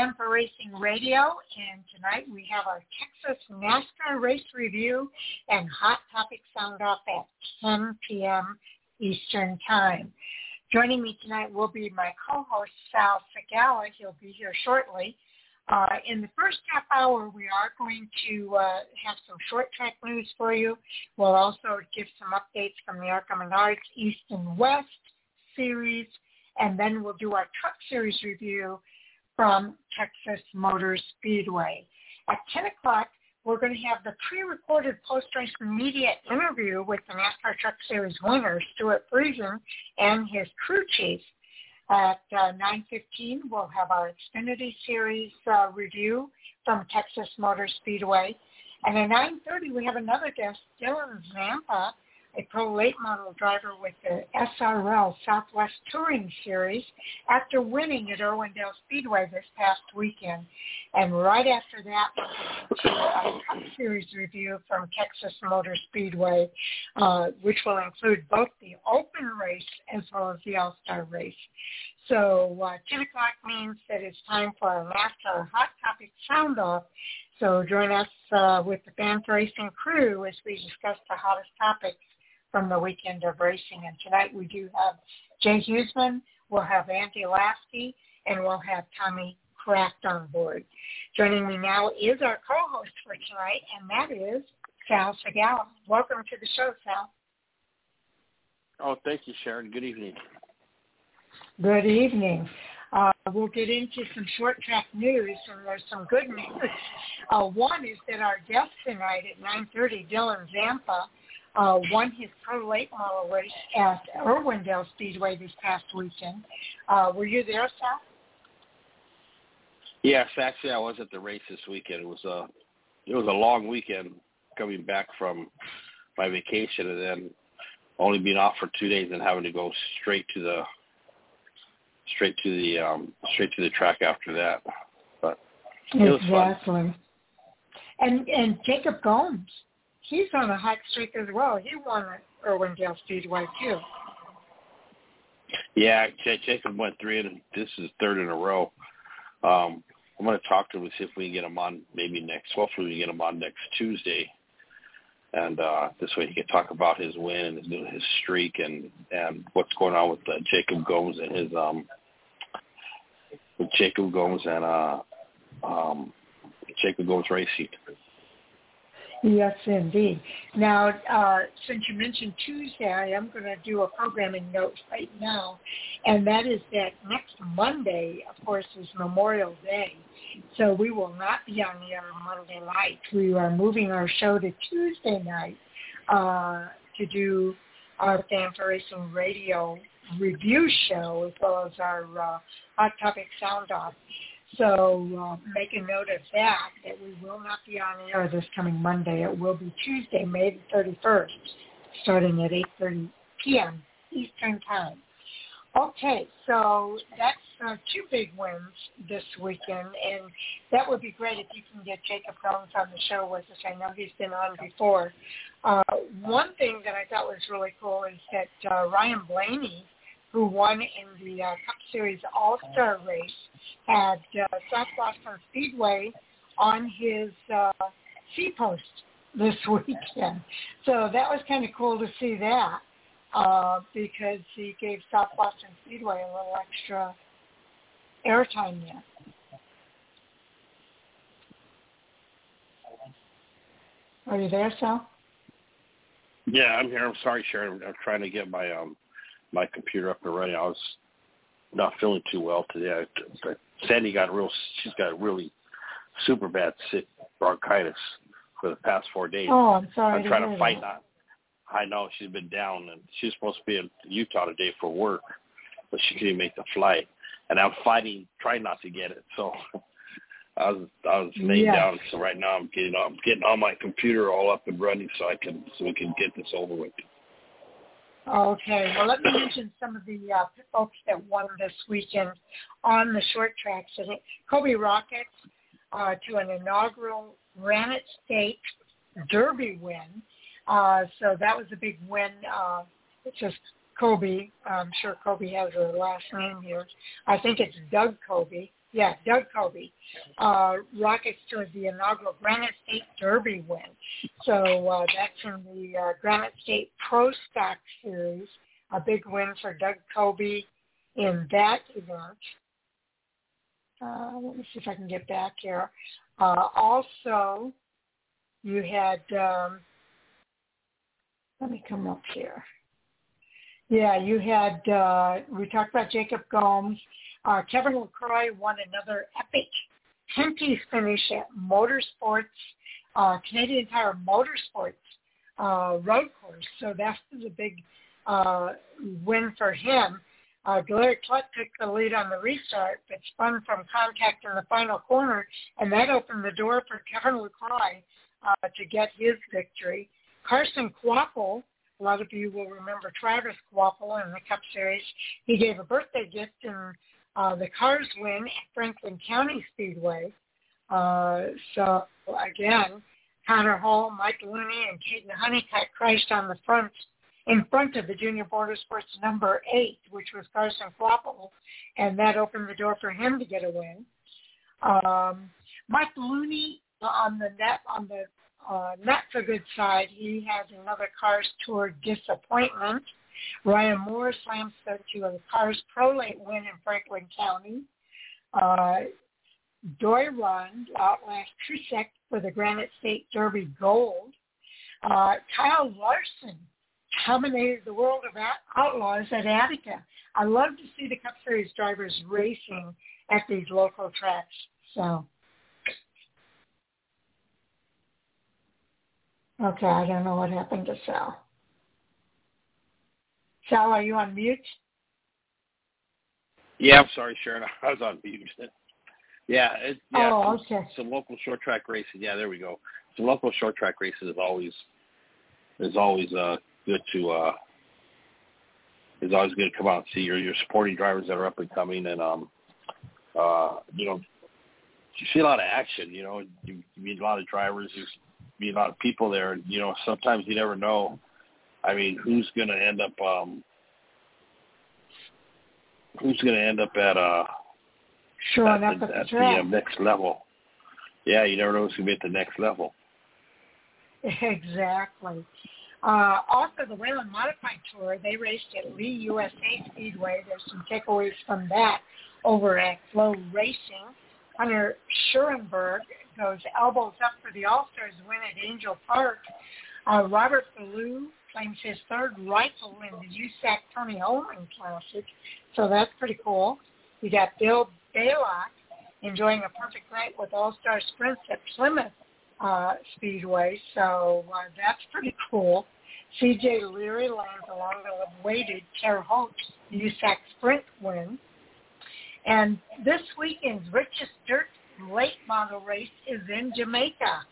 For Racing Radio, and tonight we have our Texas NASCAR race review and Hot Topic sound off at 10 p.m. Eastern Time. Joining me tonight will be my co-host Sal Sigala. He'll be here shortly. Uh, in the first half hour, we are going to uh, have some short track news for you. We'll also give some updates from the ARCA Menards East and West series, and then we'll do our truck series review from Texas Motor Speedway. At 10 o'clock, we're going to have the pre-recorded post-race media interview with the NASCAR Truck Series winner, Stewart Friesen, and his crew chief. At uh, 9.15, we'll have our Xfinity Series uh, review from Texas Motor Speedway. And at 9.30, we have another guest, Dylan Zampa, a pro late model driver with the SRL Southwest Touring Series after winning at Irwindale Speedway this past weekend. And right after that, we'll a Cup Series review from Texas Motor Speedway, uh, which will include both the open race as well as the All-Star race. So uh, 10 o'clock means that it's time for our NASCAR Hot Topic Sound Off. So join us uh, with the Fan Racing crew as we discuss the hottest topics from the weekend of racing. And tonight we do have Jay Huseman, we'll have Andy Lasky, and we'll have Tommy Kraft on board. Joining me now is our co-host for tonight, and that is Sal Sigala. Welcome to the show, Sal. Oh, thank you, Sharon. Good evening. Good evening. Uh, we'll get into some short track news, and there's some good news. Uh, one is that our guest tonight at 9.30, Dylan Zampa, uh, won his pro late model race at Irwindale Speedway this past weekend. Uh, were you there, Sal? Yes, actually, I was at the race this weekend. It was a it was a long weekend coming back from my vacation and then only being off for two days and having to go straight to the straight to the um straight to the track after that. But it exactly. And and Jacob Gomes he's on a hot streak as well. He won at Irwindale Speedway too. Yeah, Jacob went three, and this is third in a row. Um, I'm going to talk to him and see if we can get him on maybe next. Hopefully, we can get him on next Tuesday, and uh, this way he can talk about his win and his his streak and and what's going on with uh, Jacob Gomes and his um with Jacob Gomes and uh um Jacob Gomes Racing. Yes, indeed. Now, uh, since you mentioned Tuesday, I am going to do a programming note right now, and that is that next Monday, of course, is Memorial Day, so we will not be on the air Monday night. We are moving our show to Tuesday night uh, to do our Fan Racing Radio review show as well as our uh, Hot Topic Sound Off. So uh, make a note of that, that we will not be on air this coming Monday. It will be Tuesday, May the 31st, starting at 8.30 p.m. Eastern Time. Okay, so that's uh, two big wins this weekend, and that would be great if you can get Jacob Gomes on the show with us. I know he's been on before. Uh, one thing that I thought was really cool is that uh, Ryan Blaney who won in the uh, Cup Series All-Star race at uh, South Speedway on his uh, C-post this weekend. So that was kind of cool to see that uh, because he gave South Boston Speedway a little extra airtime there. Are you there, Sal? Yeah, I'm here. I'm sorry, Sharon. I'm trying to get my um my computer up and running. I was not feeling too well today. I, Sandy got real. She's got really super bad sick bronchitis for the past four days. Oh, I'm sorry. I'm trying to, to fight that. I know she's been down, and she's supposed to be in Utah today for work, but she couldn't make the flight. And I'm fighting, trying not to get it. So I was I was laying yes. down. So right now I'm getting I'm getting on my computer all up and running so I can so we can get this over with. Okay. Well, let me mention some of the uh, folks that won this weekend on the short track. So Coby Rockets uh, to an inaugural Granite State Derby win. Uh, so that was a big win. Uh, it's just Coby. I'm sure Coby has a last name here. I think it's Doug Coby. Yeah, Doug Coby. Uh, rockets to the inaugural Granite State Derby win. So uh, that's in the uh, Granite State Pro Stock Series. A big win for Doug Coby in that event. Uh, let me see if I can get back here. Uh, also, you had, um, let me come up here. Yeah, you had, uh, we talked about Jacob Gomes. Uh, Kevin LaCroix won another epic 10th finish at Motorsports, uh, Canadian Tire Motorsports uh, road course. So that was a big uh, win for him. Uh, Clutt took the lead on the restart, but spun from contact in the final corner, and that opened the door for Kevin LaCroix uh, to get his victory. Carson Kvapil, a lot of you will remember Travis Kvapil in the Cup Series. He gave a birthday gift in uh, the Cars win at Franklin County Speedway. Uh, so again, Connor Hall, Mike Looney, and Kaden Honeycutt crashed on the front in front of the JR Motorsports number eight, which was Carson Kvapil, and that opened the door for him to get a win. Um, Mike Looney on the net on the uh, not so good side, he has another Cars Tour disappointment. Ryan Moore slams to a Cars Prolate win in Franklin County. Uh, Doy Run outlast Trusek for the Granite State Derby Gold. Uh, Kyle Larson dominated the world of outlaws at Attica. I love to see the Cup Series drivers racing at these local tracks. So, okay, I don't know what happened to Sal. Sal, are you on mute? Yeah, I'm sorry, Sharon. I was on mute. Yeah, it, yeah. Oh, some, okay. Some local short track racing. Yeah, there we go. Some local short track racing is always is always uh, good to uh it's always good to come out and see your your supporting drivers that are up and coming and um uh you know you see a lot of action, you know, you, you meet a lot of drivers, you meet a lot of people there and you know, sometimes you never know I mean, who's gonna end up um who's gonna end up at uh Showing at, up at, at the, uh, next level. Yeah, you never know who's gonna be at the next level. Exactly. Uh, also, the Whelen Modified Tour, they raced at Lee USA Speedway. There's some takeaways from that over at Flow Racing. Hunter Schuerenberg goes elbows up for the All-Stars win at Angell Park. Uh, Robert Ballou claims his third rifle in the USAC Tony Hulman Classic, so that's pretty cool. We got Bill Baylock enjoying a perfect night with All-Star Sprints at Plymouth uh, Speedway, so uh, that's pretty cool. C.J. Leary lands along the weighted Terre Haute USAC Sprint win. And this weekend's richest dirt late model race is in Jamaica.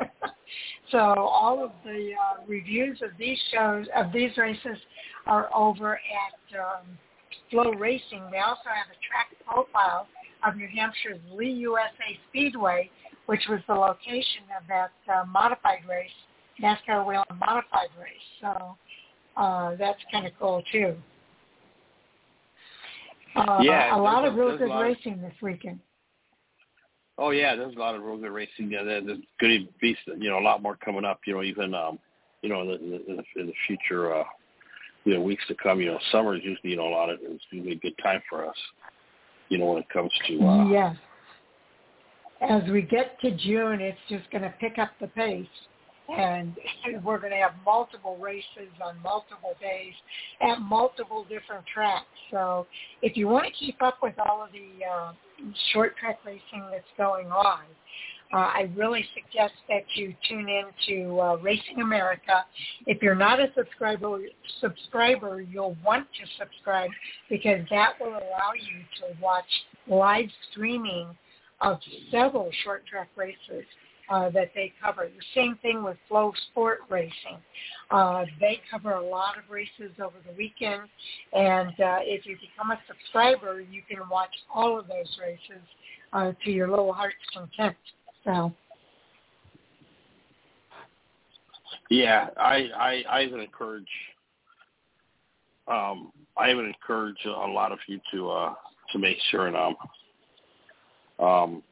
so all of the uh, reviews of these shows, of these races, are over at um, FloRacing. They also have a track profile of New Hampshire's Lee USA Speedway, which was the location of that uh, modified race, NASCAR Whelen Modified race. So uh, that's kind of cool too. Uh, yeah, a lot of real good racing this weekend. Oh yeah, there's a lot of real good racing. Yeah, there's going to be you know a lot more coming up. You know, even um, you know in the, in the, in the future, uh, you know, weeks to come. You know, summer is usually you know a lot of it's usually a good time for us. You know, when it comes to uh, yes. As we get to June, it's just going to pick up the pace and we're going to have multiple races on multiple days at multiple different tracks. So if you want to keep up with all of the uh, short track racing that's going on, uh, I really suggest that you tune in to uh, Racing America. If you're not a subscriber, subscriber, you'll want to subscribe because that will allow you to watch live streaming of several short track races uh, that they cover. The same thing with Flow Sport Racing. Uh, they cover a lot of races over the weekend, and uh, if you become a subscriber, you can watch all of those races uh, to your little heart's content. So. Yeah, I I I would encourage um, I would encourage a lot of you to uh, to make sure and um, um,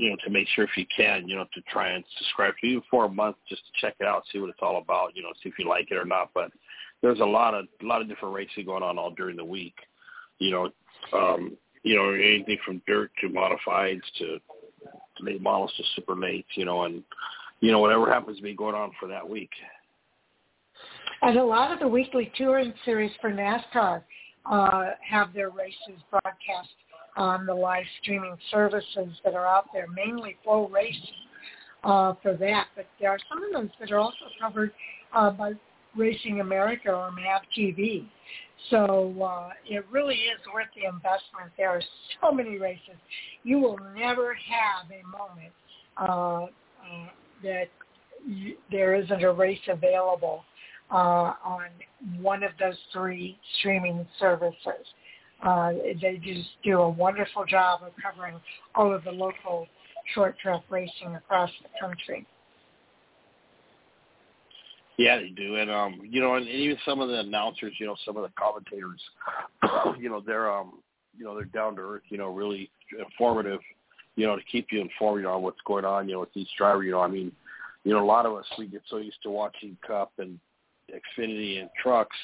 you know, to make sure if you can, you know, to try and subscribe to even for a month just to check it out, see what it's all about, you know, see if you like it or not. But there's a lot of a lot of different racing going on all during the week. You know, um, you know, anything from dirt to modifieds to late models to super late, you know, and you know, whatever happens to be going on for that week. And a lot of the weekly touring series for NASCAR uh, have their races broadcast on the live streaming services that are out there, mainly FloRacing uh, for that. But there are some of those that are also covered uh, by Racing America or MAV TV. So uh, it really is worth the investment. There are so many races. You will never have a moment uh, uh, that there isn't a race available uh, on one of those three streaming services. Uh, they just do a wonderful job of covering all of the local short track racing across the country. Yeah, they do, and um, you know, and even some of the announcers, you know, some of the commentators, you know, they're um, you know, they're down to earth, you know, really informative, you know, to keep you informed on what's going on, you know, with each driver. You know, I mean, you know, a lot of us we get so used to watching Cup and Xfinity and trucks,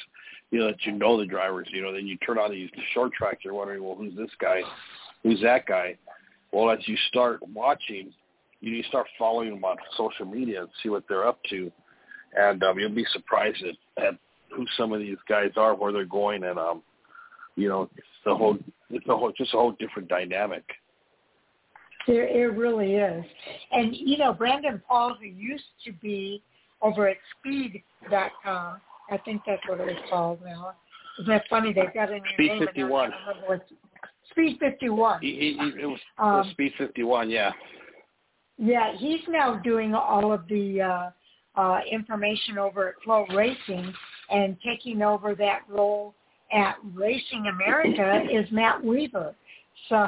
you know, that you know the drivers. You know, then you turn on these short tracks, you're wondering, well, who's this guy? Who's that guy? Well, as you start watching, you start following them on social media and see what they're up to and um, you'll be surprised at, at who some of these guys are, where they're going, and um, you know, it's the whole, it's a whole, just a whole different dynamic. There, it really is, and you know, Brandon Paul, who used to be over at Speed.com, I think that's what it was called now. Isn't that funny? They've got a new Speed name. 51. Speed 51. He, he, it was, um, it was Speed 51, yeah. Yeah, he's now doing all of the uh, uh, information over at FloRacing and taking over that role at Racing America is Matt Weaver. So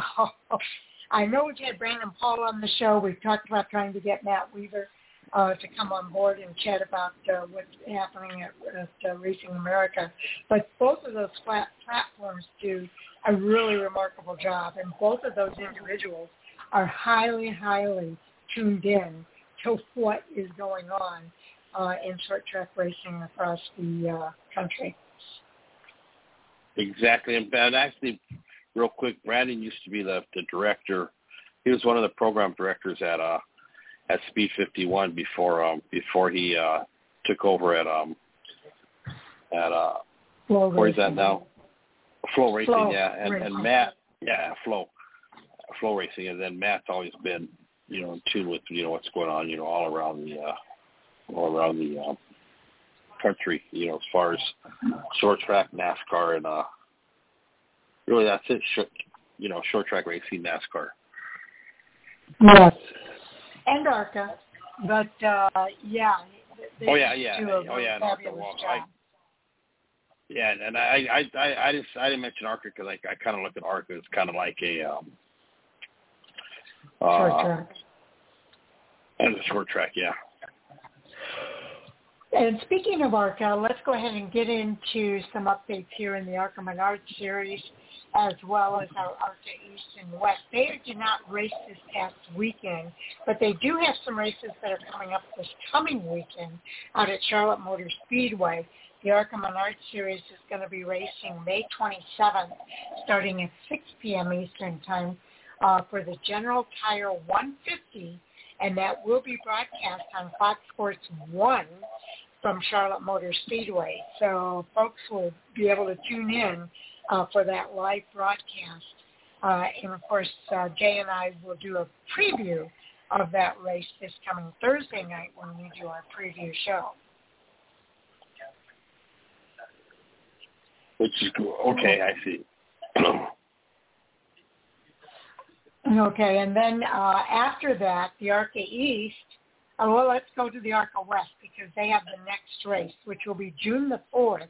I know we've had Brandon Paul on the show. We've talked about trying to get Matt Weaver uh, to come on board and chat about uh, what's happening at, at uh, Racing America. But both of those flat platforms do a really remarkable job, and both of those individuals are highly, highly tuned in to what is going on uh, in short track racing across the uh, country. Exactly, and, actually, real quick, Brandon used to be the the director. He was one of the program directors at uh at Speed 51 before um before he uh took over at um at uh Flow where is that now? Flow yeah, and Racing. and Matt, yeah, Flow, FloRacing, and then Matt's always been you know in tune with you know what's going on you know all around the uh all around the uh, country, you know, as far as short track, NASCAR, and uh, really that's it. Short, you know, short track racing, NASCAR. Yes, and ARCA, but uh, yeah. Oh yeah, yeah, oh yeah, and ARCA. job. I, yeah, and I, I, I, I just I didn't mention ARCA because I, I kind of look at ARCA as kind of like a um, Short uh, track. as a short track, yeah. And speaking of ARCA, let's go ahead and get into some updates here in the ARCA Menard series, as well as our ARCA East and West. They did not race this past weekend, but they do have some races that are coming up this coming weekend out at Charlotte Motor Speedway. The ARCA Menard series is going to be racing May 27th, starting at 6 p.m. Eastern Time uh, for the General Tire 150 and that will be broadcast on Fox Sports 1 from Charlotte Motor Speedway. So folks will be able to tune in uh, for that live broadcast. Uh, and of course, uh, Jay and I will do a preview of that race this coming Thursday night when we do our preview show. Which is cool. Okay, I see. Okay, and then uh, after that, the ARCA East, uh, well, let's go to the ARCA West because they have the next race, which will be June the 4th.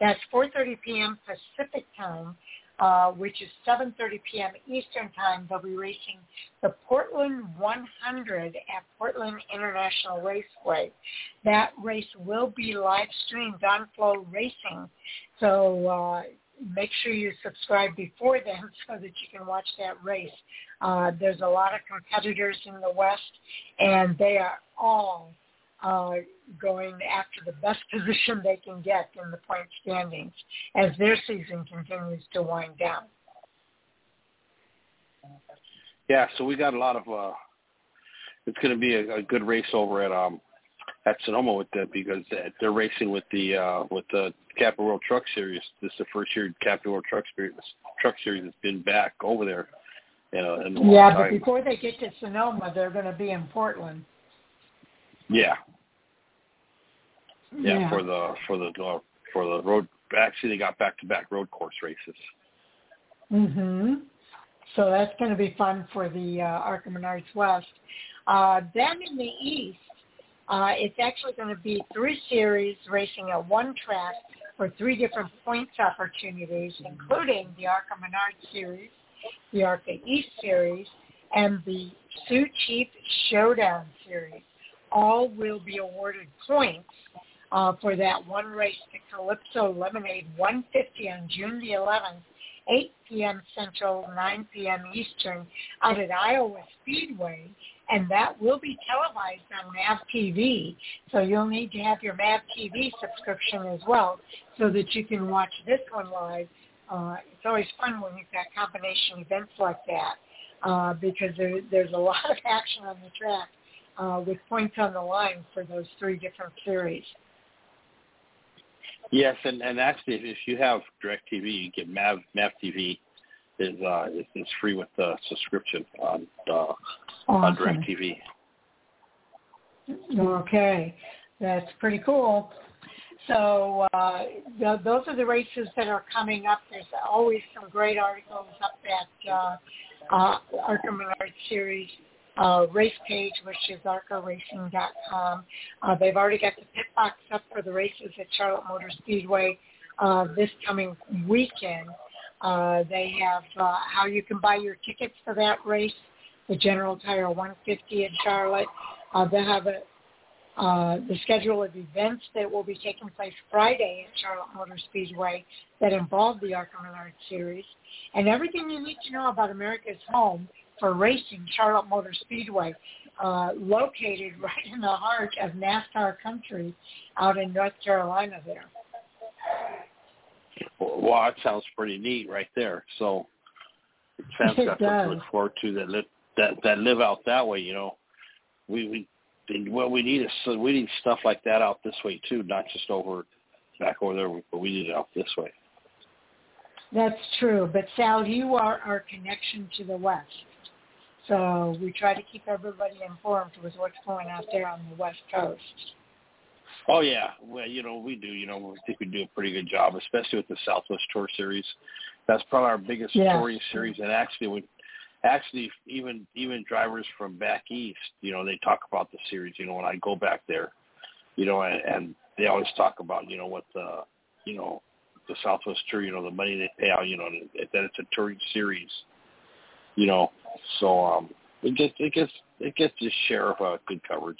That's 4.30 p.m. Pacific time, uh, which is 7.30 p.m. Eastern time. They'll be racing the Portland 100 at Portland International Raceway. That race will be live streamed on FloRacing So uh, make sure you subscribe before then so that you can watch that race. Uh, there's a lot of competitors in the West, and they are all uh, going after the best position they can get in the point standings as their season continues to wind down. Yeah, so we got a lot of. uh It's going to be a, a good race over at um at Sonoma with that because they're racing with the uh with the Camping World Truck Series. This is the first year Camping World Truck Series Truck Series has been back over there. You know, in a long yeah, time. but before they get to Sonoma, they're going to be in Portland. Yeah. Yeah, Yeah. for the for the uh, for the road. Actually, they got back to back road course races. Mhm. So that's going to be fun for the uh, Arca Menards West. Uh, then in the East, uh, it's actually going to be three series racing at one track for three different points opportunities, including the Arca Menards Series, the Arca East Series, and the Sioux Chief Showdown Series. All will be awarded points uh, for that one race, the Calypso Lemonade 150 on June the 11th 8 p.m. Central, 9 p.m. Eastern out at Iowa Speedway, and that will be televised on MAV TV. So you'll need to have your MAV TV subscription as well so that you can watch this one live. Uh, it's always fun when you've got combination events like that uh, because there, there's a lot of action on the track uh, with points on the line for those three different series. Yes, and and actually, if, you have DirecTV, you get Mav Mav TV is uh is, is free with the subscription on uh, on DirecTV. Okay, that's pretty cool. So uh, th- those are the races that are coming up. There's always some great articles up at uh, uh, Arca Menard Series uh, race page, which is arcaracing.com. Uh, they've already got the pit box up for the races at Charlotte Motor Speedway uh, this coming weekend. Uh, they have uh, how you can buy your tickets for that race, the General Tire 150 in Charlotte. Uh, they have a uh, the schedule of events that will be taking place Friday at Charlotte Motor Speedway that involve the Arca Menard Series, and everything you need to know about America's home for racing, Charlotte Motor Speedway, uh, located right in the heart of NASCAR country out in North Carolina there. Well, that sounds pretty neat right there. So fans It got something to look forward to that live that that live out that way. You know, we we and what we need is so we need stuff like that out this way too, not just over back over there, but we need it out this way. That's true. But Sal, you are our connection to the West. So we try to keep everybody informed with what's going out there on the West Coast. Oh yeah, well you know we do. You know I think we do a pretty good job, especially with the Southwest Tour Series. That's probably our biggest Yeah. touring series, and actually we actually even even drivers from back east, you know, they talk about the series. You know, when I go back there, you know, and, and they always talk about you know what the you know the Southwest Tour, you know, the money they pay out, you know, that it's a touring series, you know. So um, it gets it gets it gets its share of uh, good coverage.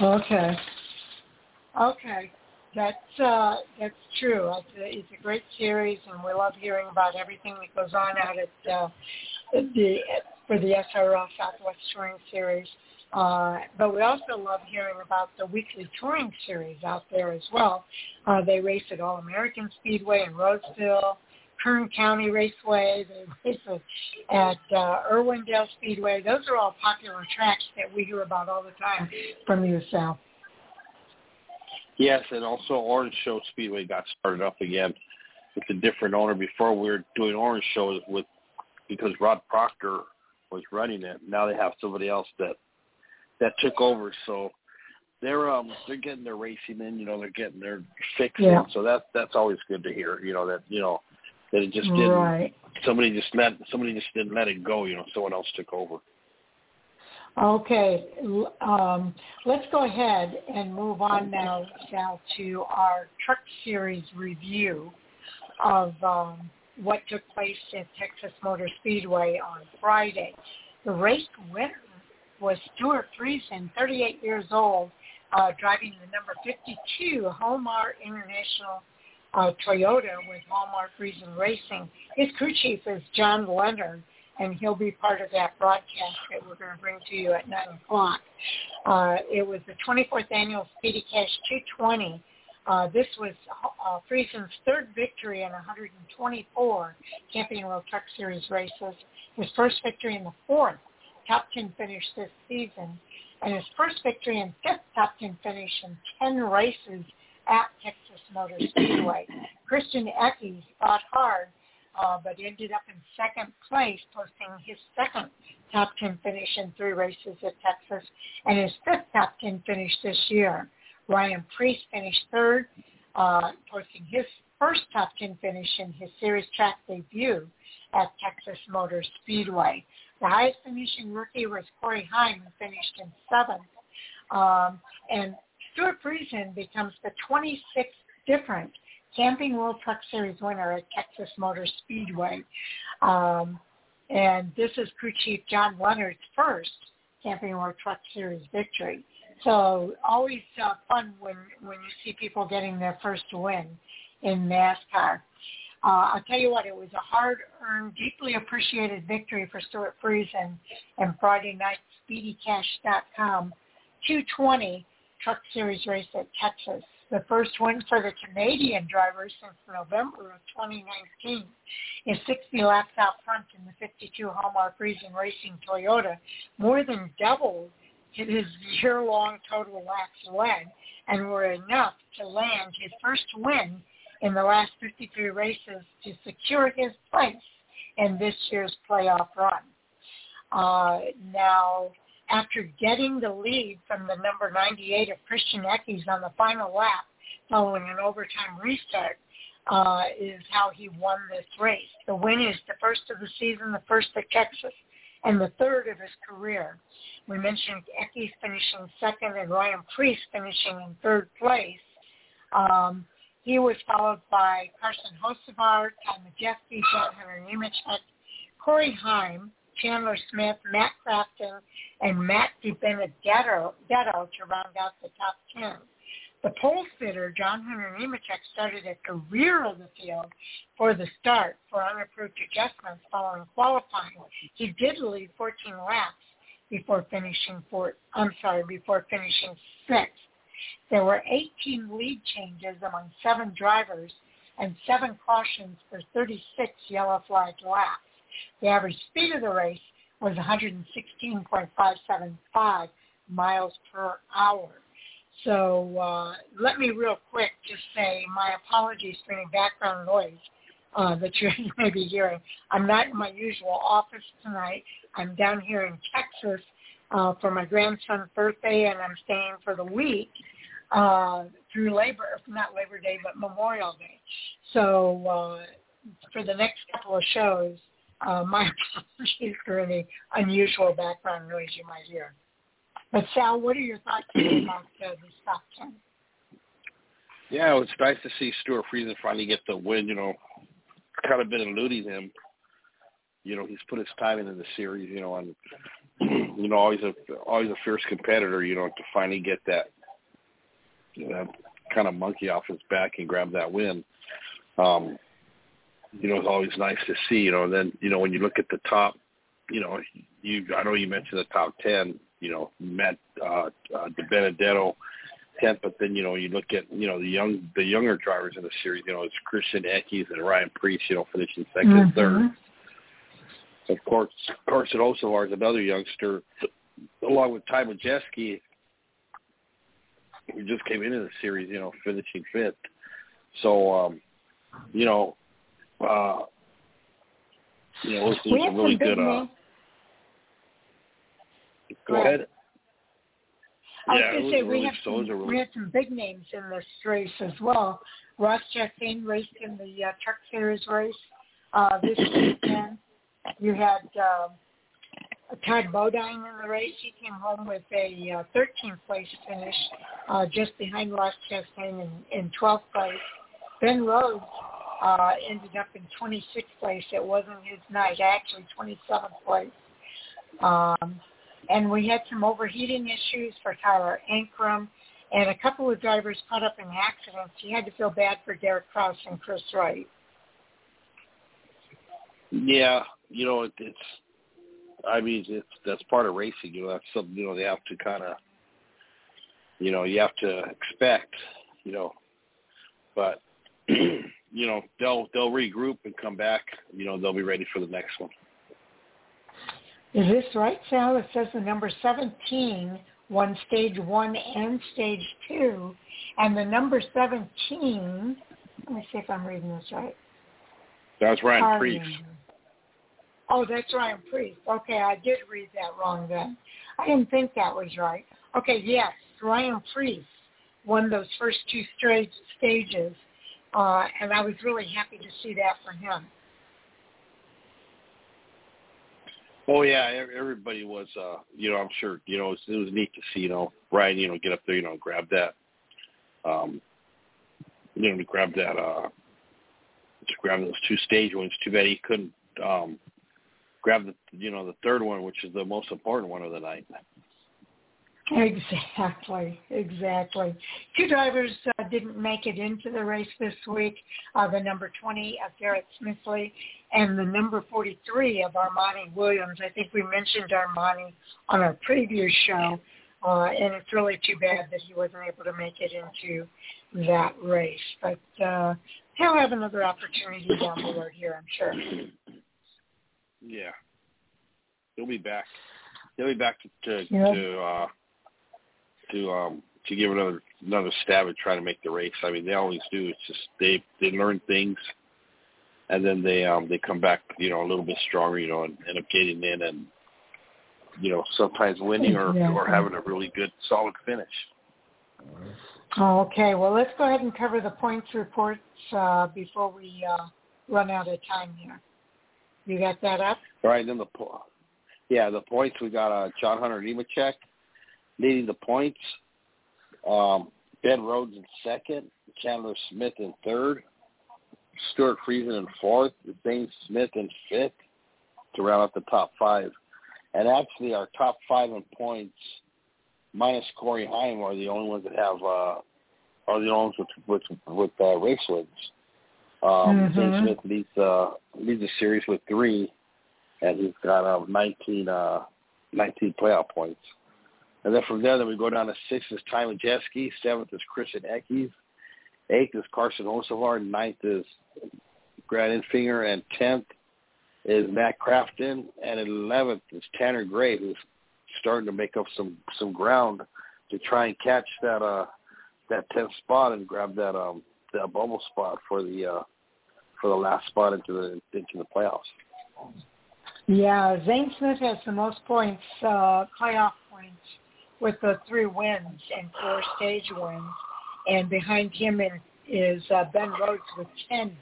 Okay. Okay. That's uh, that's true. It's a, great series, and we love hearing about everything that goes on out at uh, the for the SRL Southwest Touring Series. Uh, but we also love hearing about the weekly touring series out there as well. Uh, they race at All American Speedway in Roseville, Kern County Raceway. They race at, uh, Irwindale Speedway. Those are all popular tracks that we hear about all the time from you, Sal. Yes, and also Orange Show Speedway got started up again with a different owner. Before we were doing Orange shows with because Rod Proctor was running it. Now they have somebody else that that took over. So they're um they're getting their racing in. You know, they're getting their fix Yeah. in. So that's that's always good to hear. You know that you know that it just didn't Right. somebody just let somebody just didn't let it go. You know, someone else took over. Okay, um, let's go ahead and move on now, Sal, to our truck series review of um, what took place at Texas Motor Speedway on Friday. The race winner was Stewart Friesen, 38 years old, uh, driving the number 52 Halmar International uh, Toyota with Halmar Friesen Racing. His crew chief is John Leonard, and he'll be part of that broadcast that we're going to bring to you at 9 o'clock. Uh, it was the 24th annual Speedy Cash 220. Uh, this was uh, Friesen's third victory in 124 Camping World Truck Series races, his first victory in the fourth top 10 finish this season, and his first victory and fifth top 10 finish in 10 races at Texas Motor Speedway. Christian Eckes fought hard, uh, but ended up in second place, posting his second top 10 finish in three races at Texas and his fifth top 10 finish this year. Ryan Preece finished third, uh, posting his first top 10 finish in his series track debut at Texas Motor Speedway. The highest finishing rookie was Corey Heim, who finished in seventh. Um, and Stewart Friesen becomes the 26th different Camping World Truck Series winner at Texas Motor Speedway. Um, and this is crew chief John Leonard's first Camping World Truck Series victory. So always uh, fun when, when you see people getting their first win in NASCAR. Uh, I'll tell you what, it was a hard-earned, deeply appreciated victory for Stewart Friesen and Friday night SpeedyCash.com 220 Truck Series race at Texas. The first win for the Canadian driver since November of 2019 is 60 laps out front in the 52 Halmar Friesen Racing Toyota, more than doubled his year-long total laps led and were enough to land his first win in the last 53 races to secure his place in this year's playoff run. Uh, now, after getting the lead from the number 98 of Christian Eckes on the final lap following an overtime restart, uh, is how he won this race. The win is the first of the season, the first at Texas, and the third of his career. We mentioned Eckes finishing second and Ryan Preece finishing in third place. Um, he was followed by Carson Hocevar, Ty Majeski, John Hunter Nemechek, Corey Heim, Chandler Smith, Matt Crafton, and Matt DiBenedetto to round out the top 10. The pole sitter, John Hunter Nemechek, started at the rear of the field for the start for unapproved adjustments following qualifying. He did lead 14 laps before finishing for, I'm sorry, before finishing sixth. There were 18 lead changes among seven drivers and seven cautions for 36 yellow flag laps. The average speed of the race was 116.575 miles per hour. So uh, let me real quick just say my apologies for any background noise uh, that you may be hearing. I'm not in my usual office tonight. I'm down here in Texas uh, for my grandson's birthday, and I'm staying for the week uh, through Labor, not Labor Day, but Memorial Day. So uh, for the next couple of shows, uh, my apologies for any unusual background noise you might hear. But Sal, what are your thoughts about uh, this top ten? Yeah, it's nice to see Stewart Friesen finally get the win. You know, kind of been eluding him. You know, he's put his time into the series. You know, and you know, always a always a fierce competitor. You know, to finally get that you know, kind of monkey off his back and grab that win. Um, you know, it's always nice to see. You know, and then you know when you look at the top, you know, you I know you mentioned the top ten. You know, Matt uh, uh, DiBenedetto tenth, but then you know you look at you know the young the younger drivers in the series. You know, it's Christian Eckes and Ryan Preece. You know, finishing 2nd mm-hmm. and third. Of course, Carson Hocevar is another youngster, along with Ty Majeski who just came into the series, you know, finishing fifth. So, um, you know, uh, you know, this is a really good. Uh, go right. ahead. I was going to say we have some, really... we had some big names in this race as well. Ross Chastain raced in the uh, Truck Series race uh, this weekend. You had um, Todd Bodine in the race. He came home with a uh, 13th place finish, uh, just behind Ross Chastain in, in 12th place. Ben Rhodes uh, ended up in 26th place. It wasn't his night, actually 27th place. Um, and we had some overheating issues for Tyler Ankrum and a couple of drivers caught up in accidents. He had to feel bad for Derek Kraus and Chris Wright. Yeah, you know it, it's. I mean, it's that's part of racing. You know, that's something you know they have to kind of. You know, you have to expect. You know, but you know they'll they'll regroup and come back. You know, they'll be ready for the next one. Is this right, Sal? It says the number 17 won stage one and stage two, and the number 17. Let me see if I'm reading this right. That's Ryan Preece. Oh, that's Ryan Preece. Okay, I did read that wrong then. I didn't think that was right. Okay, yes, Ryan Preece won those first two stages, uh, and I was really happy to see that for him. Oh yeah, everybody was. uh You know, I'm sure. You know, it was, it was neat to see. You know, Ryan. You know, get up there. You know, grab that. Um, you know, to grab that. uh To grab those two stage ones. Too bad he couldn't um grab the. You know, the third one, which is the most important one of the night. Exactly, exactly. Two drivers uh, didn't make it into the race this week. Uh, the number 20 of Garrett Smithley and the number 43 of Armani Williams. I think we mentioned Armani on our previous show, uh, and it's really too bad that he wasn't able to make it into that race. But uh, he'll have another opportunity down the road here, I'm sure. Yeah, he'll be back. He'll be back to to, to uh, to um to give another another stab at trying to make the race. I mean, they always do. It's just they they learn things, and then they um they come back, you know, a little bit stronger, you know, and end up getting in and you know sometimes winning or yeah. or having a really good solid finish. Okay, well, let's go ahead and cover the points reports uh, before we uh, run out of time here. You got that up? All right, then the po- yeah the points we got uh, John Hunter Nemechek leading the points. Um, ben Rhodes in second, Chandler Smith in third, Stewart Friesen in fourth, Zane Smith in fifth to round out the top five. And actually, our top five in points, minus Corey Heim, are the only ones that have uh, are the only ones with with, with uh, race wins. Um, mm-hmm. Zane Smith leads uh, leads the series with three, and he's got uh, 19, uh, 19 playoff points. And then from there, then we go down to sixth is Ty Majeski, seventh is Christian Eckes, eighth is Carson Hocevar, ninth is Grant Enfinger, and tenth is Matt Crafton, and eleventh is Tanner Gray, who's starting to make up some some ground to try and catch that uh that tenth spot and grab that um that bubble spot for the uh for the last spot into the into the playoffs. Yeah, Zane Smith has the most points, uh playoff points with the three wins and four stage wins. And behind him is uh, Ben Rhodes with 10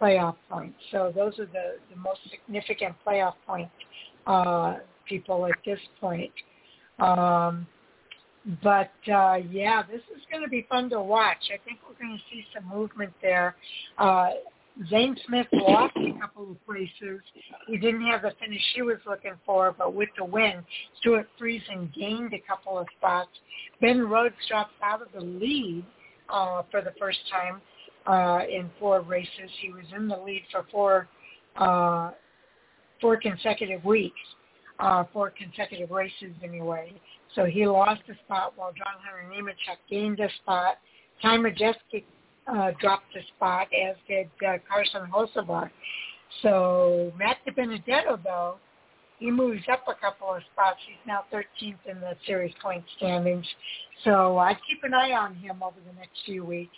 playoff points. So those are the, the most significant playoff point uh, people at this point. Um, but uh, yeah, this is going to be fun to watch. I think we're going to see some movement there. Uh, Zane Smith lost a couple of places. He didn't have the finish he was looking for, but with the win, Stewart Friesen gained a couple of spots. Ben Rhodes dropped out of the lead uh, for the first time uh, in four races. He was in the lead for four uh, four consecutive weeks, uh, four consecutive races anyway. So he lost a spot while John Hunter Nemechek gained a spot. Ty Majeski uh, dropped a spot, as did uh, Carson Hocevar. So Matt DiBenedetto, though, he moves up a couple of spots. He's now 13th in the series point standings. So I'd keep an eye on him over the next few weeks.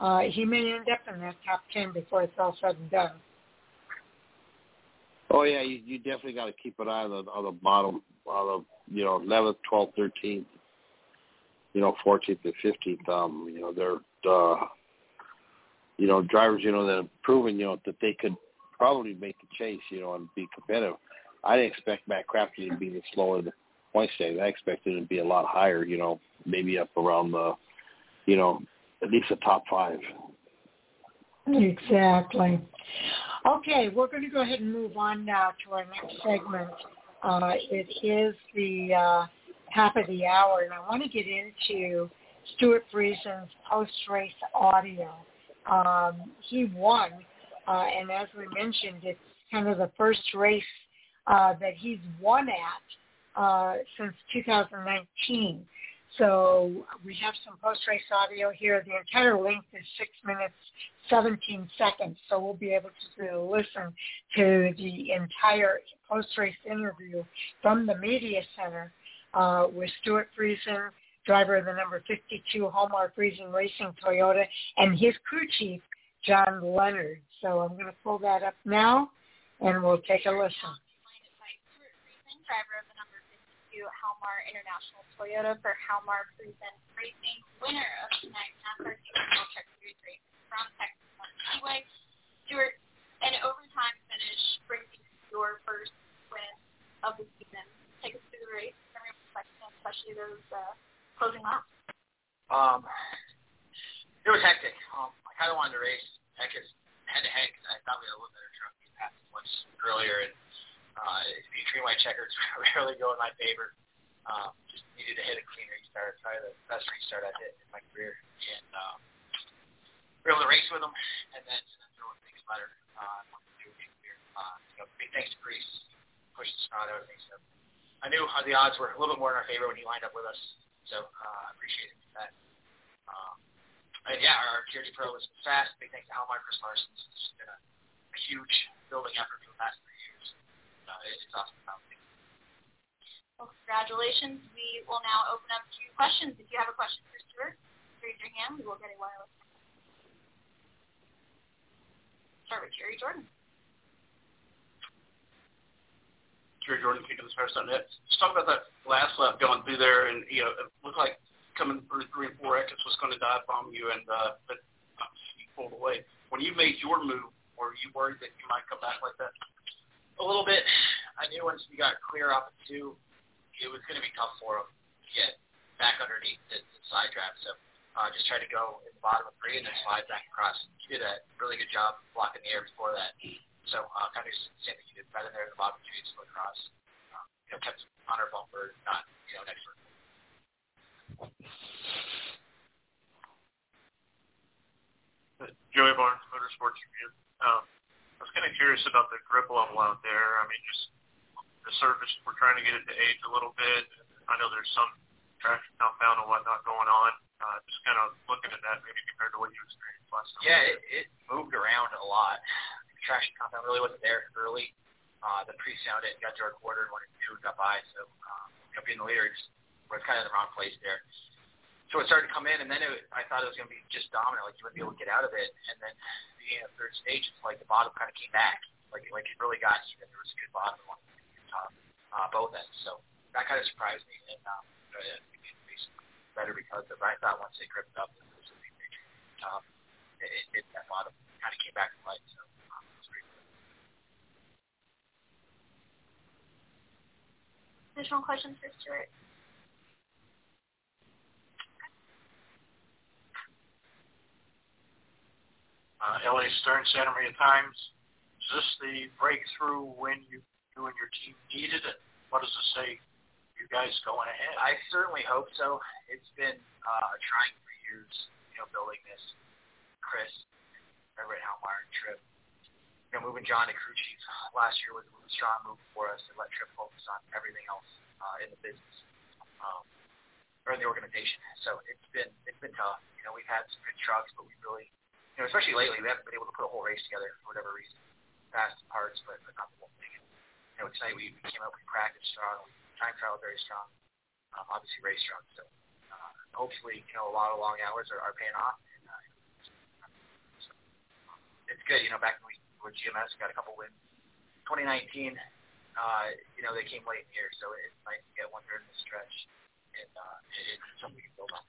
Uh, he may end up in that top 10 before it's all said and done. Oh yeah, you, you definitely got to keep an eye on the on the bottom, on the you know 11th, 12th, 13th, you know 14th and 15th. Um, you know they're uh, you know, drivers, you know, that have proven, you know, that they could probably make the chase, you know, and be competitive. I didn't expect Matt Crafton to be this slower in the point stage. I expected it to be a lot higher, you know, maybe up around the, you know, at least the top five. Exactly. Okay, we're going to go ahead and move on now to our next segment. Uh, it is the uh, of the hour, and I want to get into Stewart Friesen's post-race audio. Um, he won, uh, and as we mentioned, it's kind of the first race uh, that he's won at uh, since 2019. So we have some post-race audio here. The entire length is six minutes, 17 seconds. So we'll be able to listen to the entire post-race interview from the media center uh, with Stewart Friesen, driver of the number 52 Halmar Friesen Racing Toyota, and his crew chief, John Leonard. So I'm going to pull that up now, and we'll take a listen. Driver of the number 52 Halmar International Toyota for Halmar Friesen Racing, winner of tonight's NASCAR World Truck Series race from Texas Speedway. Stewart, an overtime finish brings you your first win of the season. Take us through the race your perspective, especially those uh, closing laps? Um, it was hectic. Um, I kind of wanted to race heck head to head because I thought we had a little better truck we passed once earlier, and uh, extreme white checkers rarely go in my favor. Um, just needed to hit a clean restart, probably the best restart I've hit in my career, and um, we were able to race with them, and then and then throw things better. Uh. Uh, you big thanks to Preece, pushed the snot out of me. So I knew the odds were a little bit more in our favor when he lined up with us. So uh, appreciate it for that. Um, and yeah, our, TRD Pro was fast. Big thanks to Halmar Chris Larson. It's been a, a huge building effort for the past three years. Uh, it, it's awesome. Well, congratulations. We will now open up to questions. If you have a question for Stewart, raise your hand. We will get a wireless. Start with Jerry Jordan. Jerry Jordan, kicking the net. Just talk about that last lap going through there, and you know, it looked like coming through three and four exits was going to dive bomb you, and uh, but you pulled away. When you made your move, were you worried that you might come back like that? A little bit. I knew once we got clear off of two, it was going to be tough for him to get back underneath the, the side draft. So uh, just tried to go in the bottom of three and then slide back across. He did a really good job blocking the air before that. So uh, kind of just the same thing you did. Right in there in the bottom two, split across. Um, you know, kept on our bumper, not you know next to Joey Barnes, Motorsports Review. Um, I was kind of curious about the grip level out there. I mean, just the surface, we're trying to get it to age a little bit. I know there's some traction compound and whatnot going on. Uh, just kind of looking at that maybe compared to what you experienced last time. Yeah, it, it moved around a lot traction compound really wasn't there early. Uh, the pre-sound it got to our quarter and one and two got by. So, um, being the leader was kind of in the wrong place there. So it started to come in, and then it, I thought it was going to be just dominant, like you wouldn't be able to get out of it. And then the you know, third stage, it's like the bottom kind of came back, like like it really got even. There was a good bottom and one uh, both ends. So that kind of surprised me, and um, it made me better because of it. I thought once they gripped up, it was a big top. It, it, it that bottom kind of came back to life. So additional questions for Stewart? Uh, L.A. Stern, Santa Maria Times. Is this the breakthrough when you, you and your team needed it? What does it say? You guys going ahead? I certainly hope so. It's been uh, trying for years, you know, building this. Chris, Everett Halmar, Trip, you know, moving John to crew chief last year was, was a strong move for us to let Trip focus on everything else uh, in the business um, or in the organization. So it's been it's been tough. You know, we've had some good trucks, but we really, you know, especially lately, we haven't been able to put a whole race together for whatever reason. Fast parts, but, but not the whole thing. And, you know, tonight we, came out, we practiced strong, we time trial very strong, um, obviously race strong. So uh, hopefully, you know, a lot of long hours are, are paying off. And, uh, so, um, it's good, you know, back when we with GMS, got a couple wins. 2019, uh, you know, they came late in the year, so it's nice to get one during the stretch, and uh, it's something we can build on.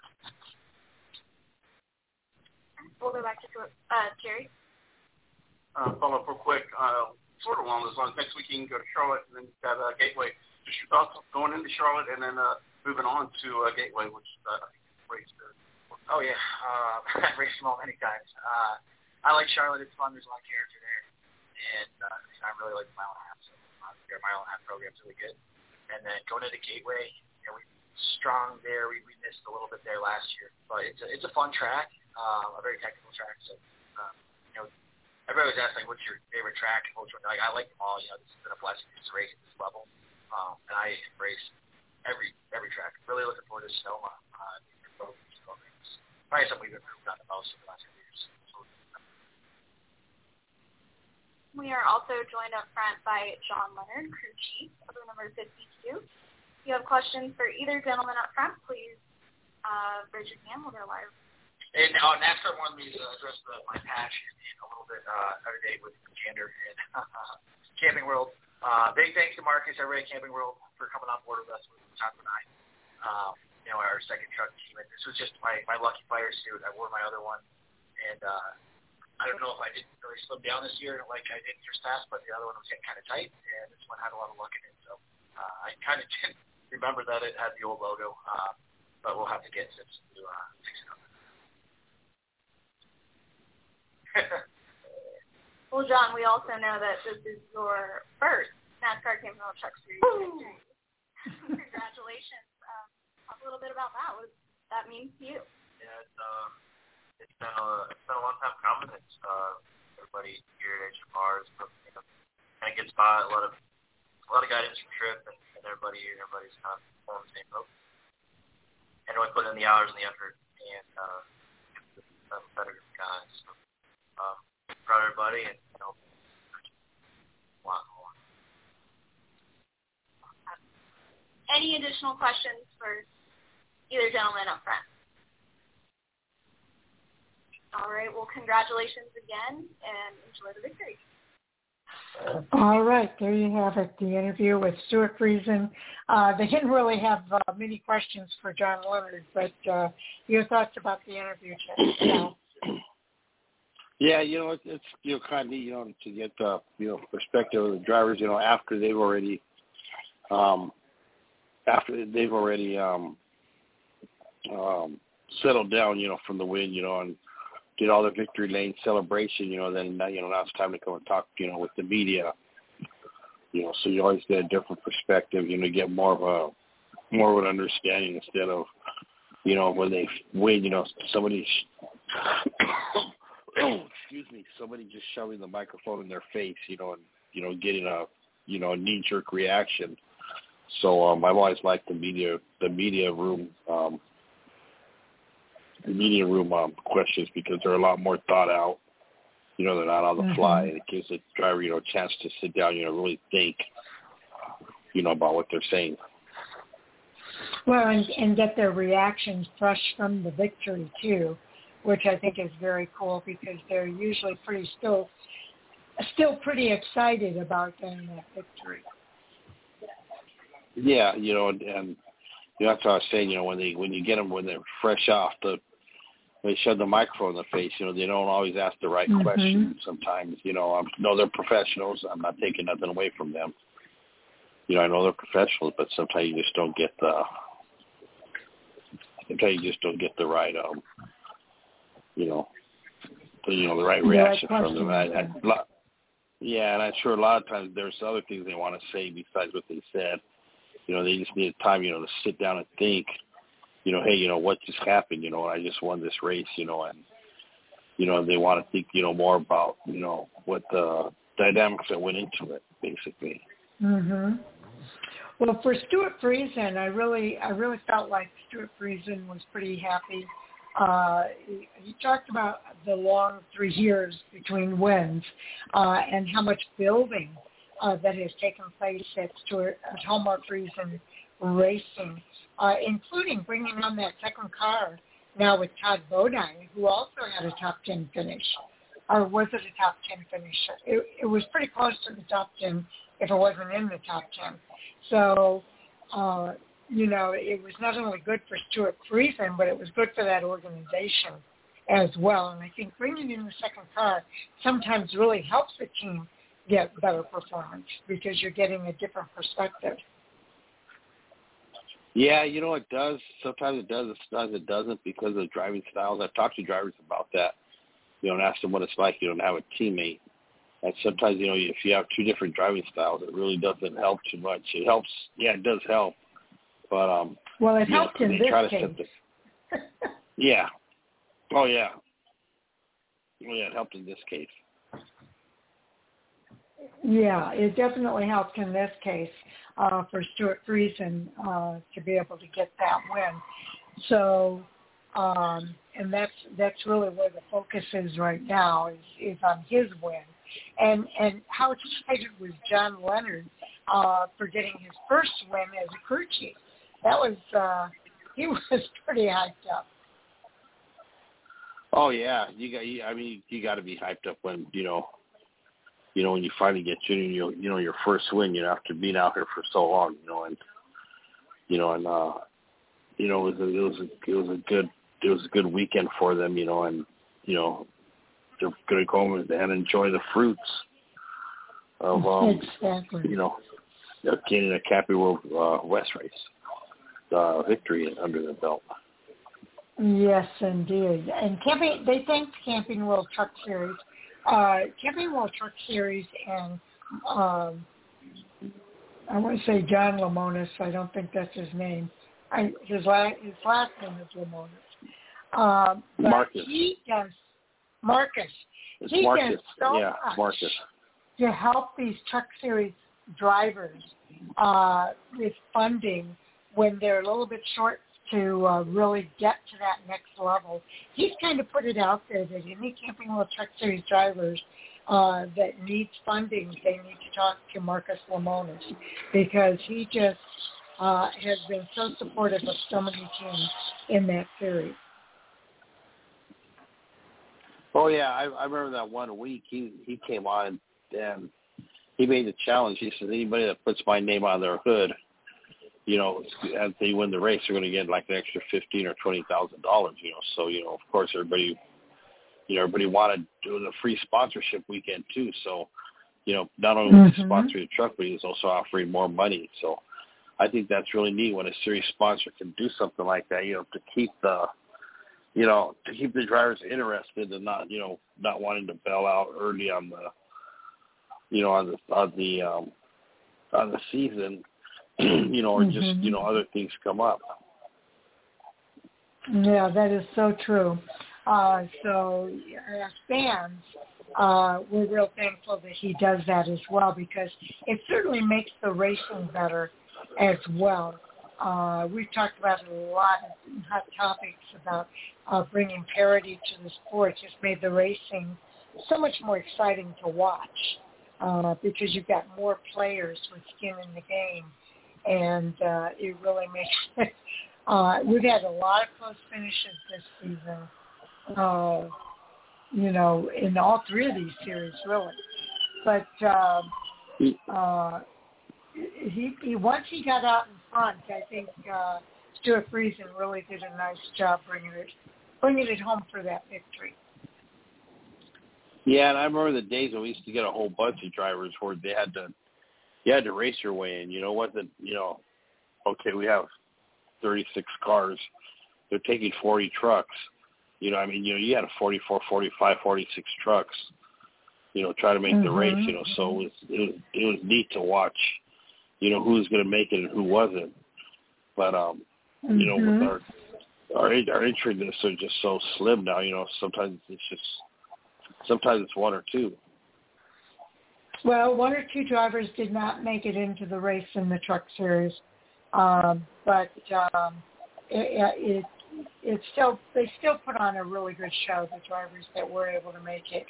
We'll go back to uh, Jerry. Uh, follow up real quick, uh, sort of along those lines. Next week you can go to Charlotte and then you've got uh, Gateway. Just your thoughts going into Charlotte and then uh, moving on to uh, Gateway, which uh, I think race Oh yeah, uh, I've raced them all many times. Uh, I like Charlotte. It's fun. There's a lot of character there and uh, I really like the mile and a half. So uh, mile and a half program's really good. And then going into the Gateway, you know, we strong there. We, we missed a little bit there last year, but it's a, it's a fun track, uh, a very technical track. So, um, you know, everybody was asking, what's your favorite track? Which one? Like, I like them all. You know, this has been a blessing to race at this level, um, and I embrace every every track. Really looking forward to Sonoma. Uh. Probably something we've improved on the most in the last few years. We are also joined up front by John Leonard, crew chief of the number 52 If you have questions for either gentleman up front, please uh, raise your hand. We'll go live. And uh, NASCAR wanted me to address the, my passion in a little bit uh, every day with Gander and Camping World. Uh, big thanks to Marcus, everybody at Camping World, for coming on board with us with Top Nine. Um, you know, our second truck team. And this was just my, my lucky fire suit. I wore my other one. And uh, I don't know if I didn't really slim down this year like I did years past, but the other one was getting kind of tight. And this one had a lot of luck in it. So uh, I kind of didn't remember that it had the old logo, uh, but we'll have to get Simpson to uh, fix it up. well, John, we also know that this is your first NASCAR Camping World Truck Series victory. Congratulations. Um, talk a little bit about that. What does that means to you? Yeah, it's, uh, it's been a it's been a long time coming. It's uh, everybody here at HMR is you know, kind of gets by a lot of a lot of guidance from Trip and everybody everybody's kind of on the same boat. And we put in the hours and the effort and uh, the better guys. So, um, proud of everybody and you know, a lot more. Any additional questions for either gentleman up front? All right. Well, congratulations again and enjoy the victory. All right, there you have it, the interview with Stewart Friesen. Uh, they didn't really have uh, many questions for John Leonard, but uh, your thoughts about the interview, Chad? Yeah, you know, it's, it's you know kind of neat, you know, to get the you know perspective of the drivers, you know, after they've already, um, after they've already um, um, settled down, you know, from the win, you know, and did all the victory lane celebration, you know, then you know now it's time to come and talk, you know, with the media. You know, so you always get a different perspective. You know, get more of a more of an understanding instead of, you know, when they win, you know, somebody. excuse me, somebody just shoving the microphone in their face, you know, and you know, getting a you know knee jerk reaction. So um, I've always liked the media the media room um, media room um, questions because they're a lot more thought out. You know, they're not on the mm-hmm. fly, and it gives the driver, you know, a chance to sit down, you know, really think, you know, about what they're saying. Well, and, and get their reactions fresh from the victory too, which I think is very cool because they're usually pretty still, still pretty excited about getting that victory. Yeah, you know, and, and you know, that's what I was saying. You know, when they when you get them when they're fresh off the they shove the microphone in the face. You know, they don't always ask the right mm-hmm. questions. Sometimes, you know, I know they're professionals. I'm not taking nothing away from them. You know, I know they're professionals, but sometimes you just don't get the. Sometimes you just don't get the right, um, you know, the, you know, the right the reaction right from them. I, I, yeah, and I'm sure a lot of times there's other things they want to say besides what they said. You know, they just need time, you know, to sit down and think you know, hey, you know, what just happened? You know, I just won this race, you know, and you know, they want to think, you know, more about, you know, what the dynamics that went into it, basically. Mhm. Well, for Stewart Friesen, I really, I really felt like Stewart Friesen was pretty happy. Uh, he, he talked about the long three years between wins uh, and how much building uh, that has taken place at Stewart, at Halmar Friesen Racing uh, including bringing on that second car now with Todd Bodine, who also had a top 10 finish. Or was it a top 10 finish? It, it was pretty close to the top 10 if it wasn't in the top 10. So, uh, you know, it was not only good for Stewart Friesen, but it was good for that organization as well. And I think bringing in the second car sometimes really helps the team get better performance because you're getting a different perspective. Yeah, you know it does. Sometimes it does. Sometimes it doesn't because of driving styles. I've talked to drivers about that. You know, and asked them what it's like. You don't have a teammate. And sometimes, you know, if you have two different driving styles, it really doesn't help too much. It helps. Yeah, it does help. But um, well, it you know, helped in this case. the, yeah. Oh yeah. Oh yeah, it helped in this case. Yeah, it definitely helped in this case uh, for Stewart Friesen uh, to be able to get that win. So, um, and that's that's really where the focus is right now is is on his win, and and how excited was John Leonard uh, for getting his first win as a crew chief. That was uh, he was pretty hyped up. Oh yeah, you got. I mean, you got to be hyped up when you know you know, when you finally get you, you know, you know, your first win, you know, after being out here for so long, you know, and you know, and uh, you know, it was a, it was a, it was a good, it was a good weekend for them, you know, and you know, they're going to go home and enjoy the fruits of, um, exactly. you know, gaining a Camping World uh, West race uh, victory under the belt. Yes, indeed. And camping, they thanked Camping World Truck Series uh, World Truck Series and um, I want to say John Lemonis. I don't think that's his name. I, his last his last name is Lemonis. Um, but Marcus. He does Marcus. It's he Marcus. does so yeah, much Marcus. to help these truck series drivers uh, with funding when they're a little bit short to uh, really get to that next level. He's kind of put it out there that any Camping World Truck Series drivers uh, that needs funding, they need to talk to Marcus Lemonis because he just uh, has been so supportive of so many teams in that series. Oh yeah, I, I remember that one week he he came on and he made the challenge. He said anybody that puts my name on their hood you know, as they win the race, they're going to get like an extra fifteen or twenty thousand dollars. You know, so you know, of course, everybody, you know, everybody wanted to do the free sponsorship weekend too. So, you know, not only mm-hmm. he sponsoring the truck, but he's also offering more money. So, I think that's really neat when a series sponsor can do something like that. You know, to keep the, you know, to keep the drivers interested and not, you know, not wanting to bail out early on the, you know, on the on the um, on the season you know, or mm-hmm. just you know other things come up. Yeah, that is so true. Uh, so as fans, uh, we're real thankful that he does that as well because it certainly makes the racing better as well. Uh, we've talked about a lot of hot topics about uh, bringing parity to the sport. Just made the racing so much more exciting to watch uh, because you've got more players with skin in the game and uh, it really makes it. Uh, we've had a lot of close finishes this season. Uh, you know, in all three of these series, really. But uh, uh, he, he once he got out in front, I think uh, Stewart Friesen really did a nice job bringing it bringing it home for that victory. Yeah, and I remember the days when we used to get a whole bunch of drivers where they had to you had to race your way in. You know? The you know, okay, we have 36 cars. They're taking 40 trucks. You know, I mean, you know, you had a 44, 45, 46 trucks. You know, try to make mm-hmm. the race. You know, so it was it was it was neat to watch. You know, who was going to make it and who wasn't. But um, mm-hmm. you know, with Mm-hmm. our our our entry lists are just so slim now. You know, sometimes it's just sometimes it's one or two. Well, one or two drivers did not make it into the race in the truck series, um, but um, it, it it still they still put on a really good show. The drivers that were able to make it,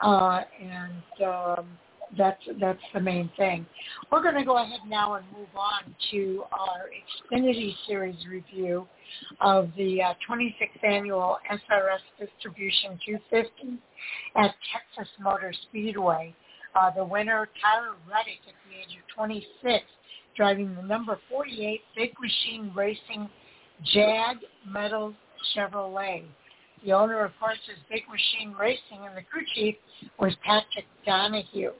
uh, and um, that's that's the main thing. We're going to go ahead now and move on to our Xfinity Series review of the uh, 26th annual SRS Distribution 250 at Texas Motor Speedway. Uh, the winner, Tyler Reddick, at the age of 26, driving the number 48 Big Machine Racing Jag Metals Chevrolet. The owner, of course, is Big Machine Racing, and the crew chief was Patrick Donahue.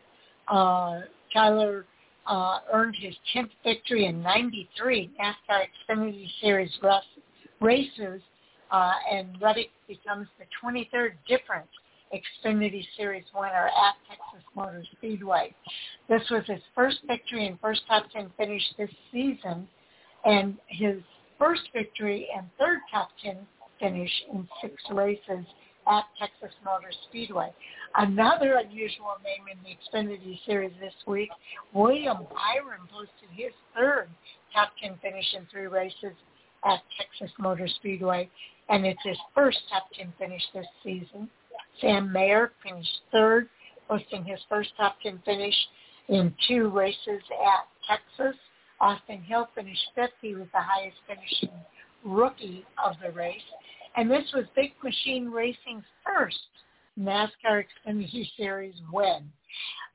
Uh, Tyler uh, earned his 10th victory in 93 NASCAR Xfinity Series races, uh, and Reddick becomes the 23rd difference Xfinity Series winner at Texas Motor Speedway. This was his first victory and first top 10 finish this season, and his first victory and third top 10 finish in six races at Texas Motor Speedway. Another unusual name in the Xfinity Series this week, William Byron posted his third top 10 finish in three races at Texas Motor Speedway, and it's his first top 10 finish this season. Sam Mayer finished third, posting his first top 10 finish in two races at Texas. Austin Hill finished fifth. He was the highest finishing rookie of the race. And this was Big Machine Racing's first NASCAR Xfinity Series win.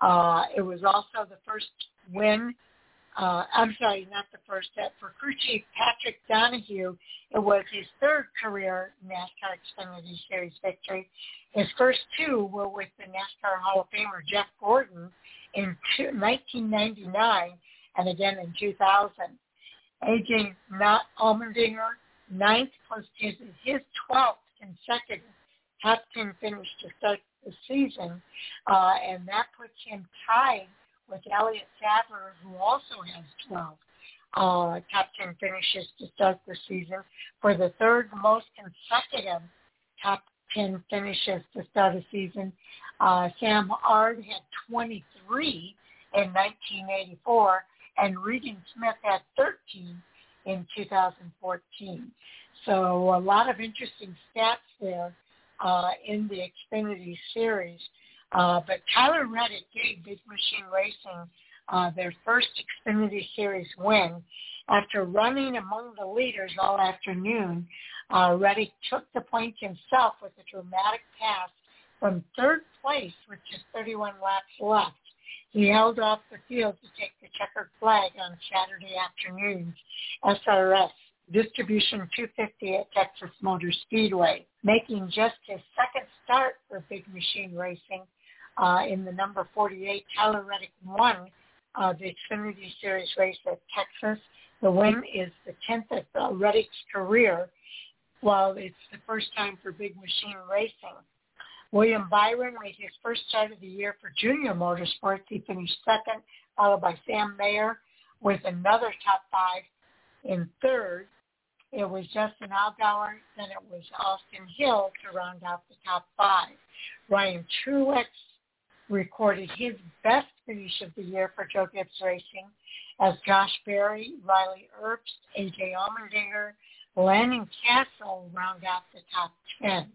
Uh, it was also the first win. Uh, I'm sorry, not the first. That for crew chief Patrick Donahue, it was his third career NASCAR Xfinity Series victory. His first two were with the NASCAR Hall of Famer Jeff Gordon in 1999 and again in 2000. AJ Allmendinger ninth posted his 12th consecutive top 10 finish to start the season, uh, and that puts him tied with Elliott Sadler, who also has 12 uh, top 10 finishes to start the season for the third most consecutive top 10 finishes to start a season. Uh, Sam Ard had 23 in 1984, and Regan Smith had 13 in 2014. So a lot of interesting stats there uh, in the Xfinity series. Uh, but Tyler Reddick gave Big Machine Racing uh, their first Xfinity Series win. After running among the leaders all afternoon, uh, Reddick took the point himself with a dramatic pass from third place with just 31 laps left. He held off the field to take the checkered flag on Saturday afternoon's SRS Distribution 250 at Texas Motor Speedway, making just his second start for Big Machine Racing. Uh, in the number 48, Tyler Reddick won uh, the Xfinity Series race at Texas. The win is the 10th of uh, Reddick's career, while it's the first time for Big Machine Racing. William Byron made his first start of the year for Junior Motorsports. He finished second, followed by Sam Mayer with another top five. In third, it was Justin Allgaier, then it was Austin Hill to round out the top five. Ryan Truex recorded his best finish of the year for Joe Gibbs Racing as Josh Berry, Riley Herbst, AJ Allmendinger, Landon Cassill round out the top 10.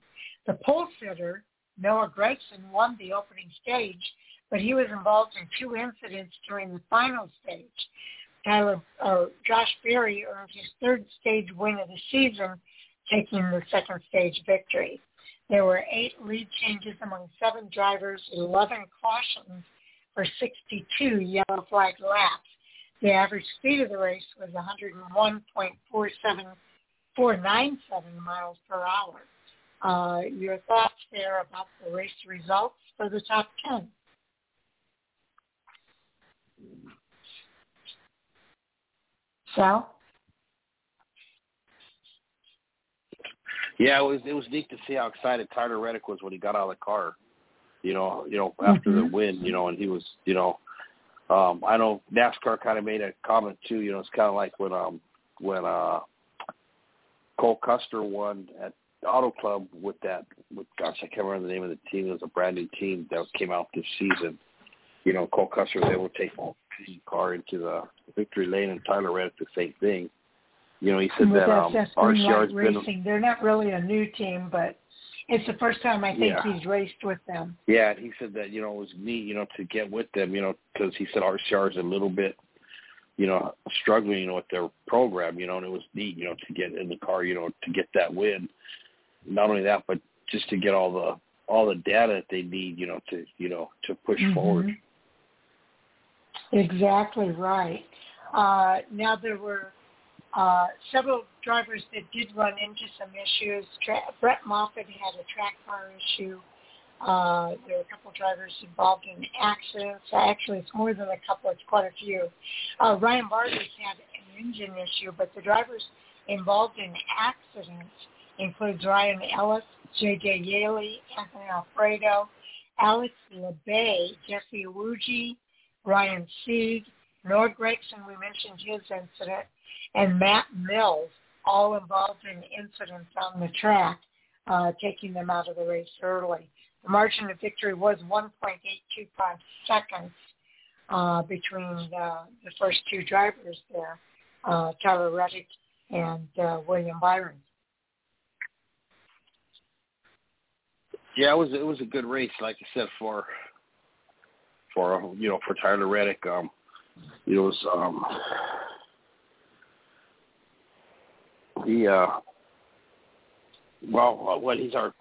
The pole sitter, Noah Gragson, won the opening stage, but he was involved in two incidents during the final stage. Tyler, uh, Josh Berry earned his third stage win of the season, taking the second stage victory. There were eight lead changes among seven drivers, 11 cautions for 62 yellow flag laps. The average speed of the race was 101.497 miles per hour. Uh, your thoughts there about the race results for the top 10? Sal? Yeah, it was it was neat to see how excited Tyler Reddick was when he got out of the car. You know, you know after mm-hmm. the win, you know, and he was, you know, um, I know NASCAR kind of made a comment too. You know, it's kind of like when um when uh Cole Custer won at Auto Club with that, with gosh, I can't remember the name of the team. It was a brand new team that came out this season. You know, Cole Custer was able to take the car into the victory lane, and Tyler Reddick the same thing. You know, he said that um, RCR's Racing. been. They're not really a new team, but it's the first time I think yeah. he's raced with them. Yeah, and he said that you know it was neat, you know, to get with them, you know, because he said RCR is a little bit you know, struggling, you know, with their program, you know, and it was neat, you know, to get in the car, you know, to get that win not only that, but just to get all the all the data that they need, you know, to you know to push mm-hmm. forward. Exactly right. Uh, now there were uh, several drivers that did run into some issues. Tra- Brett Moffitt had a track car issue. Uh, there were a couple of drivers involved in accidents. Actually, it's more than a couple; it's quite a few. Uh, Ryan Barber's had an engine issue, but the drivers involved in accidents includes Ryan Ellis, J.J. Yeley, Anthony Alfredo, Alex Labbé, Jesse Iwuji, Ryan Sieg, Noah Gragson, we mentioned his incident, and Matt Mills, all involved in incidents on the track, uh, taking them out of the race early. The margin of victory was 1.825 seconds uh, between uh, the first two drivers there, uh, Tyler Reddick and uh, William Byron. Yeah, it was it was a good race, like I said, for for you know for Tyler Reddick. Um, it was um, he uh, well, well, he's our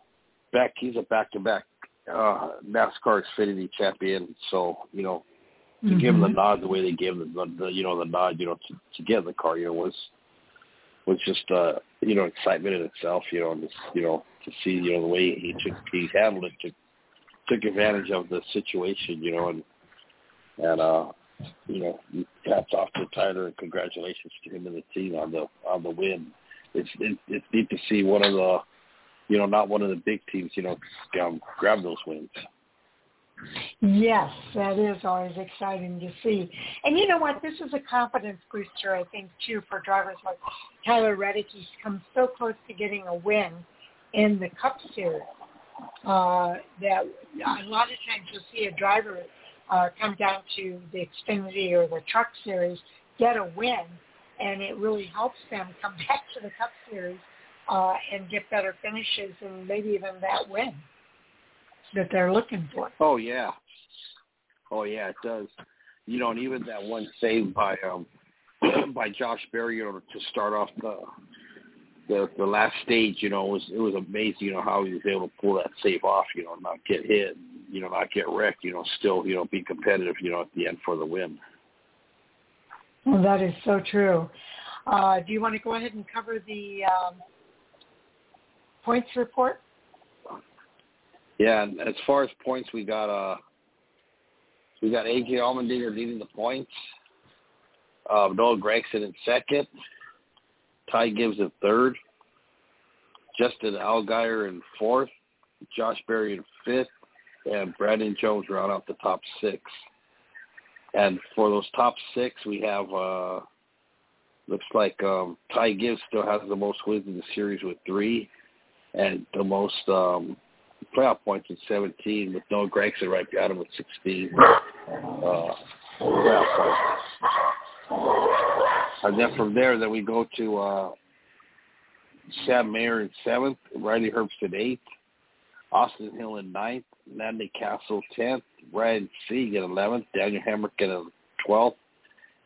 back. He's a back-to-back uh, NASCAR Xfinity champion. So you know, to mm-hmm. give him the nod the way they gave him the, the you know the nod, you know, to, to get in the car, you know, was was just uh, you know excitement in itself. You know, and just you know to see you know the way he took he handled it, took took advantage of the situation. You know, and and uh, you know, hats off to Tyler and congratulations to him and the team on the on the win. It's it, it's neat to see one of the you know, not one of the big teams, you know, um, grab those wins. Yes, that is always exciting to see. And you know what? This is a confidence booster, I think, too, for drivers like Tyler Reddick. He's come so close to getting a win in the Cup Series uh, that a lot of times you'll see a driver uh, come down to the Xfinity or the Truck Series, get a win, and it really helps them come back to the Cup Series uh, and get better finishes and maybe even that win that they're looking for. Oh yeah, oh yeah, it does. You know, and even that one save by um by Josh know, to start off the the the last stage, you know, was it was amazing, you know, how he was able to pull that save off, you know, not get hit, you know, not get wrecked, you know, still, you know, be competitive, you know, at the end for the win. Well, that is so true. Uh, do you want to go ahead and cover the um, points report? Yeah, as far as points, we got uh, we got AJ Allmendinger leading the points. Uh, Noah Gragson in second. Ty Gibbs in third. Justin Allgaier in fourth. Josh Berry in fifth. And Brandon Jones round out the top six. And for those top six, we have uh, looks like um, Ty Gibbs still has the most wins in the series with three and the most um, playoff points at 17 with Noah Gragson right behind him with 16 uh, playoff points. And then from there, then we go to uh, Sam Mayer in seventh, Riley Herbst in eighth, Austin Hill in ninth, Landon Cassill tenth, Ryan Sieg in eleventh, Daniel Hemric in twelfth,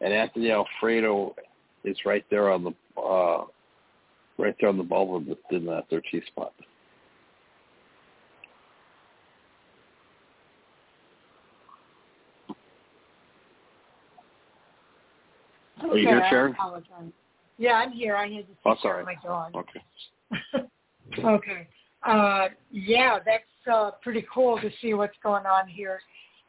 and Anthony Alfredo is right there on the uh, right there on the bubble in the 13th spot. Are you here, Sharon? Yeah, I'm here. I had to oh, sorry. my dog. Okay. okay. Uh, yeah, that's uh, pretty cool to see what's going on here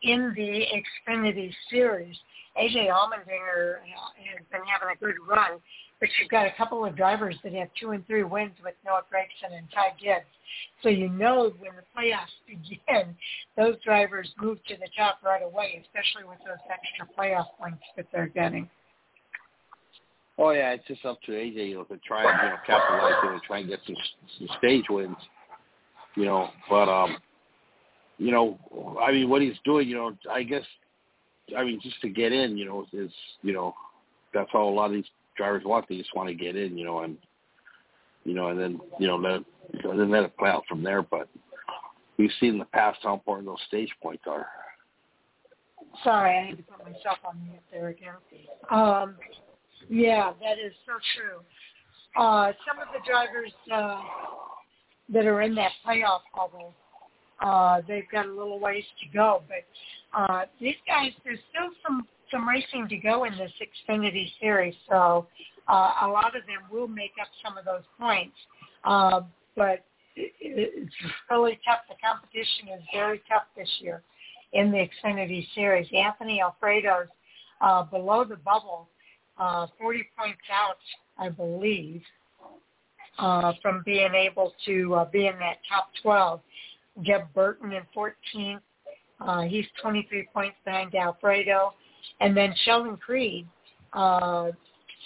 in the Xfinity Series. AJ Allmendinger uh, has been having a good run but you've got a couple of drivers that have two and three wins with Noah Gragson and Ty Gibbs. So you know when the playoffs begin, those drivers move to the top right away, especially with those extra playoff points that they're getting. Oh yeah, it's just up to AJ, you know, to try and you know capitalize and try and get some some stage wins. You know, but um, you know, I mean, what he's doing, you know, I guess, I mean, just to get in, you know, is you know, that's how a lot of these drivers want. They just want to get in, you know, and you know, and then you know, let and then let it play out from there. But we've seen in the past how important those stage points are. Sorry, I had to put myself on mute there again. Um, yeah, that is so true. Uh, some of the drivers uh, that are in that playoff bubble, uh, they've got a little ways to go. But uh, these guys, there's still some some racing to go in this Xfinity series, so uh, a lot of them will make up some of those points. Uh, but it, it's really tough. The competition is very tough this year in the Xfinity series. Anthony Alfredo's uh, below the bubble, uh, 40 points out, I believe, uh, from being able to uh, be in that top 12. Jeb Burton in 14th. Uh, he's 23 points behind Alfredo. And then Sheldon Creed, uh,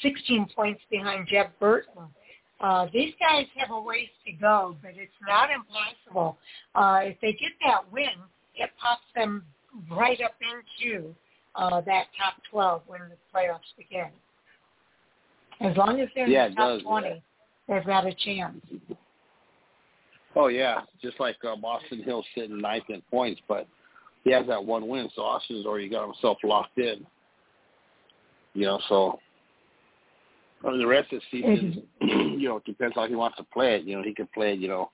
16 points behind Jeb Burton. Uh, these guys have a ways to go, but it's not impossible. Uh, if they get that win, it pops them right up into uh, that top 12 when the playoffs begin. As long as they're yeah, in the top does, 20, yeah. They've got a chance. Oh yeah, just like um, Austin Hill sitting ninth in points, but he has that one win, so Austin's already got himself locked in. You know, so I mean, the rest of the season, you know, it depends how he wants to play it. You know, he could play it, you know,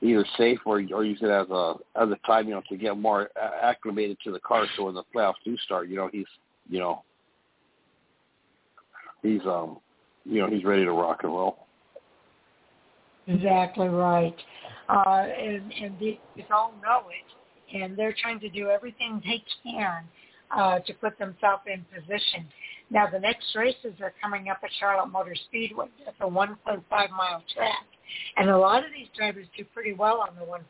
either safe or or use it as a as a time, you know, to get more acclimated to the car. So when the playoffs do start, you know, he's you know, he's um, you know, he's ready to rock and roll. Exactly right, uh, and and these all know it, and they're trying to do everything they can uh, to put themselves in position. Now the next races are coming up at Charlotte Motor Speedway. It's a 1.5 mile track, and a lot of these drivers do pretty well on the 1.5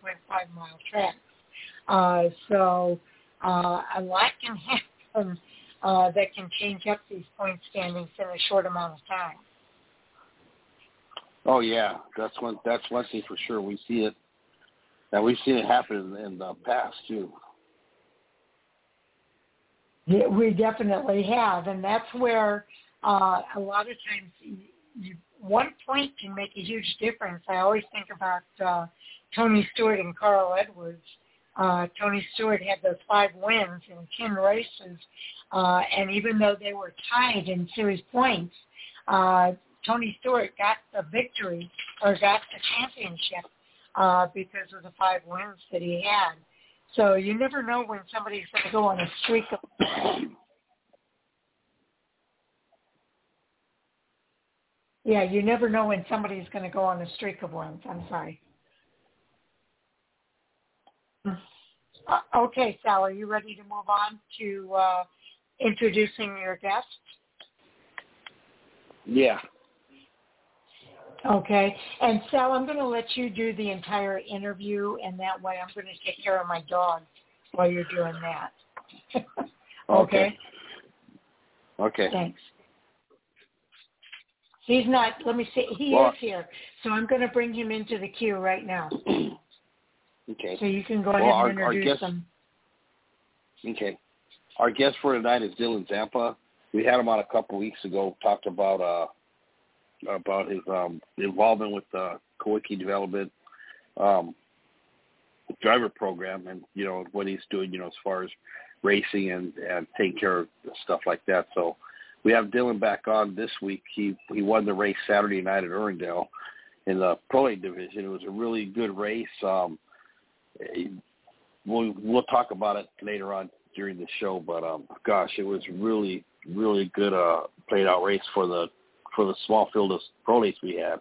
mile track. Uh, so uh, a lot can happen uh, that can change up these point standings in a short amount of time. Oh yeah, that's one. That's one thing for sure. We see it, and we've seen it happen in, the past too. Yeah, we definitely have, and that's where uh, a lot of times you, you, one point can make a huge difference. I always think about uh, Tony Stewart and Carl Edwards. Uh, Tony Stewart had those five wins in ten races, uh, and even though they were tied in series points, uh, Tony Stewart got the victory or got the championship uh, because of the five wins that he had. So you never know when somebody's going to go on a streak of. Yeah, you never know when somebody's going to go on a streak of wins. I'm sorry. Uh, okay, Sal, are you ready to move on to uh, introducing your guest? Yeah. Okay. And Sal, I'm going to let you do the entire interview, and that way I'm going to take care of my dog while you're doing that. okay? Okay. Thanks. He's not, let me see, he Well- is here. So I'm going to bring him into the queue right now. Okay. So you can go Well, ahead our- and our introduce guest- him. Okay. Our guest for tonight is Dylan Zampa. We had him on a couple weeks ago. Talked about uh about his um involvement with the Kawiki development um driver program and you know what he's doing you know as far as racing and and taking care of stuff like that. So we have Dylan back on this week. He he won the race Saturday night at Irwindale in the Pro A division. It was a really good race. Um, we'll we'll talk about it later on during the show, but um, gosh, it was really really good uh played out race for the for the small field of pro race we had.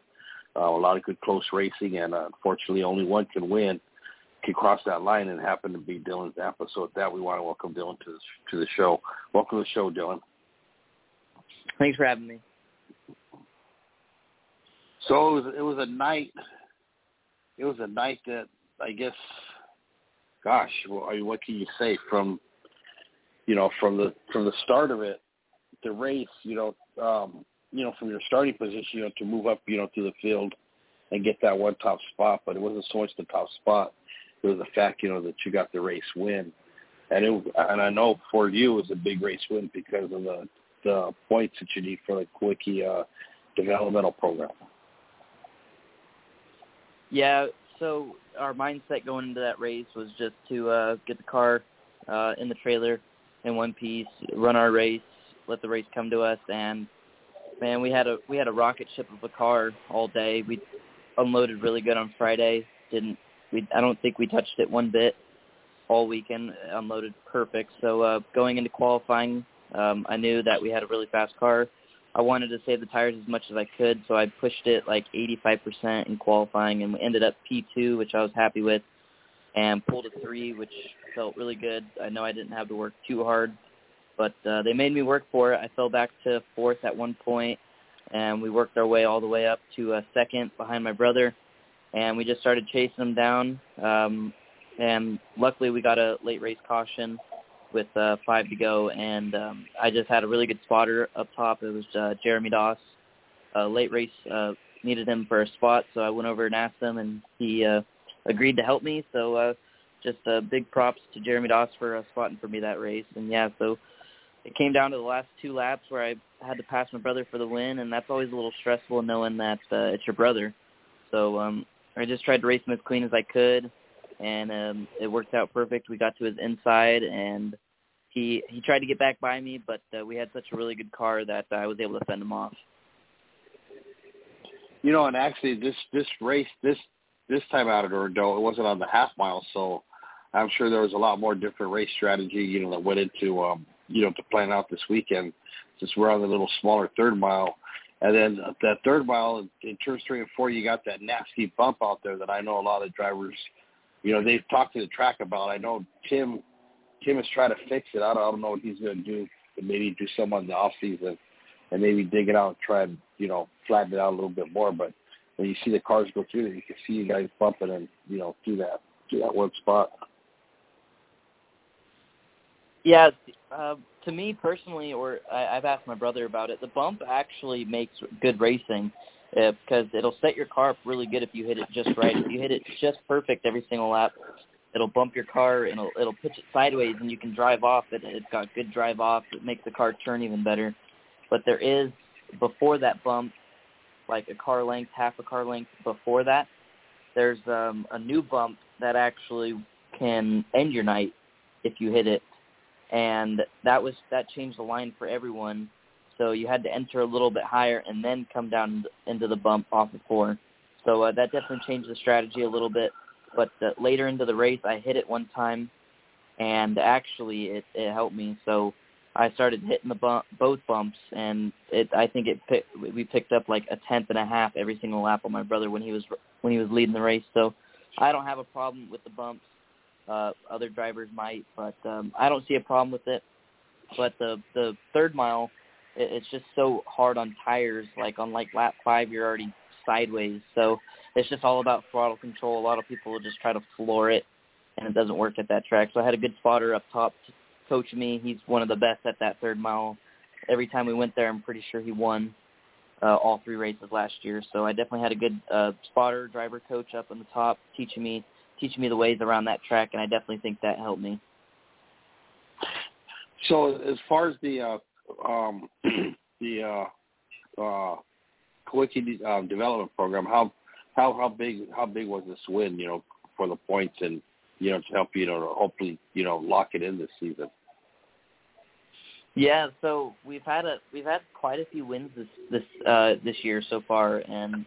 Uh, a lot of good close racing, and uh, unfortunately, only one can win, can cross that line, and happen to be Dylan Zampa. So with that, we want to welcome Dylan to the, to the show. Welcome to the show, Dylan. Thanks for having me. So it was it was a night. It was a night that I guess, gosh, well, I mean, what can you say from, you know, from the from the start of it, the race, you know, um, you know, from your starting position, you know, to move up, you know, to the field and get that one top spot. But it wasn't so much the top spot; it was the fact, you know, that you got the race win. And it and I know for you it was a big race win because of the the points that you need for the quickie uh, developmental program. Yeah, so our mindset going into that race was just to uh, get the car uh, in the trailer in one piece, run our race, let the race come to us, and man, we had a we had a rocket ship of a car all day. We unloaded really good on Friday. Didn't we? I don't think we touched it one bit all weekend. Unloaded perfect. So uh, going into qualifying, um, I knew that we had a really fast car. I wanted to save the tires as much as I could, so I pushed it like 85% in qualifying, and we ended up P2, which I was happy with, and pulled a three, which felt really good. I know I didn't have to work too hard, but uh, they made me work for it. I fell back to fourth at one point, and we worked our way all the way up to a second behind my brother, and we just started chasing them down. Um, and luckily, we got a late race caution, with uh, five to go, and um, I just had a really good spotter up top. It was uh, Jeremy Doss. Uh, late race uh, needed him for a spot, so I went over and asked him, and he uh, agreed to help me. So uh, just uh, big props to Jeremy Doss for uh, spotting for me that race. And yeah, so it came down to the last two laps where I had to pass my brother for the win, and that's always a little stressful knowing that uh, it's your brother. So um, I just tried to race him as clean as I could, and um, it worked out perfect. We got to his inside, and he he tried to get back by me, but uh, we had such a really good car that I was able to fend him off. You know, and actually, this this race this this time out at Ordo, it wasn't on the half mile, so I'm sure there was a lot more different race strategy, you know, that went into um, you know to plan out this weekend. Since we're on the little smaller third mile, and then that third mile in turns three and four, you got that nasty bump out there that I know a lot of drivers, you know, they've talked to the track about. I know Tim, Tim is trying to fix it. I don't, I don't know what he's going to do. Maybe do some on the off season, and maybe dig it out and try and you know flatten it out a little bit more. But when you see the cars go through there, you can see you guys bumping and you know through that through that one spot. Yeah, uh, to me personally, or I, I've asked my brother about it. The bump actually makes good racing uh, because it'll set your car up really good if you hit it just right. If you hit it just perfect every single lap, it'll bump your car and it'll, it'll pitch it sideways, and you can drive off. It, it's got good drive off. It makes the car turn even better. But there is before that bump, like a car length, half a car length before that, there's um, a new bump that actually can end your night if you hit it and that was that changed the line for everyone. So you had to enter a little bit higher and then come down into the bump off of four. So uh, that definitely changed the strategy a little bit. But uh, later into the race, I hit it one time, and actually it, it helped me. So I started hitting the bump, both bumps, and it I think it we picked up like a tenth and a half every single lap on my brother when he was when he was leading the race. So I don't have a problem with the bumps uh, other drivers might, but um, I don't see a problem with it. But the the third mile, it, it's just so hard on tires. Like on like lap five, you're already sideways, so it's just all about throttle control. A lot of people will just try to floor it, and it doesn't work at that track. So I had a good spotter up top coaching me. He's one of the best at that third mile. Every time we went there, I'm pretty sure he won uh, all three races last year. So I definitely had a good uh, spotter driver coach up on the top teaching me teaching me the ways around that track, and I definitely think that helped me. So as far as the uh, um, the uh, uh, Kawiki um, development program, how how how big how big was this win? You know, for the points and you know to help you know to hopefully you know lock it in this season. Yeah, so we've had a we've had quite a few wins this this uh, this year so far, and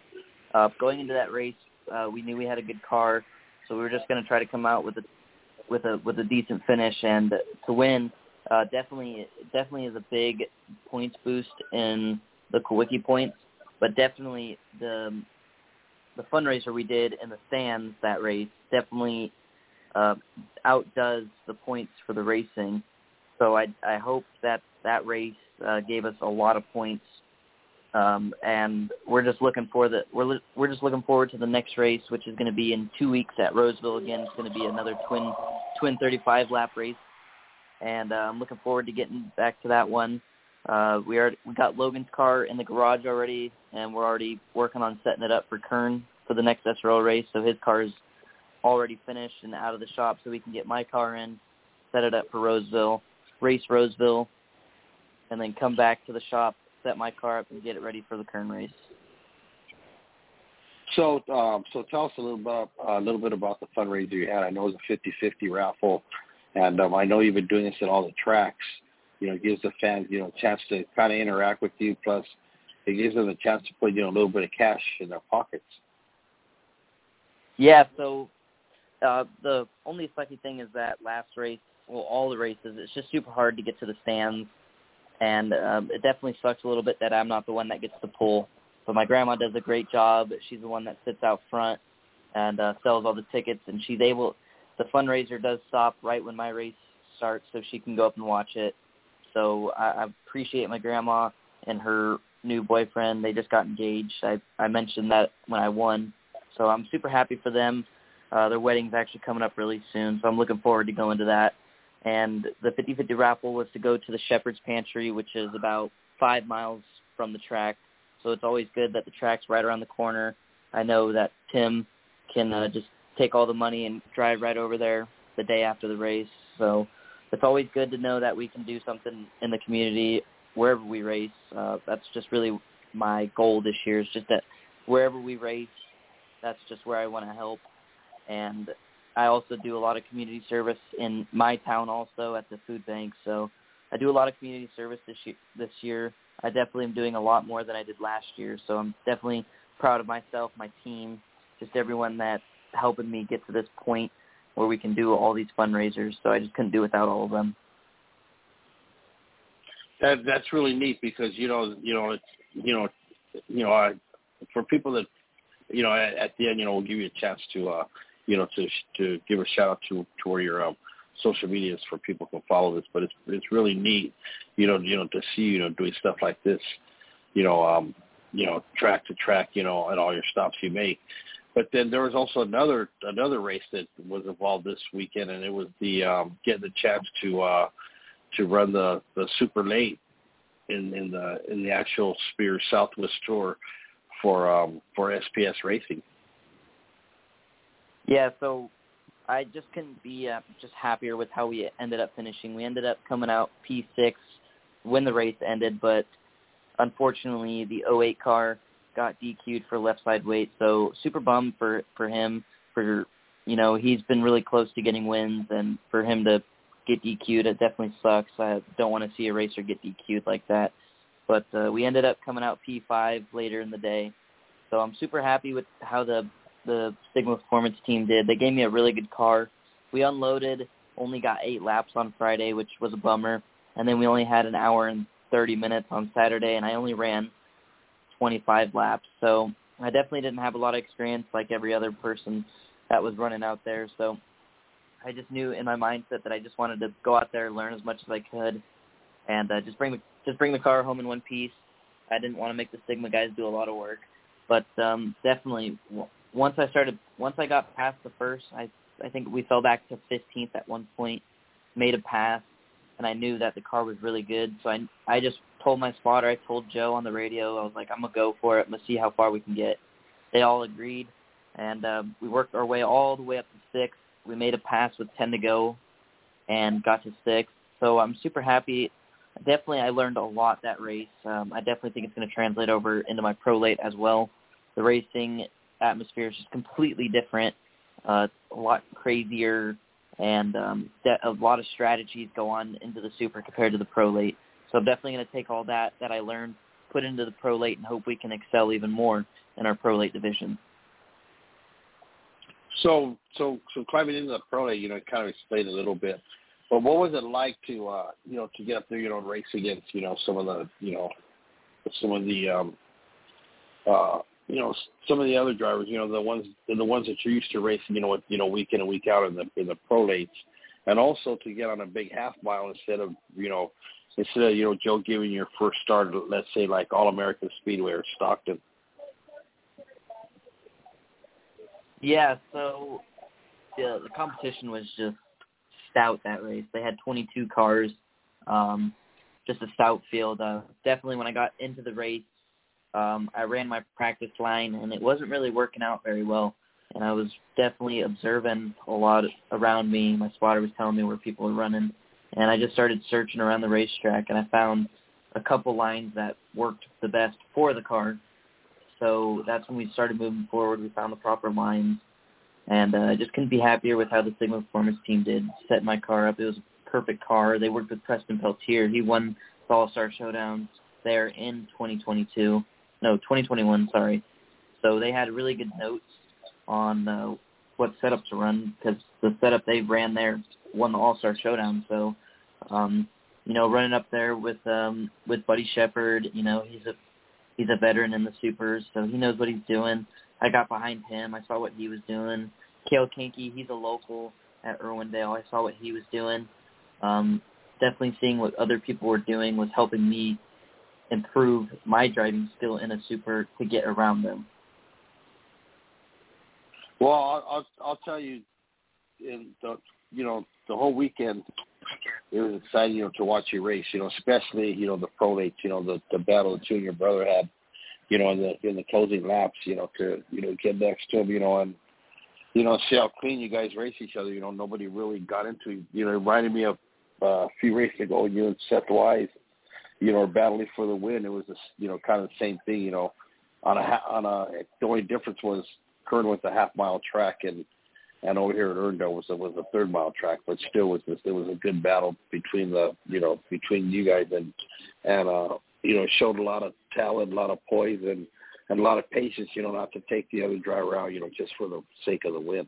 uh, going into that race, uh, we knew we had a good car. So we were just going to try to come out with a with a with a decent finish and to win. Uh, definitely, definitely is a big points boost in the Kawiki points, but definitely the the fundraiser we did in the stands that race definitely uh, outdoes the points for the racing. So I I hope that that race uh, gave us a lot of points um, and we're just looking for the we're we're just looking forward to the next race, which is going to be in two weeks at Roseville again. It's going to be another twin twin 35 lap race, and uh, I'm looking forward to getting back to that one. Uh, we are we got Logan's car in the garage already, and we're already working on setting it up for Kern for the next SRL race. So his car is already finished and out of the shop, so we can get my car in, set it up for Roseville, race Roseville, and then come back to the shop set my car up and get it ready for the Kern race. So, um, so tell us a little bit, uh, a little bit about the fundraiser you had. I know it was a 50-50 raffle, and um, I know you've been doing this at all the tracks. You know, it gives the fans, you know, a chance to kind of interact with you. Plus, it gives them a chance to put, you know, a little bit of cash in their pockets. Yeah. So, uh, the only sucky thing is that last race, well, all the races, it's just super hard to get to the stands and um, it definitely sucks a little bit that I'm not the one that gets to pull. But my grandma does a great job. She's the one that sits out front and uh, sells all the tickets, and she's able. The fundraiser does stop right when my race starts, so she can go up and watch it. So I, I appreciate my grandma and her new boyfriend. They just got engaged. I I mentioned that when I won, so I'm super happy for them. Uh, their wedding's actually coming up really soon, so I'm looking forward to going to that And the 50-50 raffle was to go to the Shepherd's Pantry, which is about five miles from the track. So it's always good that the track's right around the corner. I know that Tim can uh, just take all the money and drive right over there the day after the race. So it's always good to know that we can do something in the community wherever we race. Uh, that's just really my goal this year is just that wherever we race, that's just where I want to help. And I also do a lot of community service in my town also at the food bank. So I do a lot of community service this year. This year, I definitely am doing a lot more than I did last year. So I'm definitely proud of myself, my team, just everyone that's helping me get to this point where we can do all these fundraisers. So I just couldn't do without all of them. That that's really neat because you know you know it's you know you know uh, for people that you know at, at the end you know we'll give you a chance to uh you know to to give a shout out to to where your um social medias for people can follow this but it's it's really neat you know you know to see you know doing stuff like this you know um you know track to track you know and all your stops you make but then there was also another another race that was involved this weekend and it was the um getting the chance to uh to run the the super late in in the in the actual Spears Southwest Tour for um for SPS Racing. Yeah, so I just couldn't be uh, just happier with how we ended up finishing. We ended up coming out P6 when the race ended, but unfortunately the 08 car got DQ'd for left side weight. So super bummed for for him for you know he's been really close to getting wins, and for him to get DQ'd. It definitely sucks. I don't want to see a racer get DQ'd like that. But uh, we ended up coming out P5 later in the day. So I'm super happy with how the the Sigma Performance team did. They gave me a really good car. We unloaded, only got eight laps on Friday, which was a bummer. And then we only had an hour and 30 minutes on Saturday, and I only ran 25 laps. So I definitely didn't have a lot of experience like every other person that was running out there. So I just knew in my mindset that I just wanted to go out there, learn as much as I could, and uh, just bring the just bring the car home in one piece. I didn't want to make the Sigma guys do a lot of work, but um, definitely once I started, once I got past the first, I I think we fell back to 15th at one point, made a pass, and I knew that the car was really good. So I I just told my spotter, I told Joe on the radio, I was like, I'm gonna go for it. Let's see how far we can get. They all agreed, and um, we worked our way all the way up to sixth we made a pass with 10 to go and got to six. So I'm super happy. Definitely, I learned a lot that race. Um, I definitely think it's going to translate over into my pro late as well. The racing atmosphere is just completely different, uh, a lot crazier, and um, a lot of strategies go on into the super compared to the pro late. So I'm definitely going to take all that that I learned, put into the pro late, and hope we can excel even more in our pro late division. So, so, so climbing into the pro day, you know, kind of explained a little bit. But what was it like to, uh, you know, to get up there, you know, race against, you know, some of the, you know, some of the, um, uh, you know, some of the other drivers, you know, the ones, the ones that you're used to racing, you know, you know, week in and week out in the in the pro lates, and also to get on a big half mile instead of, you know, instead of you know Joe giving your first start, let's say like All American Speedway or Stockton. Yeah, so the the competition was just stout that race. They had 22 cars, um, just a stout field. Uh, definitely, when I got into the race, um, I ran my practice line, and it wasn't really working out very well. And I was definitely observing a lot around me. My spotter was telling me where people were running, and I just started searching around the racetrack, and I found a couple lines that worked the best for the car so that's when we started moving forward. We found the proper lines, and uh, I just couldn't be happier with how the Sigma Performance team did set my car up. It was a perfect car. They worked with Preston Peltier. He won the All-Star Showdowns there in 2022. No, 2021, sorry. So they had really good notes on uh, what setup to run because the setup they ran there won the All-Star Showdown. So, um, you know, running up there with um, with Buddy Shepard, you know, he's a he's a veteran in the supers, so he knows what he's doing. I got behind him. I saw what he was doing. Kale Kinky, he's a local at Irwindale. I saw what he was doing. Um, definitely seeing what other people were doing was helping me improve my driving skill in a super to get around them. Well, I'll I'll, I'll tell you, in the you know the whole weekend, it was exciting, you know, to watch you race. You know, especially you know the pro lates. You know, the the battle that you and your brother had. You know, in the in the closing laps. You know, to you know get next to him. You know, and you know see how clean you guys race each other. You know, nobody really got into. You know, it reminded me of uh, a few races ago. You and Seth Wise. You know, battling for the win. It was a, you know kind of the same thing. You know, on a on a the only difference was Kern was a half mile track and and over here at Irwindale was a, was a third mile track, but still was this, it was a good battle between the you know between you guys and and uh you know showed a lot of talent, a lot of poise and and a lot of patience, you know, not to take the other driver out, you know, just for the sake of the win.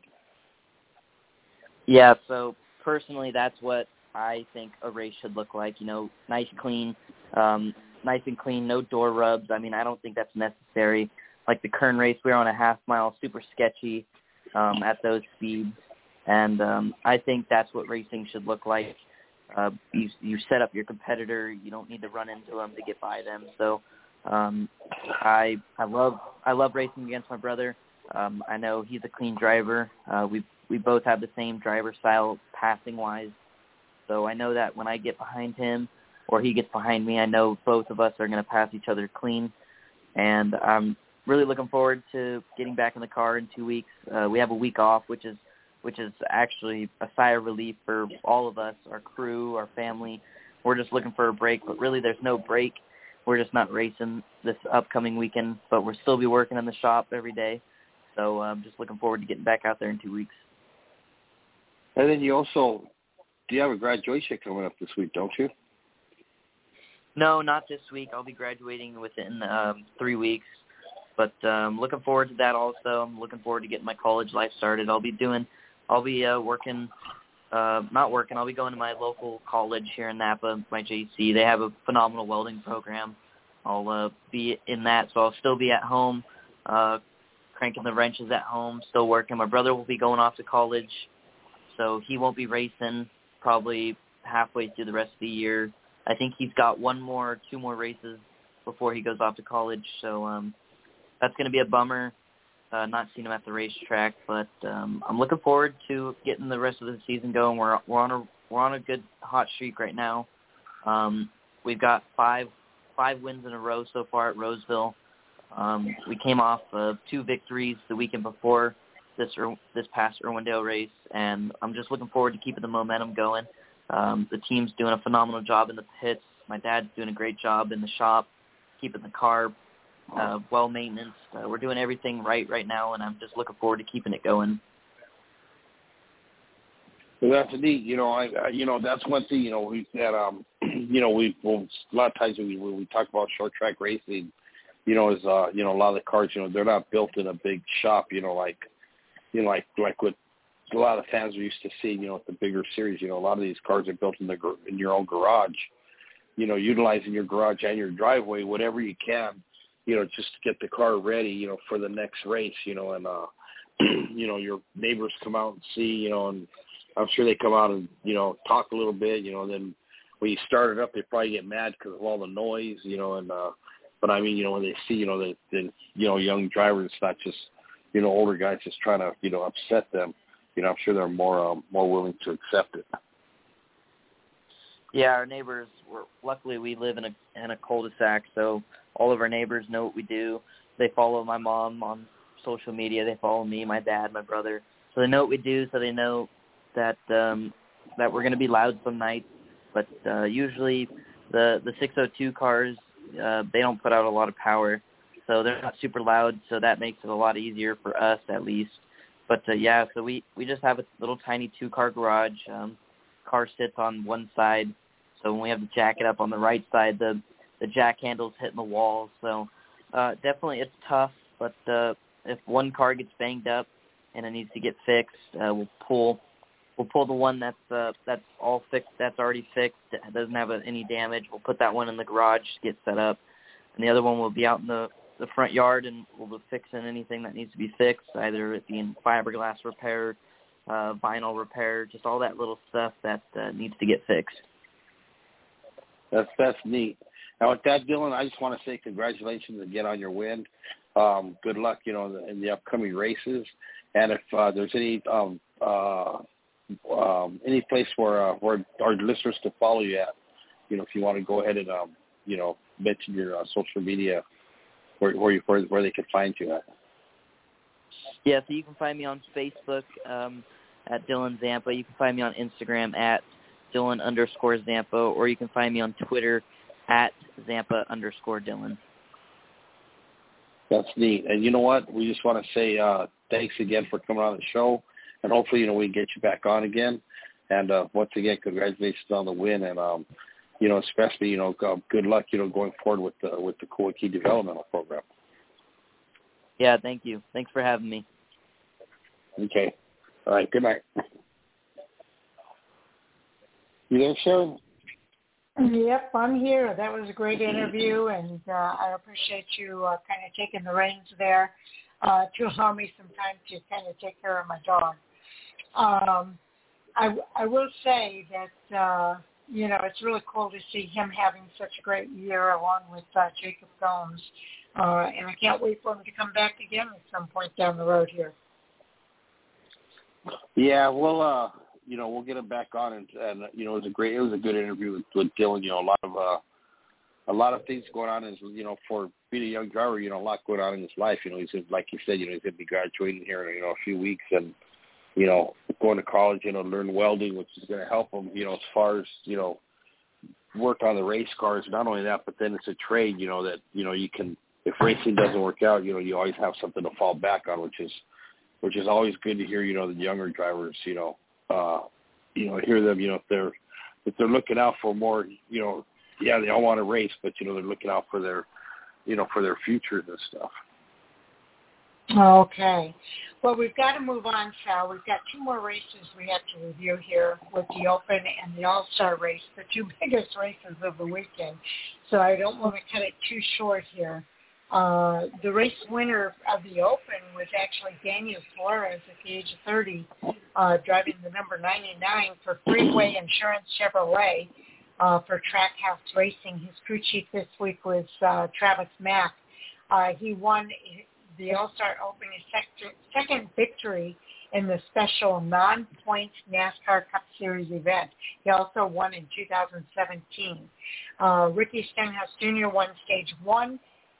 Yeah, so personally that's what I think a race should look like, you know, nice clean, um nice and clean, no door rubs. I mean, I don't think that's necessary. Like the Kern race, we were on a half mile, super sketchy um, at those speeds, and um, I think that's what racing should look like. Uh, you you set up your competitor. You don't need to run into them to get by them. So um, I I love I love racing against my brother. Um, I know he's a clean driver. Uh, we we both have the same driver style passing wise. So I know that when I get behind him or he gets behind me, I know both of us are going to pass each other clean. And I'm really looking forward to getting back in the car in two weeks. Uh, we have a week off, which is which is actually a sigh of relief for all of us, our crew, our family. We're just looking for a break, but really there's no break. We're just not racing this upcoming weekend, but we'll still be working in the shop every day. So I'm just looking forward to getting back out there in two weeks. And then you also, do you have a graduation coming up this week, don't you? No, not this week. I'll be graduating within um, three weeks. But um, looking forward to that also. I'm looking forward to getting my college life started. I'll be doing, I'll be uh, working, uh, not working. I'll be going to my local college here in Napa, my JC. They have a phenomenal welding program. I'll uh, be in that, so I'll still be at home, uh, cranking the wrenches at home, still working. My brother will be going off to college, so he won't be racing probably halfway through the rest of the year. I think he's got one more, two more races before he goes off to college. So um, that's going to be a bummer uh, not seeing him at the racetrack. But um, I'm looking forward to getting the rest of the season going. We're we're on a we're on a good hot streak right now. Um, we've got five five wins in a row so far at Roseville. Um, we came off of two victories the weekend before this this past Irwindale race, and I'm just looking forward to keeping the momentum going. Um, the team's doing a phenomenal job in the pits. My dad's doing a great job in the shop, keeping the car uh, well maintenance. Uh, we're doing everything right right now, and I'm just looking forward to keeping it going. Well, that's neat. You know, I, I you know that's one thing. You know, we that um, you know, we well, a lot of times we when we talk about short track racing, you know, is uh, you know, a lot of the cars, you know, they're not built in a big shop. You know, like, you know, like like what a lot of fans are used to seeing. You know, at the bigger series, you know, a lot of these cars are built in the in your own garage. You know, utilizing your garage and your driveway, whatever you can you know, just to get the car ready, you know, for the next race, you know, and uh you know, your neighbors come out and see, you know, and I'm sure they come out and, you know, talk a little bit, you know, and then when you start it up, they probably get mad because of all the noise, you know, and uh but I mean, you know, when they see, you know, that the you know, young drivers, it's not just, you know, older guys just trying to, you know, upset them, you know, I'm sure they're more um, more willing to accept it. Yeah, our neighbors were luckily we live in a in a cul-de-sac, so all of our neighbors know what we do. They follow my mom on social media. They follow me, my dad, my brother. So they know what we do. So they know that um, that we're going to be loud some nights. But uh, usually the the 602 cars uh, they don't put out a lot of power, so they're not super loud. So that makes it a lot easier for us at least. But uh, yeah, so we we just have a little tiny two car garage. Um, car sits on one side, so when we have the jacket up on the right side, the the jack handles hitting the walls. So uh, definitely it's tough, but uh, if one car gets banged up and it needs to get fixed, uh, we'll pull we'll pull the one that's uh, that's all fixed, that's already fixed, that doesn't have any damage. We'll put that one in the garage, to get set up, and the other one will be out in the the front yard, and we'll be fixing anything that needs to be fixed, either it being fiberglass repair, uh, vinyl repair, just all that little stuff that uh, needs to get fixed. That's that's neat. Now with that, Dylan, I just want to say congratulations again on your win. Um, good luck, you know, in the, in the upcoming races. And if uh, there's any um, uh, um, any place where uh, where our listeners can follow you at. You know, if you want to go ahead and um, you know mention your uh, social media where where you where, where they can find you at. Yeah, so you can find me on Facebook um, at Dylan Zampa. You can find me on Instagram at Dylan underscore Zampa, or you can find me on Twitter at Zampa underscore Dylan. That's neat. And you know what? We just want to say uh, thanks again for coming on the show, and hopefully, you know, we can get you back on again. And uh, once again, congratulations on the win, and um, you know, especially you know, good luck, you know, going forward with the with the Key developmental program. Yeah, thank you. Thanks for having me. Okay. All right. Good night. You there, Sharon? Yep, I'm here. That was a great interview, and uh, I appreciate you uh, kind of taking the reins there uh, to allow me some time to kind of take care of my dog. Um, I, I will say that uh, you know it's really cool to see him having such a great year along with uh, Jacob Gomes, uh, and I can't wait for him to come back again at some point down the road here. Yeah, well, uh, you know, we'll get him back on, and, and you know, it was a great, it was a good interview with, with Dylan. You know, a lot of uh, a lot of things going on. Is you know, for being a young driver, you know, a lot going on in his life. You know, he's like you said, you know, he's going to be graduating here in you know a few weeks, and you know, going to college, you know, learn welding, which is going to help him. You know, as far as you know, work on the race cars. Not only that, but then it's a trade. You know that you know you can if racing doesn't work out, you know, you always have something to fall back on, which is which is always good to hear. You know, the younger drivers, you know, uh, you know, hear them. You know, if they're if they're looking out for more, you know, yeah, they all want to race, but you know, they're looking out for their, you know, for their futures and stuff. Okay. Well, we've got to move on, Sal. We've got two more races we have to review here with the Open and the All-Star race, the two biggest races of the weekend. So I don't want to cut it too short here. Uh, the race winner of the Open was actually Daniel Suarez at the age of 30, uh, driving the number 99 for Freeway Insurance Chevrolet uh, for Trackhouse Racing. His crew chief this week was uh, Travis Mack. Uh, he won the All-Star Open, sec- second victory in the special non-points NASCAR Cup Series event. He also won in 2017. Uh, Ricky Stenhouse Jr. won stage one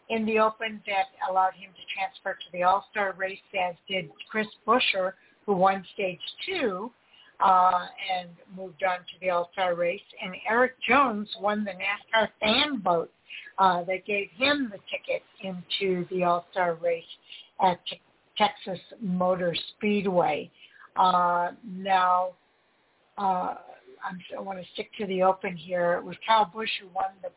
in the Open that allowed him to transfer to the All-Star race, as did Chris Buescher, who won stage two uh, and moved on to the All-Star race. And Erik Jones won the NASCAR fan vote uh, that gave him the ticket into the All-Star race at T- Texas Motor Speedway. Uh, now, uh, I'm, I want to stick to the Open here. It was Kyle Busch who won the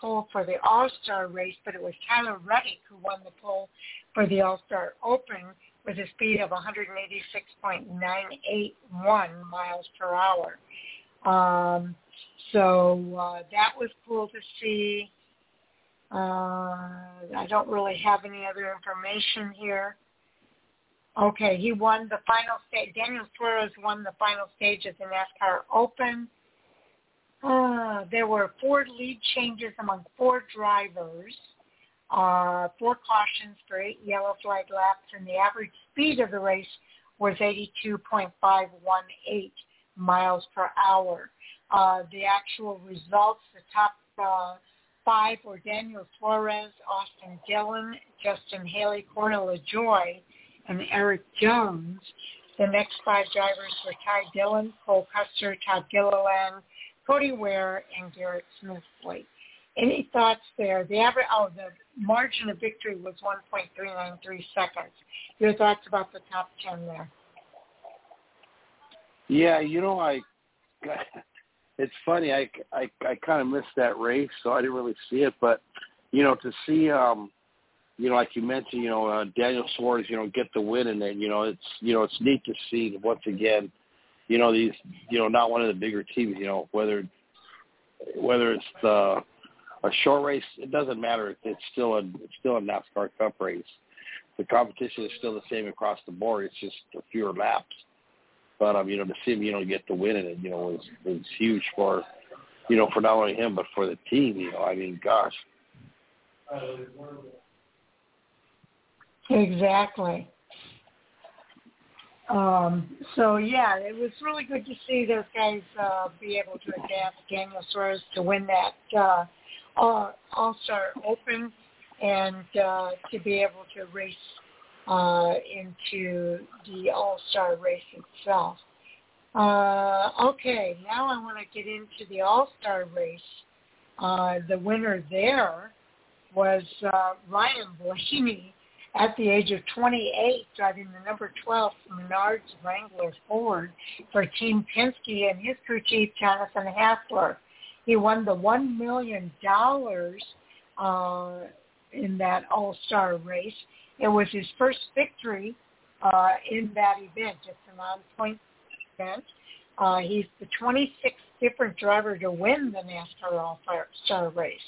pole for the All-Star race, but it was Tyler Reddick who won the pole for the All-Star Open with a speed of 186.981 miles per hour. Um, so uh, that was cool to see. Uh, I don't really have any other information here. Okay, he won the final stage. Daniel Suarez won the final stage of the NASCAR Open. Uh, there were four lead changes among four drivers, uh, four cautions for eight yellow flag laps, and the average speed of the race was 82.518 miles per hour. Uh, the actual results, the top uh, five were Daniel Suarez, Austin Dillon, Justin Haley, Corey LaJoie, and Erik Jones. The next five drivers were Ty Dillon, Cole Custer, Todd Gilliland, Cody Ware, and Garrett Smithley. Any thoughts there? The average, oh, the margin of victory was 1.393 seconds. Your thoughts about the top 10 there? Yeah, you know, I, it's funny. I, I, I kind of missed that race, so I didn't really see it. But, you know, to see, um, you know, like you mentioned, you know, uh, Daniel Suarez, you know, get the win, and then, you know, it's, you know, it's neat to see once again, you know, these, you know, not one of the bigger teams, you know, whether whether it's the a short race, it doesn't matter. It's still a it's still a NASCAR Cup race. The competition is still the same across the board. It's just a fewer laps. But um, you know, to see him, you know, get the win in it, you know, was was huge for, you know, for not only him but for the team. You know, I mean, gosh. Exactly. Um, so yeah, it was really good to see those guys uh, be able to advance Daniel Suarez to win that uh, All Star Open and uh, to be able to race uh, into the All Star race itself. Uh, okay, now I want to get into the All Star race. Uh, the winner there was uh, Ryan Blaney at the age of 28, driving the number 12 Menards Wrangler Ford for Team Penske and his crew chief Jonathan Hassler. He won the $1 million uh, in that All-Star race. It was his first victory uh, in that event. It's a non-point event. Uh, he's the 26th different driver to win the NASCAR All-Star race.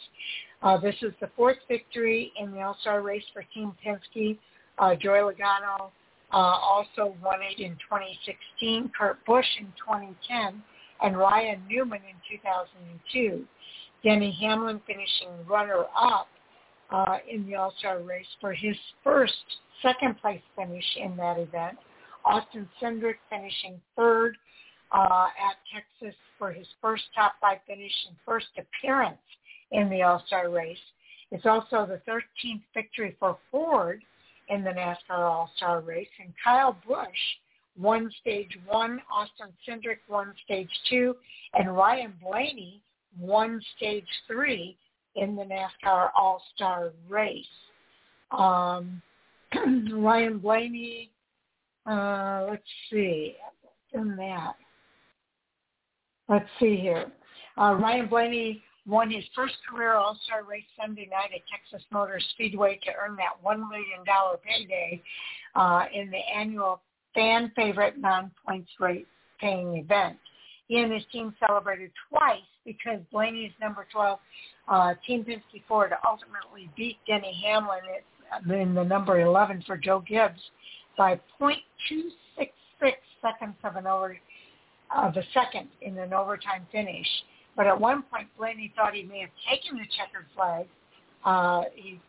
Uh, this is the fourth victory in the All-Star race for Team Penske. Uh, Joey Logano uh, also won it in 2016, Kurt Busch in 2010, and Ryan Newman in 2002. Denny Hamlin finishing runner-up uh, in the All-Star race for his first second-place finish in that event. Austin Cindric finishing third uh, at Texas for his first top five finish and first appearance in the All-Star race. It's also the 13th victory for Ford in the NASCAR All-Star race. And Kyle Busch won stage one, Austin Cindric won stage two, and Ryan Blaney won stage three in the NASCAR All-Star race. Um, Ryan Blaney, uh, let's see, done that. Let's see here. Uh, Ryan Blaney won his first career All-Star race Sunday night at Texas Motor Speedway to earn that $1 million payday uh, in the annual fan favorite non-points rate paying event. He and his team celebrated twice because Blaney's number 12 uh, Team Penske Ford ultimately beat Denny Hamlin in the number 11 for Joe Gibbs by 0.266 seconds of an over of a second in an overtime finish. But at one point, Blaney thought he may have taken the checkered flag. Uh, he,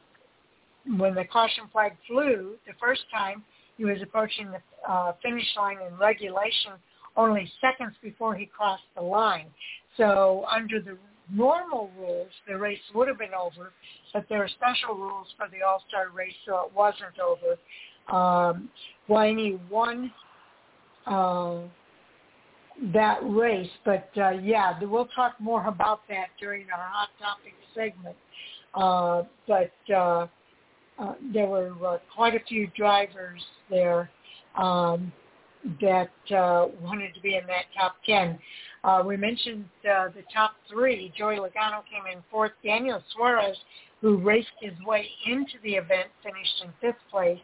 when the caution flag flew the first time, he was approaching the uh, finish line in regulation only seconds before he crossed the line. So under the normal rules, the race would have been over, but there are special rules for the All-Star race, so it wasn't over. Um, Blaney won uh, that race. But uh, yeah, we'll talk more about that during our hot topic segment. Uh, but uh, uh, there were uh, quite a few drivers there um, that uh, wanted to be in that top 10. Uh, we mentioned uh, the top three. Joey Logano came in fourth. Daniel Suarez, who raced his way into the event, finished in fifth place,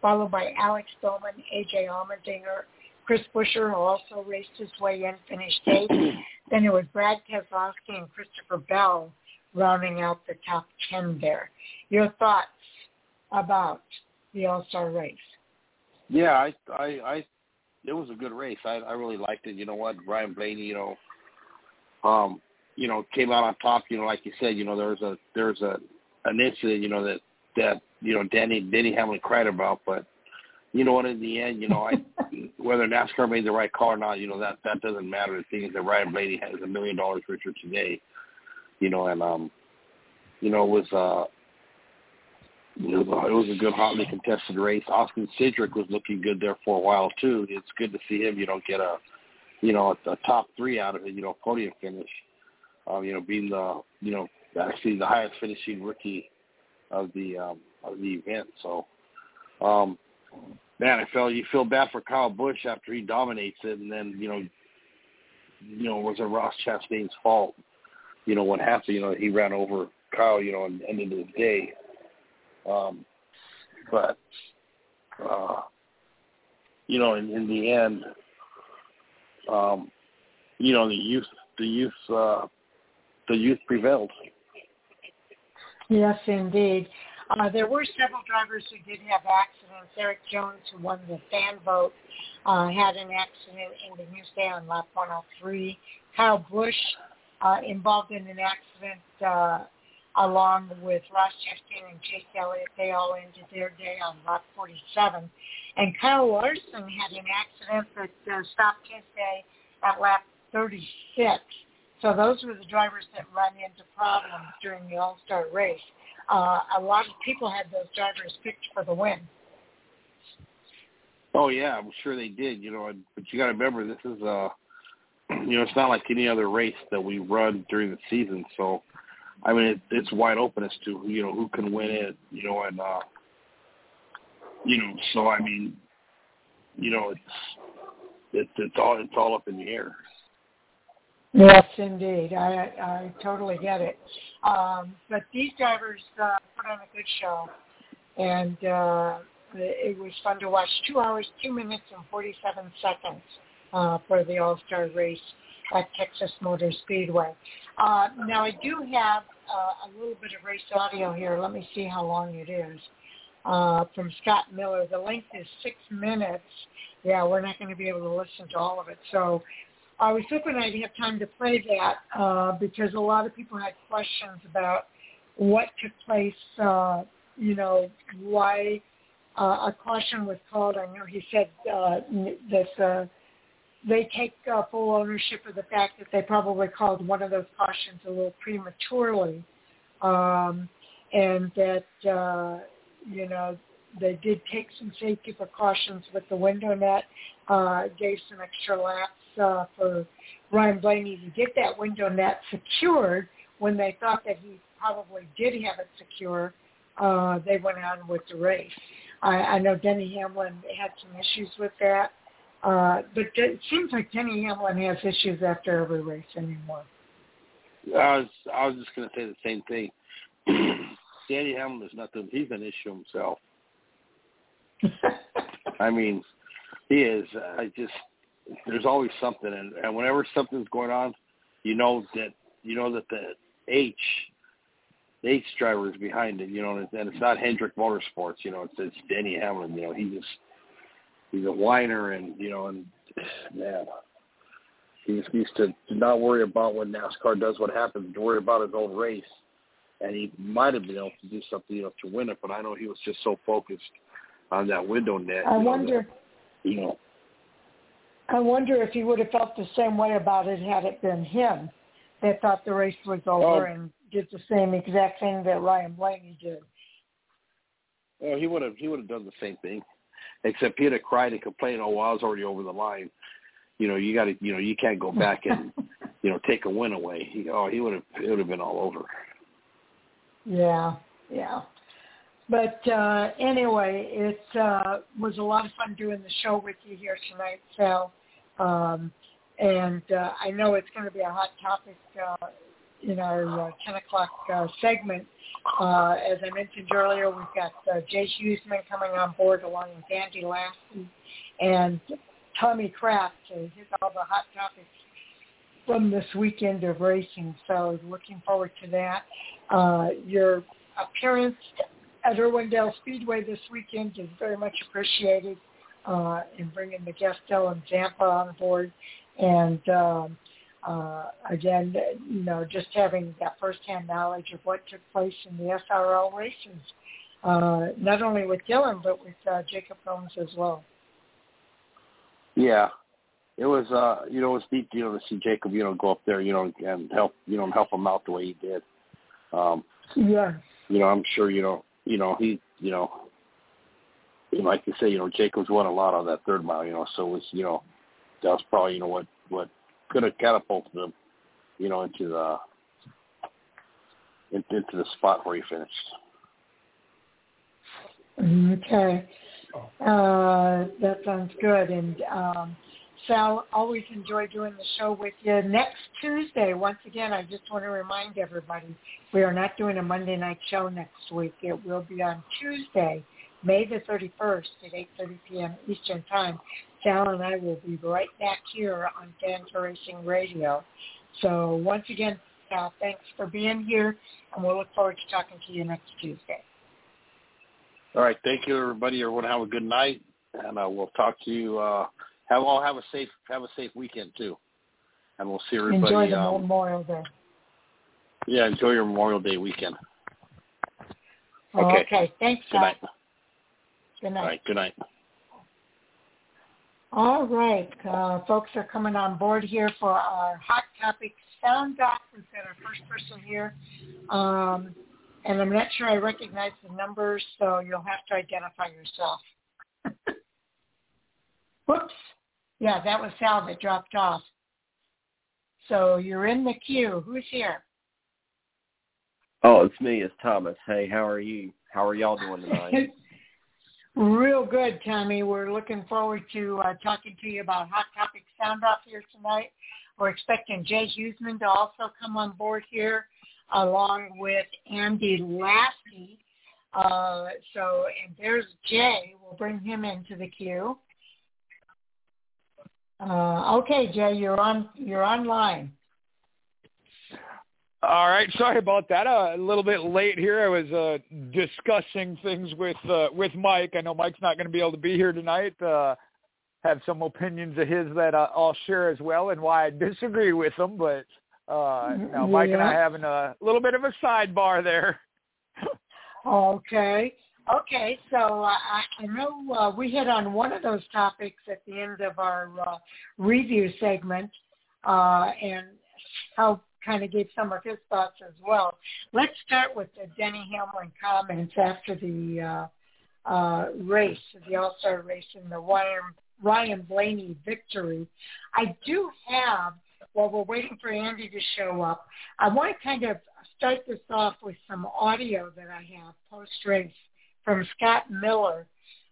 followed by Alex Bowman, AJ Allmendinger, Chris Buescher, who also raced his way in, finished eighth. then it was Brad Keselowski and Christopher Bell rounding out the top 10 there. Your thoughts about the All-Star race? Yeah, I, I, I, it was a good race. I, I really liked it. You know what, Ryan Blaney, you know, um, you know, came out on top. You know, like you said, you know, there's a, there's a, an incident, you know, that, that, you know, Danny, Danny Hamlin cried about, but you know what? In the end, you know, I whether NASCAR made the right call or not, you know that that doesn't matter. The thing is that Ryan Blaney has a million dollars richer today, you know, and um, you know, it was uh, it was, a, it was a good hotly contested race. Austin Cindric was looking good there for a while too. It's good to see him, you know, get a, you know, a, a top three out of it, you know, podium finish. Um, you know, being the, you know, actually the highest finishing rookie of the um, of the event. So, um, man, I felt you feel bad for Kyle Busch after he dominates it, and then you know, you know, was it Ross Chastain's fault? You know what happened? You know, he ran over Kyle. You know, and ended his day. Um, but uh, you know, in, in the end, um, you know, the youth, the youth, uh, the youth prevailed. Yes, indeed. Uh, there were several drivers who did have accidents. Erik Jones, who won the fan vote, uh, had an accident in the Newsday on lap 103. Kyle Busch uh, involved in an accident uh, along with Ross Chastain and Chase Elliott. They all ended their day on lap 47. And Kyle Larson had an accident that uh, stopped his day at lap 36. So those were the drivers that run into problems during the All-Star race. Uh, a lot of people had those drivers picked for the win. Oh yeah, I'm sure they did. You know, but you got to remember this is uh, you know, it's not like any other race that we run during the season. So, I mean, it, it's wide open as to you know who can win it. You know, and uh, you know, so I mean, you know, it's it's it's all it's all up in the air. Yes, indeed. I I totally get it. Um, but these drivers uh, put on a good show, and uh, it was fun to watch. Two hours, two minutes, and forty-seven seconds uh, for the All-Star race at Texas Motor Speedway. Uh, now I do have uh, a little bit of race audio here. Let me see how long it is. Uh, from Scott Miller. The length is six minutes. Yeah, we're not going to be able to listen to all of it. So I was hoping I'd have time to play that uh, because a lot of people had questions about what took place, uh, you know, why uh, a caution was called. I know he said uh, that uh, they take uh, full ownership of the fact that they probably called one of those cautions a little prematurely, um, and that uh, you know they did take some safety precautions with the window net, uh, gave some extra laps uh, for Ryan Blaney to get that window net secured when they thought that he probably did have it secure. Uh, they went on with the race. I, I know Denny Hamlin had some issues with that. Uh, but it seems like Denny Hamlin has issues after every race anymore. I was I was just going to say the same thing. Danny Hamlin is nothing. He's an issue himself. I mean, he is. I just there's always something, and, and whenever something's going on, you know that you know that the H the H driver is behind it. You know, and it's not Hendrick Motorsports. You know, it's it's Denny Hamlin. You know, he just he's a whiner, and you know, and man, he's used to, to not worry about when NASCAR does what happens, to worry about his own race. And he might have been able to do something, you know, to win it, but I know he was just so focused on that window net. I wonder, that, you know. I wonder if he would have felt the same way about it had it been him that thought the race was oh. over and did the same exact thing that Ryan Blaney did. Well, he would have he would have done the same thing except he'd have cried and complained, oh, well, I was already over the line. You know, you got to, you know, you can't go back and, you know, take a win away. He, oh, he would have, it would have been all over. Yeah, yeah. But uh, anyway, it uh, was a lot of fun doing the show with you here tonight, Sal. Um, and uh, I know it's going to be a hot topic uh, in our uh, 10 o'clock uh, segment. Uh, as I mentioned earlier, we've got uh, Jay Huseman coming on board along with Andy Lasky and Tommy Kraft to hit all the hot topics from this weekend of racing. So looking forward to that. Uh, your appearance at Irwindale Speedway this weekend is very much appreciated uh, in bringing the guest Dylan Zampa on board. And um, uh, again, you know, just having that firsthand knowledge of what took place in the SRL races, uh, not only with Dylan but with uh, Jacob Holmes as well. Yeah, it was uh, you know it was neat you know to see Jacob you know go up there you know and help you know help him out the way he did. Um, yeah. You know, I'm sure you know you know he you know like you say you know Jacob's won a lot on that third mile you know so it was you know that was probably you know what what could have catapulted him, you know, into the into the spot where he finished. Okay, uh, that sounds good. And um, Sal, always enjoy doing the show with you. Next Tuesday, once again, I just want to remind everybody we are not doing a Monday night show next week. It will be on Tuesday, May the 31st at 8.30 p.m. Eastern Time. Sal and I will be right back here on Fan4Racing Radio. So once again, Sal, thanks for being here, and we'll look forward to talking to you next Tuesday. All right. Thank you, everybody. Everyone have a good night, and uh, we'll talk to you. Uh, have all have a safe have a safe weekend too, and we'll see everybody. Enjoy the um, Memorial Day. Yeah, enjoy your Memorial Day weekend. Okay. okay. Thanks, Good night. Good night. All right. Good night. All right. Uh, folks are coming on board here for our Hot Topic Sound Off. We've got our first person here. Um, and I'm not sure I recognize the numbers, so you'll have to identify yourself. Whoops. Yeah, that was Sal that dropped off. So you're in the queue. Who's here? Oh, it's me. It's Thomas. Hey, how are you? How are y'all doing tonight? Real good, Tommy. We're looking forward to uh, talking to you about Hot Topic Sound Off here tonight. We're expecting Jay Huseman to also come on board here, along with Andy Lasky. Uh, so, and there's Jay. We'll bring him into the queue. Uh, okay, Jay, you're on. You're online. All right, sorry about that. Uh, a little bit late here. I was uh, discussing things with uh, with Mike. I know Mike's not going to be able to be here tonight. Uh, have some opinions of his that uh, I'll share as well, and why I disagree with them. But uh, now Mike yeah. and I having a little bit of a sidebar there. okay. Okay, so uh, I, I know uh, we hit on one of those topics at the end of our uh, review segment, uh, and how kind of gave some of his thoughts as well. Let's start with the Denny Hamlin comments after the uh, uh, race, the All-Star race and the Ryan, Ryan Blaney victory. I do have, while we're waiting for Andy to show up, I want to kind of start this off with some audio that I have post-race from Scott Miller.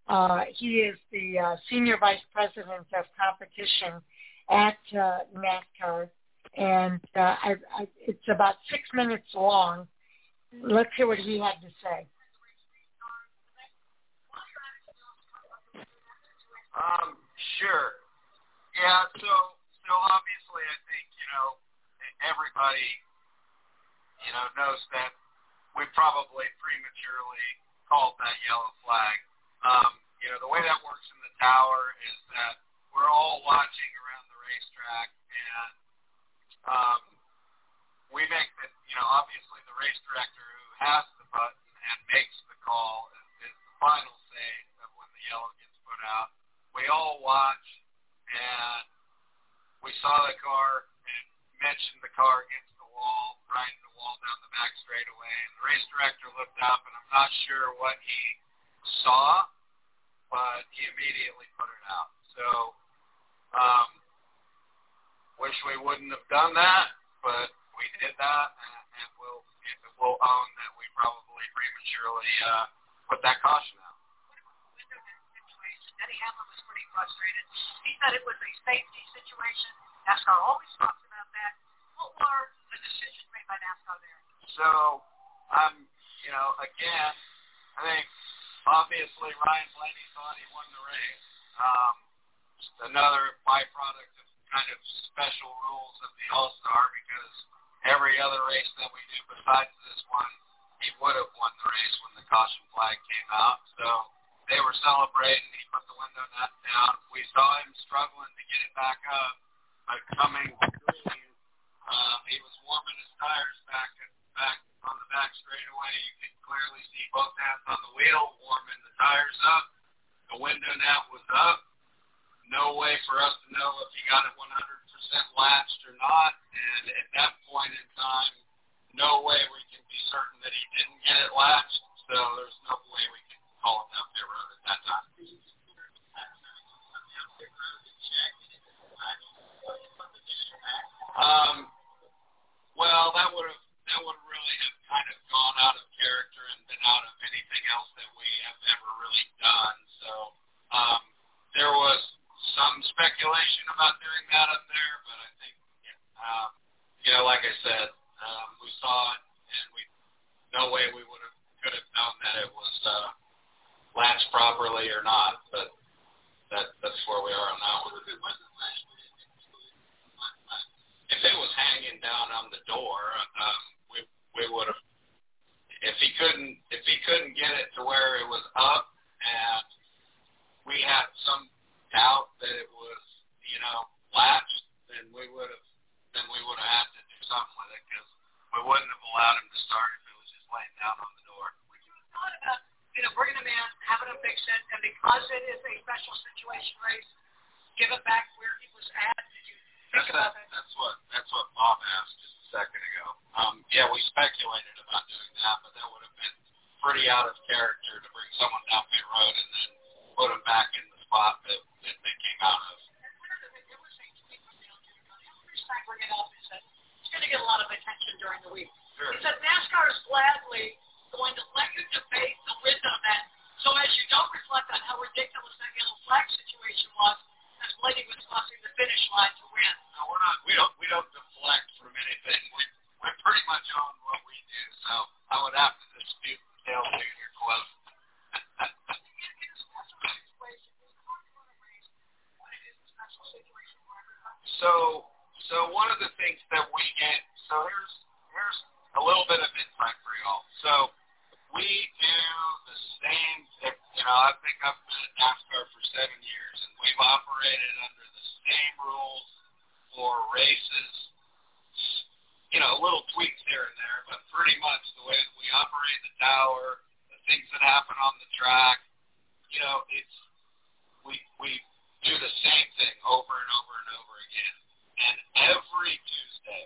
Uh, he is the uh, Senior Vice President of Competition at uh, NASCAR and uh, I, I, it's about six minutes long. Let's hear what he had to say. Um, sure. Yeah, so so obviously I think, you know, everybody, you know, knows that we probably prematurely called that yellow flag. Um, you know, the way that works in the tower is that we're all watching around the racetrack and um, we make the, you know, obviously the race director who has the button and makes the call is, is the final say of when the yellow gets put out. We all watch, and we saw the car and mentioned the car against the wall, riding the wall down the back straightaway. And the race director looked up, and I'm not sure what he saw, but he immediately put it out. So um, Wish we wouldn't have done that, but we did that, and, and we'll we'll own that we probably prematurely uh, put that caution out. What about the window this situation? Denny Hamlin was pretty frustrated. He said it was a safety situation. NASCAR always talks about that. What were the decisions made by NASCAR there? So, um, you know, again, I think obviously Ryan Blaney thought he won the race. Um, another byproduct kind of special rules of the All Star because every other race that we do besides this one, he would have won the race when the caution flag came out. So they were celebrating. He put the window net down. We saw him struggling to get it back up, but coming through, um, he was warming his tires back back on the back straightaway. You could clearly see both hands on the wheel warming the tires up. The window net was up no way for us to know if he got it 100% latched or not. And at that point in time, no way we can be certain that he didn't get it latched. So there's no way we can call it out there at that time. Um, well, that would have that would really have kind of gone out of character and been out of anything else that we have ever really done. So um, there was some speculation about doing that up there, but I think, um, you know, like I said, um, we saw it, and we no way we would have could have known that it was uh, latched properly or not. But that that's where we are on that one. If it was hanging down on the door, um, we we would have. If he couldn't, if he couldn't get it to where it was up, and we had some doubt that it was, you know, lapsed, then we would have then we would have had to do something with it because we wouldn't have allowed him to start if it was just laying down on the door. When you thought about, you know, bringing him in, having him fix it, and because it is a special situation race, give it back where he was at. Did you think that's about that, that? That's what that's what Bob asked just a second ago. Um, yeah, we speculated about doing that, but that would have been pretty out of character to bring someone down pit road and then put him back in the spot that, that they came out of. Bring it up is that it's going to get a lot of attention during the week. Sure. He said NASCAR is gladly going to let you debate the wisdom of that. So as you don't reflect on how ridiculous that yellow flag situation was, as Blaney was crossing the finish line to win. No, we're not. We don't. We don't deflect from anything. We we pretty much own what we do. So I would have to dispute the Dale Jr. quote. so so one of the things that we get. So here's here's a little bit of insight for y'all. So we do the same. You know, I think I've been at NASCAR for seven years, and we've operated under the same rules for races. You know, a little tweaks here and there, but pretty much the way that we operate the tower, the things that happen on the track. You know, it's we we do the same thing over and over and over again, and every Tuesday,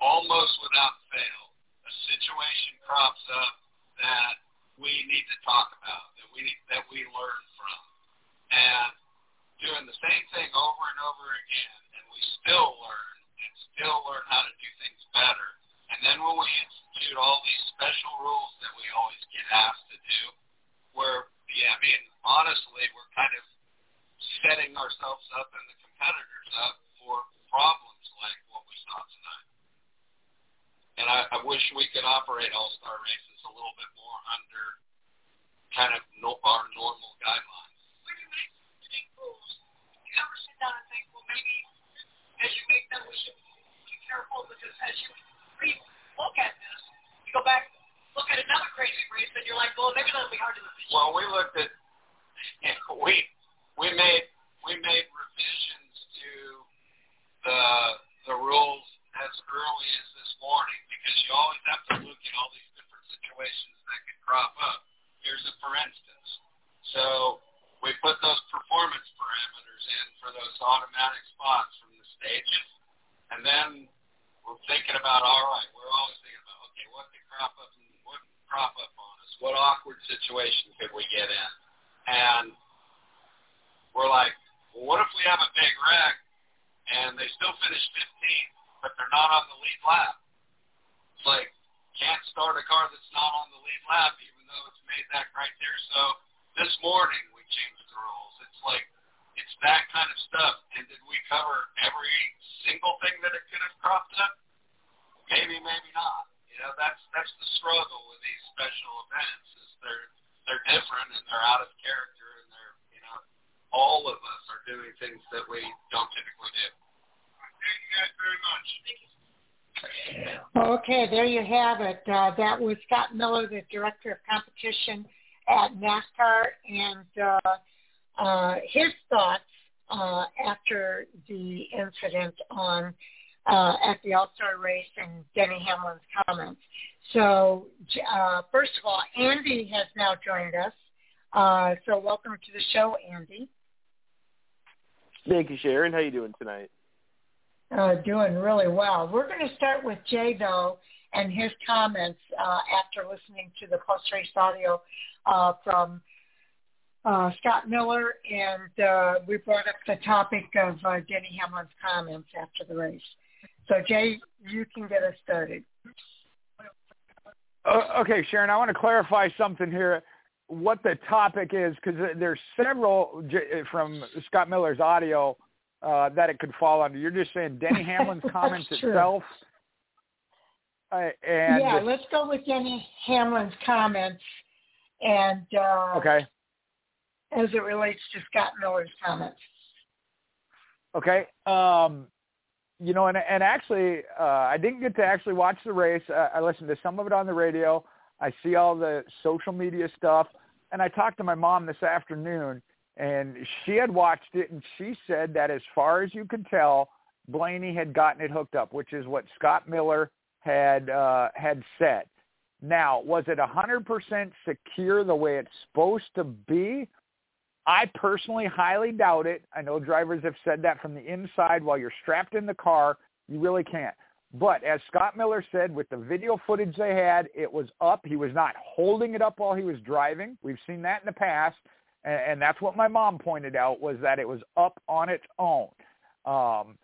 almost without fail, a situation crops up that we need to talk about, that we that we learn from, and doing the same thing over and over again, and we still learn and still learn how to do things better. And then when we institute all these special rules that we always get asked to do, where yeah, I mean honestly, we're kind of setting ourselves up and the competitors up for problems like what we saw tonight. And I, I wish we could operate all-star races a little bit more under kind of no, our normal guidelines. When you make unique rules, you ever sit down and think, well, maybe as you make them, we should be careful because as you re-look at this, you go back, look at another crazy race, and you're like, well, maybe that'll be hard to. Well, we looked at we we made we made revisions to the the rules as early as this morning because you always have to look at all these different situations that could crop up. Here's a for instance. So we put those performance parameters in for those automatic spots from the stages, and then we're thinking about all right. We're always thinking about okay, what could crop up and what could crop up on us? What awkward situation could we get in? And we're like, well, what if we have a big wreck and they still finish 15, but they're not on the lead lap? It's like, can't start a car that's not on the lead lap, even though it's made that criteria. So this morning we changed the rules. It's like, it's that kind of stuff. And did we cover every single thing that it could have cropped up? Maybe, maybe not. You know, that's that's the struggle with these special events is they're they're different and they're out of character and they're you know all of us are doing things that we don't typically do. Thank you guys very much. Okay, there you have it. Uh, that was Scott Miller, the director of competition at NASCAR, and uh, uh, his thoughts uh, after the incident on uh, at the All-Star race and Denny Hamlin's comments. So, uh, first of all, Andy has now joined us. Uh, so, welcome to the show, Andy. Thank you, Sharon. How are you doing tonight? Uh, doing really well. We're going to start with Jay, though, and his comments uh, after listening to the post-race audio uh, from uh, Scott Miller, and uh, we brought up the topic of uh, Denny Hamlin's comments after the race. So, Jay, you can get us started. Uh, okay, Sharon, I want to clarify something here. What the topic is, because there's several from Scott Miller's audio uh, that it could fall under. You're just saying Denny Hamlin's comments itself. Uh, and yeah, let's go with Denny Hamlin's comments, and uh, okay, as it relates to Scott Miller's comments. Okay. Um, you know, and and actually, uh, I didn't get to actually watch the race. Uh, I listened to some of it on the radio. I see all the social media stuff, and I talked to my mom this afternoon, and she had watched it, and she said that as far as you could tell, Blaney had gotten it hooked up, which is what Scott Miller had uh, had set. Now, was it 100% secure the way it's supposed to be? I personally highly doubt it. I know drivers have said that from the inside while you're strapped in the car, you really can't. But as Scott Miller said, with the video footage they had, it was up. He was not holding it up while he was driving. We've seen that in the past, and, and that's what my mom pointed out was that it was up on its own. Um,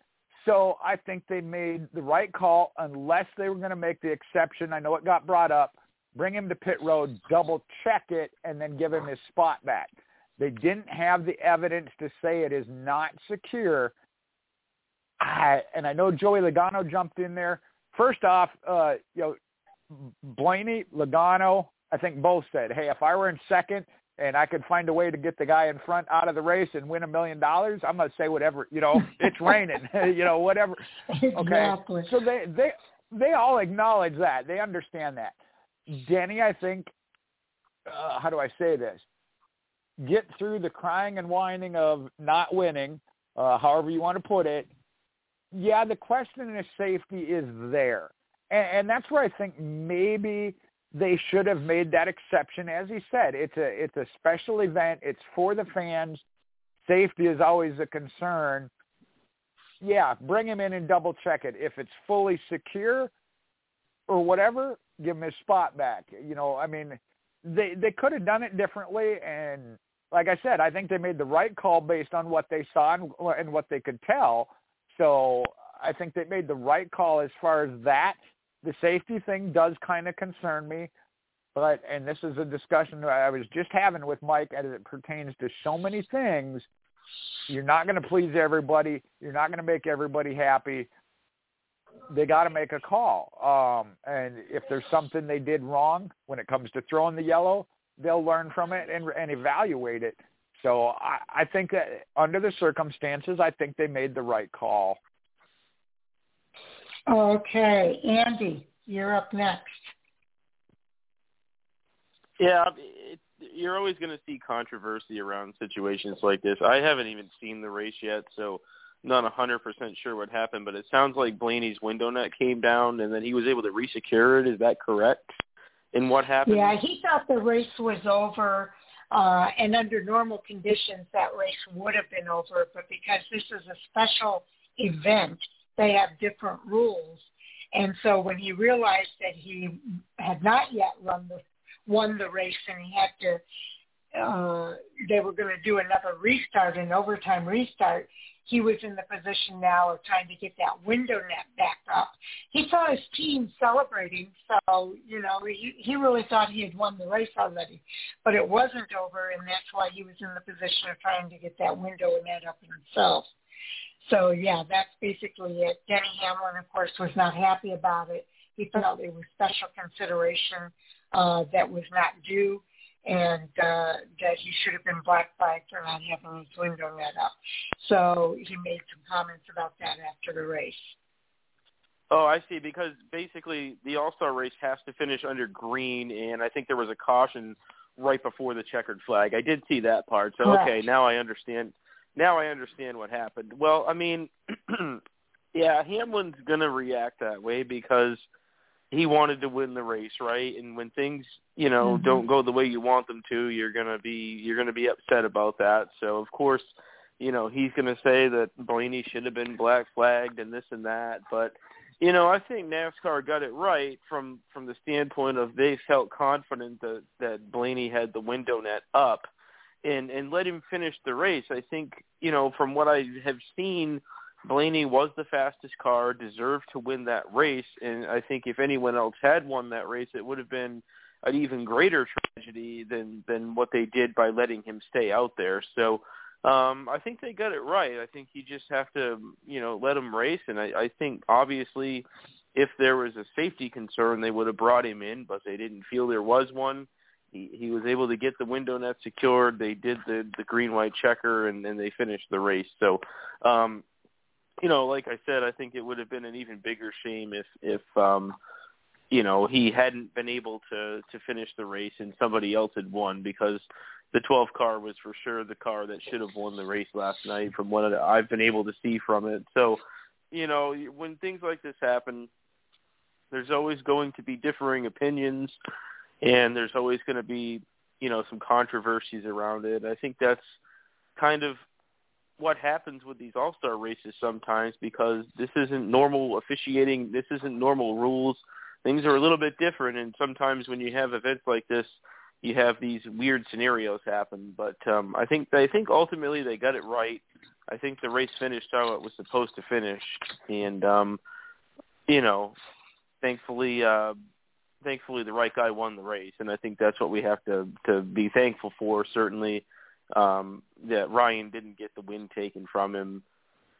so I think they made the right call unless they were going to make the exception. I know it got brought up. Bring him to pit road, double check it, and then give him his spot back. They didn't have the evidence to say it is not secure. I, and I know Joey Logano jumped in there. First off, uh, you know, Blaney, Logano, I think both said, hey, if I were in second and I could find a way to get the guy in front out of the race and win a million dollars, I'm gonna say whatever. You know, it's raining. you know, whatever. Okay. Exactly. So they they they all acknowledge that. They understand that. Denny, I think, uh, how do I say this? Get through the crying and whining of not winning, uh, however you want to put it. Yeah, the question of safety is there, and, and that's where I think maybe they should have made that exception. As he said, it's a it's a special event. It's for the fans. Safety is always a concern. Yeah, bring him in and double check it. If it's fully secure or whatever, give him his spot back. You know, I mean, they they could have done it differently. And like I said, I think they made the right call based on what they saw and, and what they could tell. So I think they made the right call as far as that. The safety thing does kind of concern me, but and this is a discussion I was just having with Mike as it pertains to so many things. You're not going to please everybody. You're not going to make everybody happy. They got to make a call. Um, and if there's something they did wrong when it comes to throwing the yellow, they'll learn from it and, and evaluate it. So I, I think that under the circumstances, I think they made the right call. Okay, Andy, you're up next. Yeah, it, you're always going to see controversy around situations like this. I haven't even seen the race yet, so not a 100% sure what happened, but it sounds like Blaney's window net came down and then he was able to resecure it. Is that correct? And what happened? Yeah, he thought the race was over uh, and under normal conditions, that race would have been over. But because this is a special event, they have different rules. And so when he realized that he had not yet run the, won the race and he had to, uh, they were going to do another restart, an overtime restart, he was in the position now of trying to get that window net back up. He saw his team celebrating, so you know he he really thought he had won the race already, but it wasn't over, and that's why he was in the position of trying to get that window net up himself. So yeah, that's basically it. Denny Hamlin, of course, was not happy about it. He felt it was special consideration uh, that was not due and uh, that he should have been black flagged for not having his window net up. So he made some comments about that after the race. Oh, I see. Because basically, the All Star race has to finish under green, and I think there was a caution right before the checkered flag. I did see that part. So Correct. okay, now I understand. Now I understand what happened. Well, I mean, yeah, Hamlin's gonna react that way because he wanted to win the race, right? And when things, you know, Mm-hmm. don't go the way you want them to, you're gonna be you're gonna be upset about that. So of course, you know, he's gonna say that Blaney should have been black flagged and this and that. But you know, I think NASCAR got it right from from the standpoint of they felt confident that that Blaney had the window net up and and let him finish the race. I think you know from what I have seen Blaney was the fastest car, deserved to win that race, and I think if anyone else had won that race, it would have been an even greater tragedy than than what they did by letting him stay out there. So um I think they got it right. I think you just have to, you know, let him race and I, I think obviously if there was a safety concern they would have brought him in, but they didn't feel there was one. He was able to get the window net secured. They did the the green white checker and then they finished the race. So um you know, like I said, I think it would have been an even bigger shame if if um you know he hadn't been able to to finish the race and somebody else had won because the 12 car was for sure the car that should have won the race last night from what I've been able to see from it. So, you know, when things like this happen, There's always going to be differing opinions, and there's always going to be you know some controversies around it. I think that's kind of what happens with these all star races sometimes because this isn't normal officiating, this isn't normal rules. Things are a little bit different and sometimes when you have events like this you have these weird scenarios happen. But um I think I think ultimately they got it right. I think the race finished how it was supposed to finish and um you know, thankfully uh thankfully the right guy won the race and I think that's what we have to to be thankful for certainly um, that Ryan didn't get the win taken from him.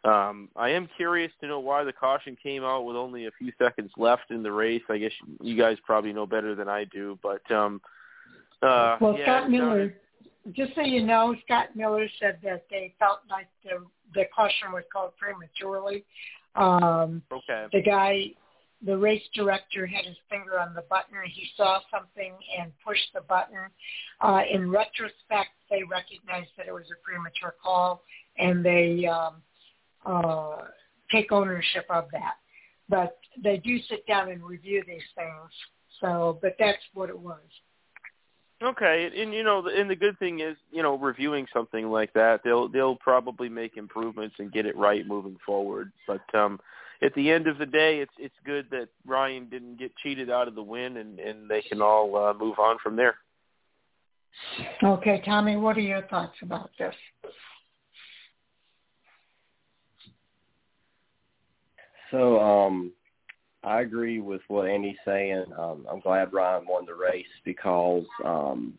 Um, I am curious to know why the caution came out with only a few seconds left in the race. I guess you guys probably know better than I do, but um, uh, well, yeah, Scott Miller. Just so you know, Scott Miller said that they felt like the the caution was called prematurely. Um, okay. The guy the race director had his finger on the button. He saw something and pushed the button. Uh, in retrospect, they recognized that it was a premature call, and they um, uh, take ownership of that. But they do sit down and review these things. So, but that's what it was. Okay, and you know, and the good thing is, you know, reviewing something like that, they'll they'll probably make improvements and get it right moving forward. But um at the end of the day, it's it's good that Ryan didn't get cheated out of the win, and and they can all uh, move on from there. Okay, Tommy, what are your thoughts about this? So, um, I agree with what Andy's saying. Um, I'm glad Ryan won the race because um,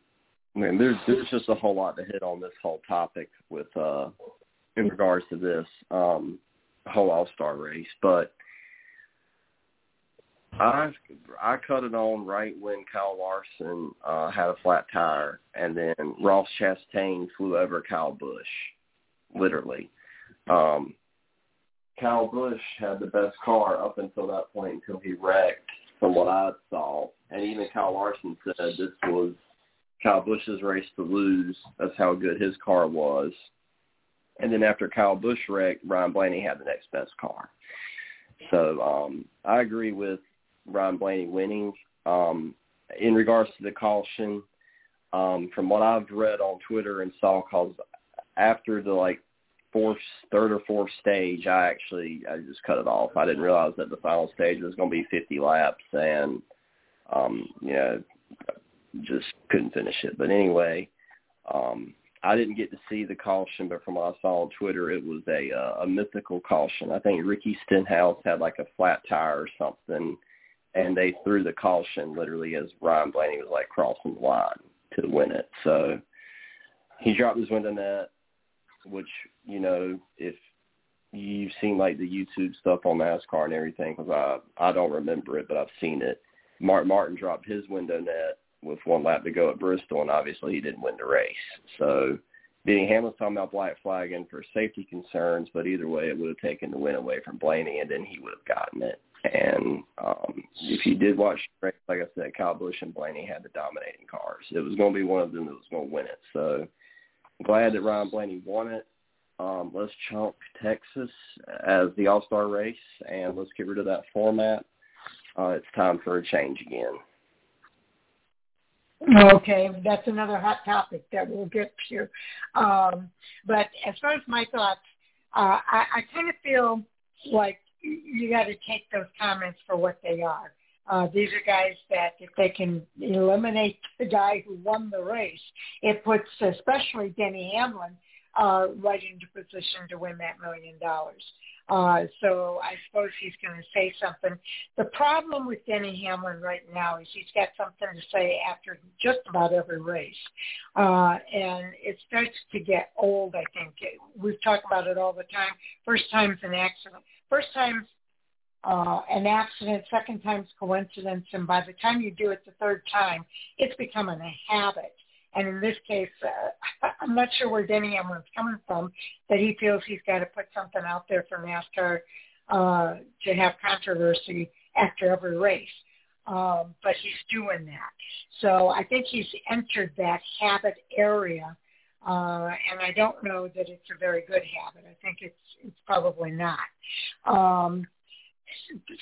I mean, there's there's just a whole lot to hit on this whole topic with uh, in regards to this. Um, whole All Star race, but I I cut it on right when Kyle Larson uh, had a flat tire, and then Ross Chastain flew over Kyle Busch, literally. Um, Kyle Busch had the best car up until that point until he wrecked, from what I saw, and even Kyle Larson said this was Kyle Busch's race to lose. That's how good his car was. And then after Kyle Busch wrecked, Ryan Blaney had the next best car. So um, I agree with Ryan Blaney winning. Um, in regards to the caution, um, from what I've read on Twitter and saw, cause after the like fourth, third or fourth stage, I actually I just cut it off. I didn't realize that the final stage was going to be 50 laps, and um, you know, just couldn't finish it. But anyway, um, I didn't get to see the caution, but from what I saw on Twitter, it was a uh, a mythical caution. I think Ricky Stenhouse had like a flat tire or something, and they threw the caution literally as Ryan Blaney was like crossing the line to win it. So he dropped his window net, which you know if you've seen like the YouTube stuff on NASCAR and everything, because I I don't remember it, but I've seen it. Mark Martin dropped his window net with one lap to go at Bristol, and obviously he didn't win the race. So Denny Hamlin's talking about black flagging for safety concerns, but either way, it would have taken the win away from Blaney, and then he would have gotten it. And um, if you did watch the race, like I said, Kyle Busch and Blaney had the dominating cars. It was going to be one of them that was going to win it. So I'm glad that Ryan Blaney won it. Um, let's chunk Texas as the All-Star race, and let's get rid of that format. Uh, it's time for a change again. Okay, that's another hot topic that we'll get to. Um, but as far as my thoughts, uh, I, I kind of feel like you got to take those comments for what they are. Uh, these are guys that if they can eliminate the guy who won the race, it puts especially Denny Hamlin uh, right into position to win that million dollars. Uh, so I suppose he's going to say something. The problem with Denny Hamlin right now is he's got something to say after just about every race. Uh, and it starts to get old, I think. We've talked about it all the time. First time's an accident. First time's uh, an accident, second time's coincidence, and by the time you do it the third time, it's becoming a habit. And in this case, uh, I'm not sure where Denny Hamlin's coming from, that he feels he's got to put something out there for NASCAR uh, to have controversy after every race. Um, but he's doing that. So I think he's entered that habit area, uh, and I don't know that it's a very good habit. I think it's it's probably not. Um,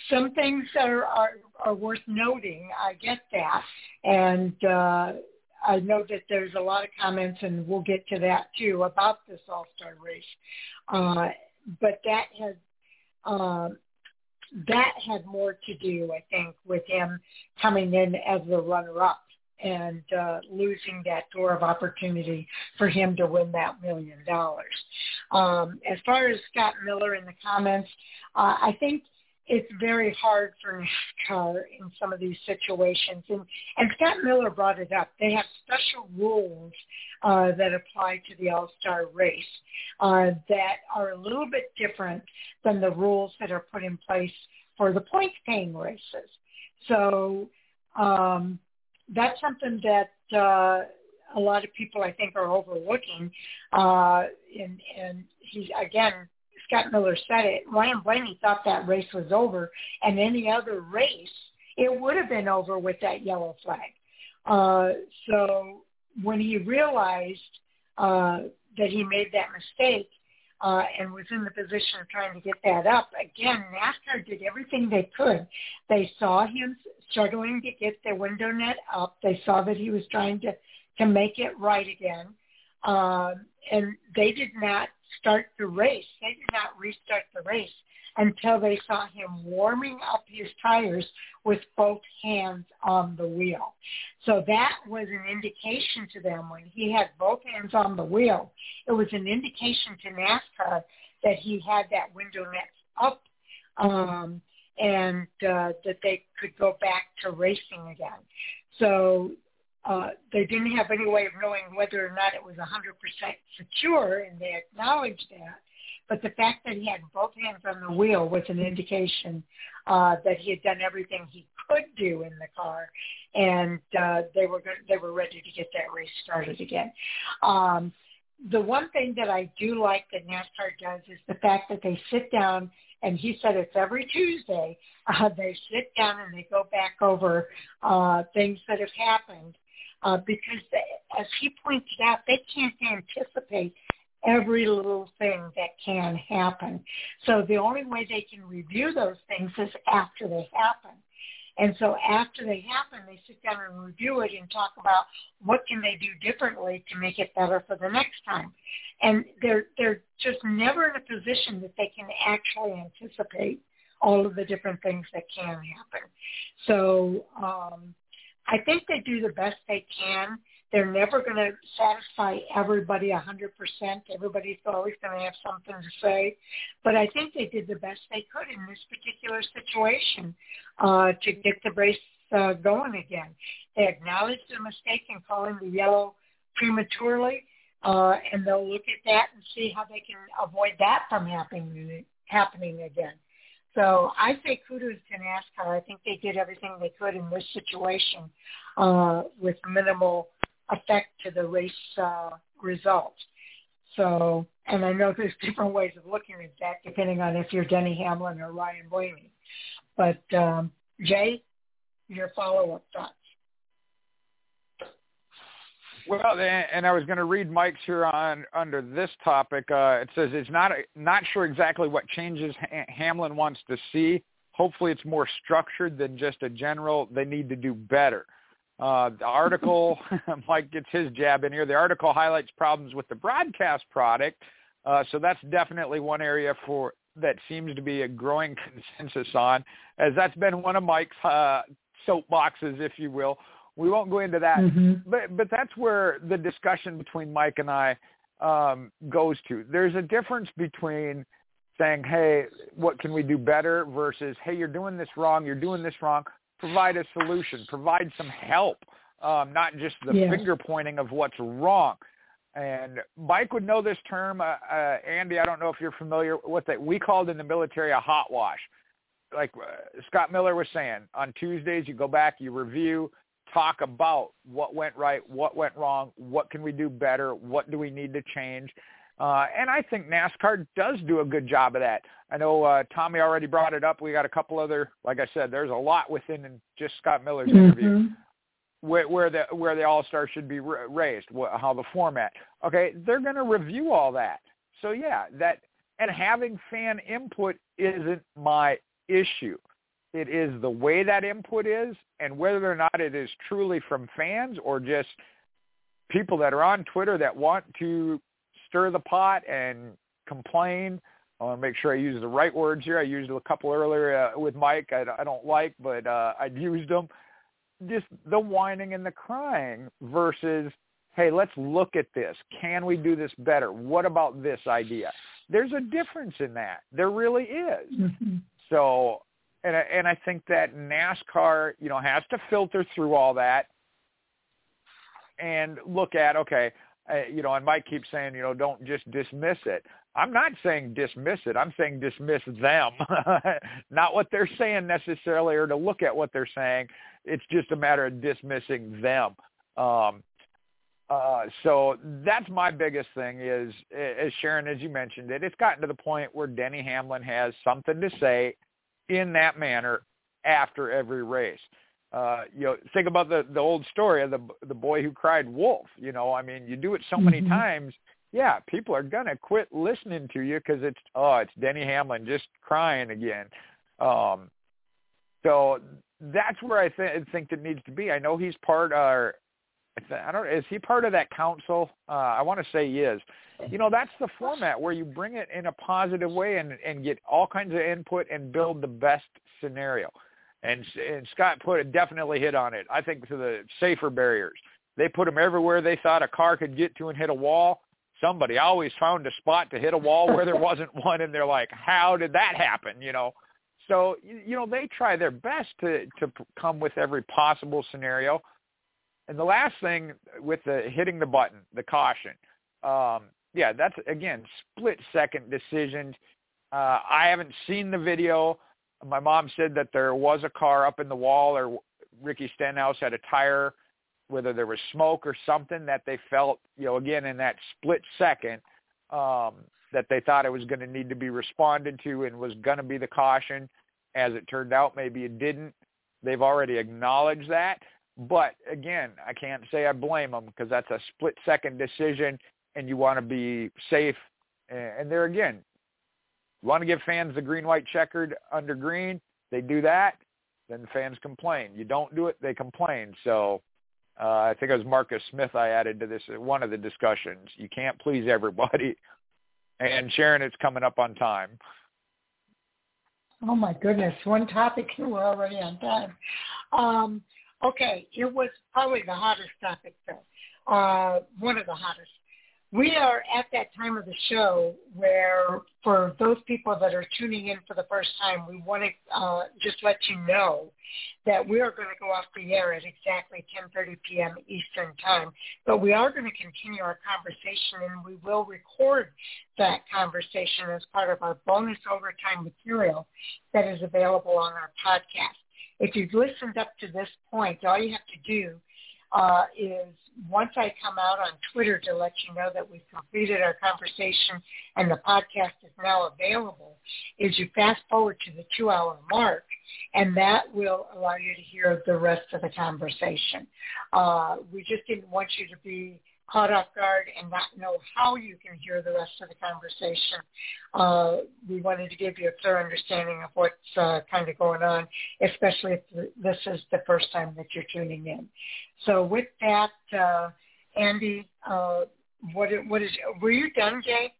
some things are, are are worth noting. I get that, and uh, I know that there's a lot of comments, and we'll get to that too about this All Star race. Uh, but that has uh, that had more to do, I think, with him coming in as the runner-up and uh, losing that door of opportunity for him to win that million dollars. Um, as far as Scott Miller in the comments, uh, I think it's very hard for NASCAR in some of these situations. And, and Scott Miller brought it up. They have special rules uh, that apply to the All-Star race uh, that are a little bit different than the rules that are put in place for the points-paying races. So um, that's something that uh, a lot of people, I think, are overlooking. Uh, and, and he's, again, Scott Miller said it, Ryan Blaney thought that race was over, and any other race, it would have been over with that yellow flag. Uh, so when he realized uh, that he made that mistake uh, and was in the position of trying to get that up, again, NASCAR did everything they could. They saw him struggling to get the window net up. They saw that he was trying to to make it right again. Uh, and they did not start the race. They did not restart the race until they saw him warming up his tires with both hands on the wheel. So that was an indication to them when he had both hands on the wheel. It was an indication to NASCAR that he had that window net up um, and uh, that they could go back to racing again. So uh, they didn't have any way of knowing whether or not it was 100% secure, and they acknowledged that. But the fact that he had both hands on the wheel was an indication uh, that he had done everything he could do in the car, and uh, they were good, they were ready to get that race started again. Um, the one thing that I do like that NASCAR does is the fact that they sit down and he said it's every Tuesday. Uh, they sit down and they go back over uh, things that have happened uh, because they, as he pointed out, they can't anticipate every little thing that can happen. So the only way they can review those things is after they happen. And so after they happen, they sit down and review it and talk about what can they do differently to make it better for the next time. And they're they're just never in a position that they can actually anticipate all of the different things that can happen. So um, I think they do the best they can. They're never going to satisfy everybody 100%. Everybody's always going to have something to say. But I think they did the best they could in this particular situation uh, to get the race uh, going again. They acknowledged the mistake in calling the yellow prematurely, uh, and they'll look at that and see how they can avoid that from happening happening again. So I say kudos to NASCAR. I think they did everything they could in this situation uh, with minimal effect to the race uh. So, and I know there's different ways of looking at that depending on if you're Denny Hamlin or Ryan Blaney. But um, Jay, your follow-up thoughts? Well, and I was going to read Mike's here on under this topic. Uh, it says it's not not sure exactly what changes Hamlin wants to see. Hopefully, it's more structured than just a general. They need to do better. Uh, the article, Mike gets his jab in here. The article highlights problems with the broadcast product, uh, so that's definitely one area for that seems to be a growing consensus on, as that's been one of Mike's uh, soapboxes, if you will, we won't go into that, mm-hmm. but but that's where the discussion between Mike and I um, goes to. There's a difference between saying, "Hey, what can we do better?" versus, "Hey, you're doing this wrong. You're doing this wrong. Provide a solution. Provide some help, um, not just the yes. finger pointing of what's wrong." And Mike would know this term, uh, uh, Andy. I don't know if you're familiar with it. We called in the military a hot wash. Like uh, Scott Miller was saying, on Tuesdays you go back, you review, talk about what went right, what went wrong, what can we do better, what do we need to change. Uh, and I think NASCAR does do a good job of that. I know uh, Tommy already brought it up. We got a couple other, like I said, there's a lot within just Scott Miller's mm-hmm. interview where, where the where the All Star should be raised, how the format. Okay, they're going to review all that. So yeah, that and having fan input isn't my issue. It is the way that input is and whether or not it is truly from fans or just people that are on Twitter that want to stir the pot and complain. I want to make sure I use the right words here. I used a couple earlier uh, with Mike. I, I don't like, but uh, I used them. Just the whining and the crying versus, hey, let's look at this. Can we do this better? What about this idea? There's a difference in that. There really is. Mm-hmm. So, and I, and I think that NASCAR, you know, has to filter through all that and look at okay, uh, you know, and Mike keeps saying, you know, don't just dismiss it. I'm not saying dismiss it. I'm saying dismiss them, not what they're saying necessarily, or to look at what they're saying. It's just a matter of dismissing them. Um, uh, so that's my biggest thing is, as Sharon, as you mentioned it, it's gotten to the point where Denny Hamlin has something to say in that manner after every race. Uh you know think about the the old story of the the boy who cried wolf you know i mean you do it so many Mhm. times yeah people are to quit listening to you cuz it's oh it's Denny Hamlin just crying again. Um so that's where i th- think it needs to be. I know he's part uh I don't is he part of that council uh i want to say he is you know that's the format where you bring it in a positive way and and get all kinds of input and build the best scenario and and Scott put it definitely hit on it. I think to the safer barriers. They put them everywhere they thought a car could get to and hit a wall. Somebody always found a spot to hit a wall where there wasn't one, and they're like, "How did that happen?" You know. So you you know they try their best to to come with every possible scenario. And the last thing with the hitting the button, the caution. Um, yeah, that's again split second decisions. Uh, I haven't seen the video my mom said that there was a car up in the wall or Ricky Stenhouse had a tire, whether there was smoke or something that they felt, you know, again in that split second, um, that they thought it was going to need to be responded to and was going to be the caution. As it turned out, maybe it didn't. They've already acknowledged that. But again, I can't say I blame them because that's a split second decision and you want to be safe. And there again, you want to give fans the green, white, checkered under green. They do that, then the fans complain. You don't do it, they complain. So uh, I think it was Marcus Smith I added to this one of the discussions. You can't please everybody. And Sharon, it's coming up on time. Oh my goodness, one topic and we're already on time. Um, okay, it was probably the hottest topic though. Uh, one of the hottest. We are at that time of the show where for those people that are tuning in for the first time, we want to uh, just let you know that we are going to go off the air at exactly 10.30 p.m. Eastern Time. But we are going to continue our conversation and we will record that conversation as part of our bonus overtime material that is available on our podcast. If you've listened up to this point, all you have to do uh, is once I come out on Twitter to let you know that we've completed our conversation and the podcast is now available, is you fast forward to the two hour mark and that will allow you to hear the rest of the conversation. Uh, we just didn't want you to be caught off guard and not know how you can hear the rest of the conversation. Uh, we wanted to give you a clear understanding of what's uh, kind of going on, especially if this is the first time that you're tuning in. So with that, uh, Andy, uh, what what is were you done, Jay?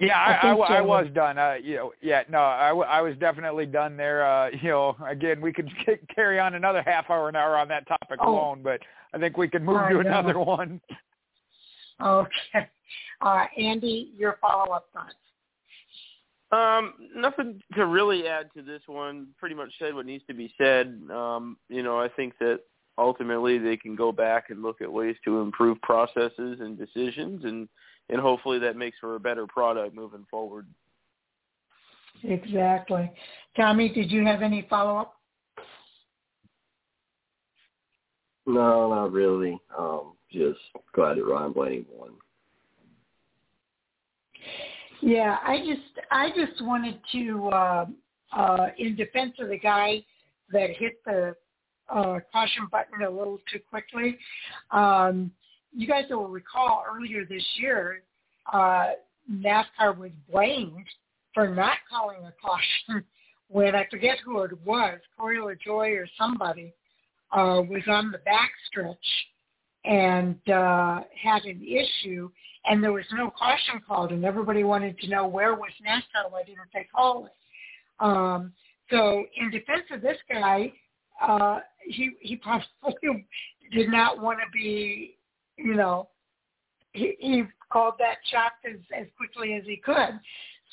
Yeah, I, I I, I, was done. Uh, you know, yeah, no, I, w- I was definitely done there. Uh, you know, again, we could carry on another half hour, an hour on that topic Oh. alone, but I think we can move I to know. another one. Okay. Uh, Andy, your follow-up thoughts. Um, nothing to really add to this one. Pretty much said what needs to be said. Um, you know, I think that ultimately they can go back and look at ways to improve processes and decisions, and and hopefully that makes for a better product moving forward. Exactly. Tommy, did you have any follow-up? No, not really. Um, just glad that Ryan Blaney won. Yeah, I just I just wanted to uh, uh, in defense of the guy that hit the uh, caution button a little too quickly. Um, you guys will recall earlier this year, uh, NASCAR was blamed for not calling a caution when I forget who it was, Corey LaJoie or somebody, uh, was on the backstretch and uh, had an issue, and there was no caution called, and everybody wanted to know where was NASCAR, why didn't they call it? Um, so in defense of this guy, uh, he he probably did not want to be, you know, he, he called that shot as as quickly as he could.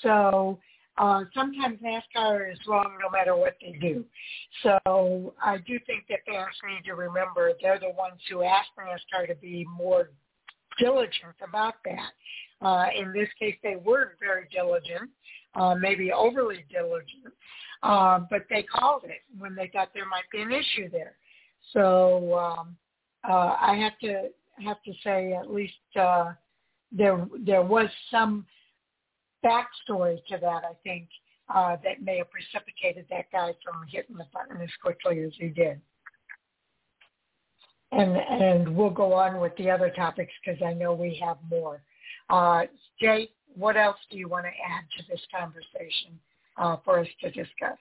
So uh, sometimes NASCAR is wrong no matter what they do. So I do think that fans need to remember they're the ones who asked NASCAR to be more diligent about that. Uh, in this case, they were very diligent, uh, maybe overly diligent, uh, but they called it when they thought there might be an issue there. So um, uh, I have to have to say at least uh, there there was some backstory to that. I think uh, that may have precipitated that guy from hitting the button as quickly as he did. And and we'll go on with the other topics because I know we have more. Uh, Jay, what else do you want to add to this conversation uh, for us to discuss?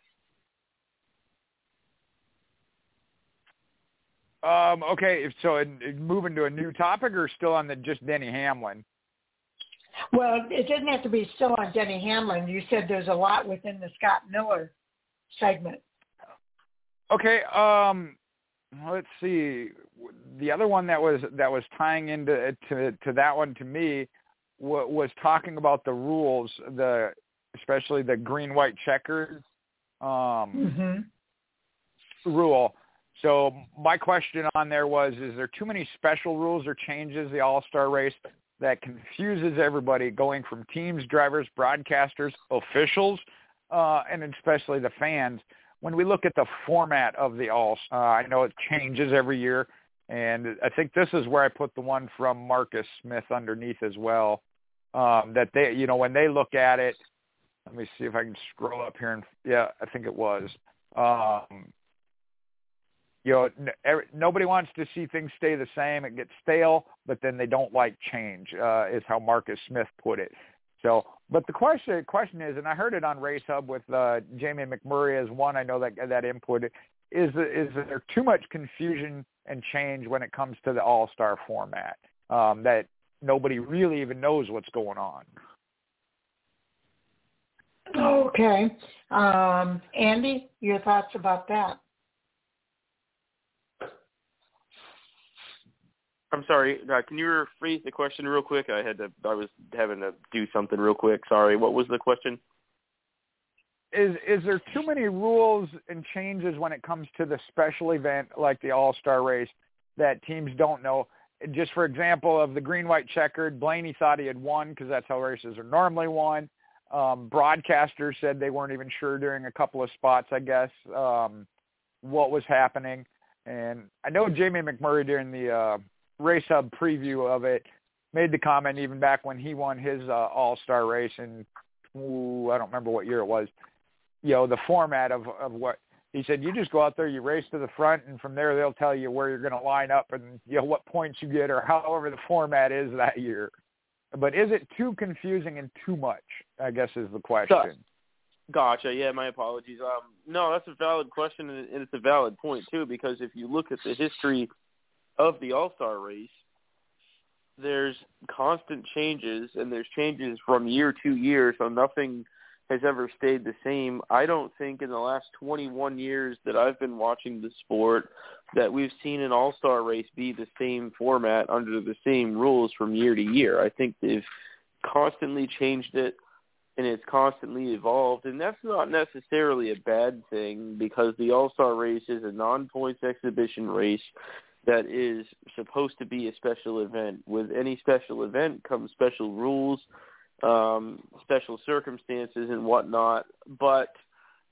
Um, okay, so moving to a new topic or still on the just Denny Hamlin? Well, it doesn't have to be still on Denny Hamlin. You said there's a lot within the Scott Miller segment. Okay, um, let's see. The other one that was that was tying into to to that one to me was talking about the rules, the especially the green white checkers um, mm-hmm. rule. So my question on there was: Is there too many special rules or changes the All Star race that confuses everybody, going from teams, drivers, broadcasters, officials, uh, and especially the fans? When we look at the format of the All, uh, I know it changes every year, and I think this is where I put the one from Marcus Smith underneath as well. Um, that they, you know, when they look at it, let me see if I can scroll up here and yeah, I think it was. Um, you know, nobody wants to see things stay the same. It gets stale, but then they don't like change. Uh, is how Marcus Smith put it. So, but the question question is, and I heard it on Race Hub with uh, Jamie McMurray as one. I know that that input is is there too much confusion and change when it comes to the All Star format um, that nobody really even knows what's going on. Okay, um, Andy, your thoughts about that? I'm sorry. Uh, can you rephrase the question real quick? I had to. I was having to do something real quick. Sorry. What was the question? Is is there too many rules and changes when it comes to the special event like the All Star race that teams don't know? Just for example, of the green white checkered, Blaney thought he had won because that's how races are normally won. Um, broadcasters said they weren't even sure during a couple of spots, I guess, um, what was happening. And I know Jamie McMurray during the uh, Race Hub preview of it made the comment even back when he won his uh, All Star race ooh, I don't remember what year it was. You know the format of of what he said. You just go out there, you race to the front, and from there they'll tell you where you're going to line up and you know what points you get or however the format is that year. But is it too confusing and too much? I guess is the question. Gotcha. Yeah, my apologies. Um, no, that's a valid question, and it's a valid point too. Because if you look at the history of the All Star race, there's constant changes, and there's changes from year to year, so nothing has ever stayed the same. I don't think in the last 21 years that I've been watching the sport that we've seen an all-star race be the same format under the same rules from year to year. I think they've constantly changed it and it's constantly evolved and that's not necessarily a bad thing because the all-star race is a non-points exhibition race that is supposed to be a special event. With any special event comes special rules, um, special circumstances, and whatnot. But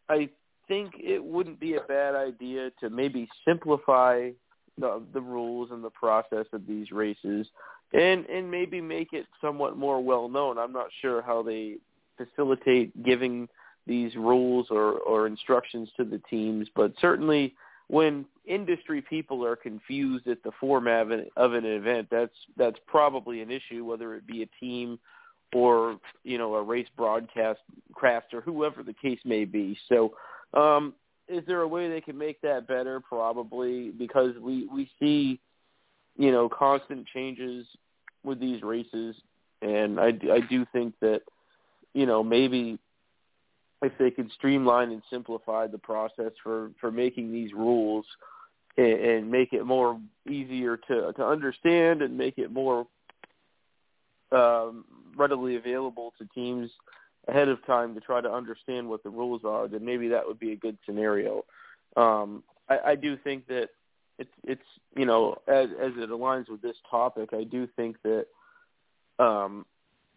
I think it wouldn't be a bad idea to maybe simplify the the rules and the process of these races, and and maybe make it somewhat more well known. I'm not sure how they facilitate giving these rules or or instructions to the teams, but certainly when industry people are confused at the format of an, of an event, that's that's probably an issue, whether it be a team or you know a race broadcast craft or whoever the case may be. So, um, is there a way they can make that better? Probably because we we see you know constant changes with these races, and I I do think that you know maybe if they could streamline and simplify the process for for making these rules and, and make it more easier to to understand and make it more um, readily available to teams ahead of time to try to understand what the rules are, then maybe that would be a good scenario. Um, I, I do think that it's it's you know as as it aligns with this topic, I do think that um,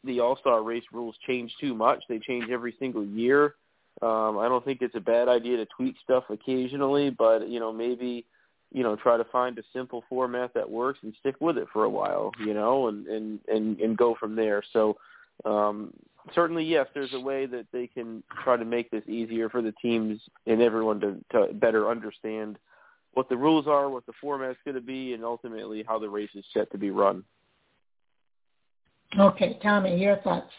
the All Star race rules change too much. They change every single year. Um, I don't think it's a bad idea to tweak stuff occasionally, but you know maybe you know try to find a simple format that works and stick with it for a while, you know, and and and, and go from there. So um, certainly, yes, there's a way that they can try to make this easier for the teams and everyone to, to better understand what the rules are, what the format's going to be, and ultimately how the race is set to be run. Okay, Tommy, your thoughts.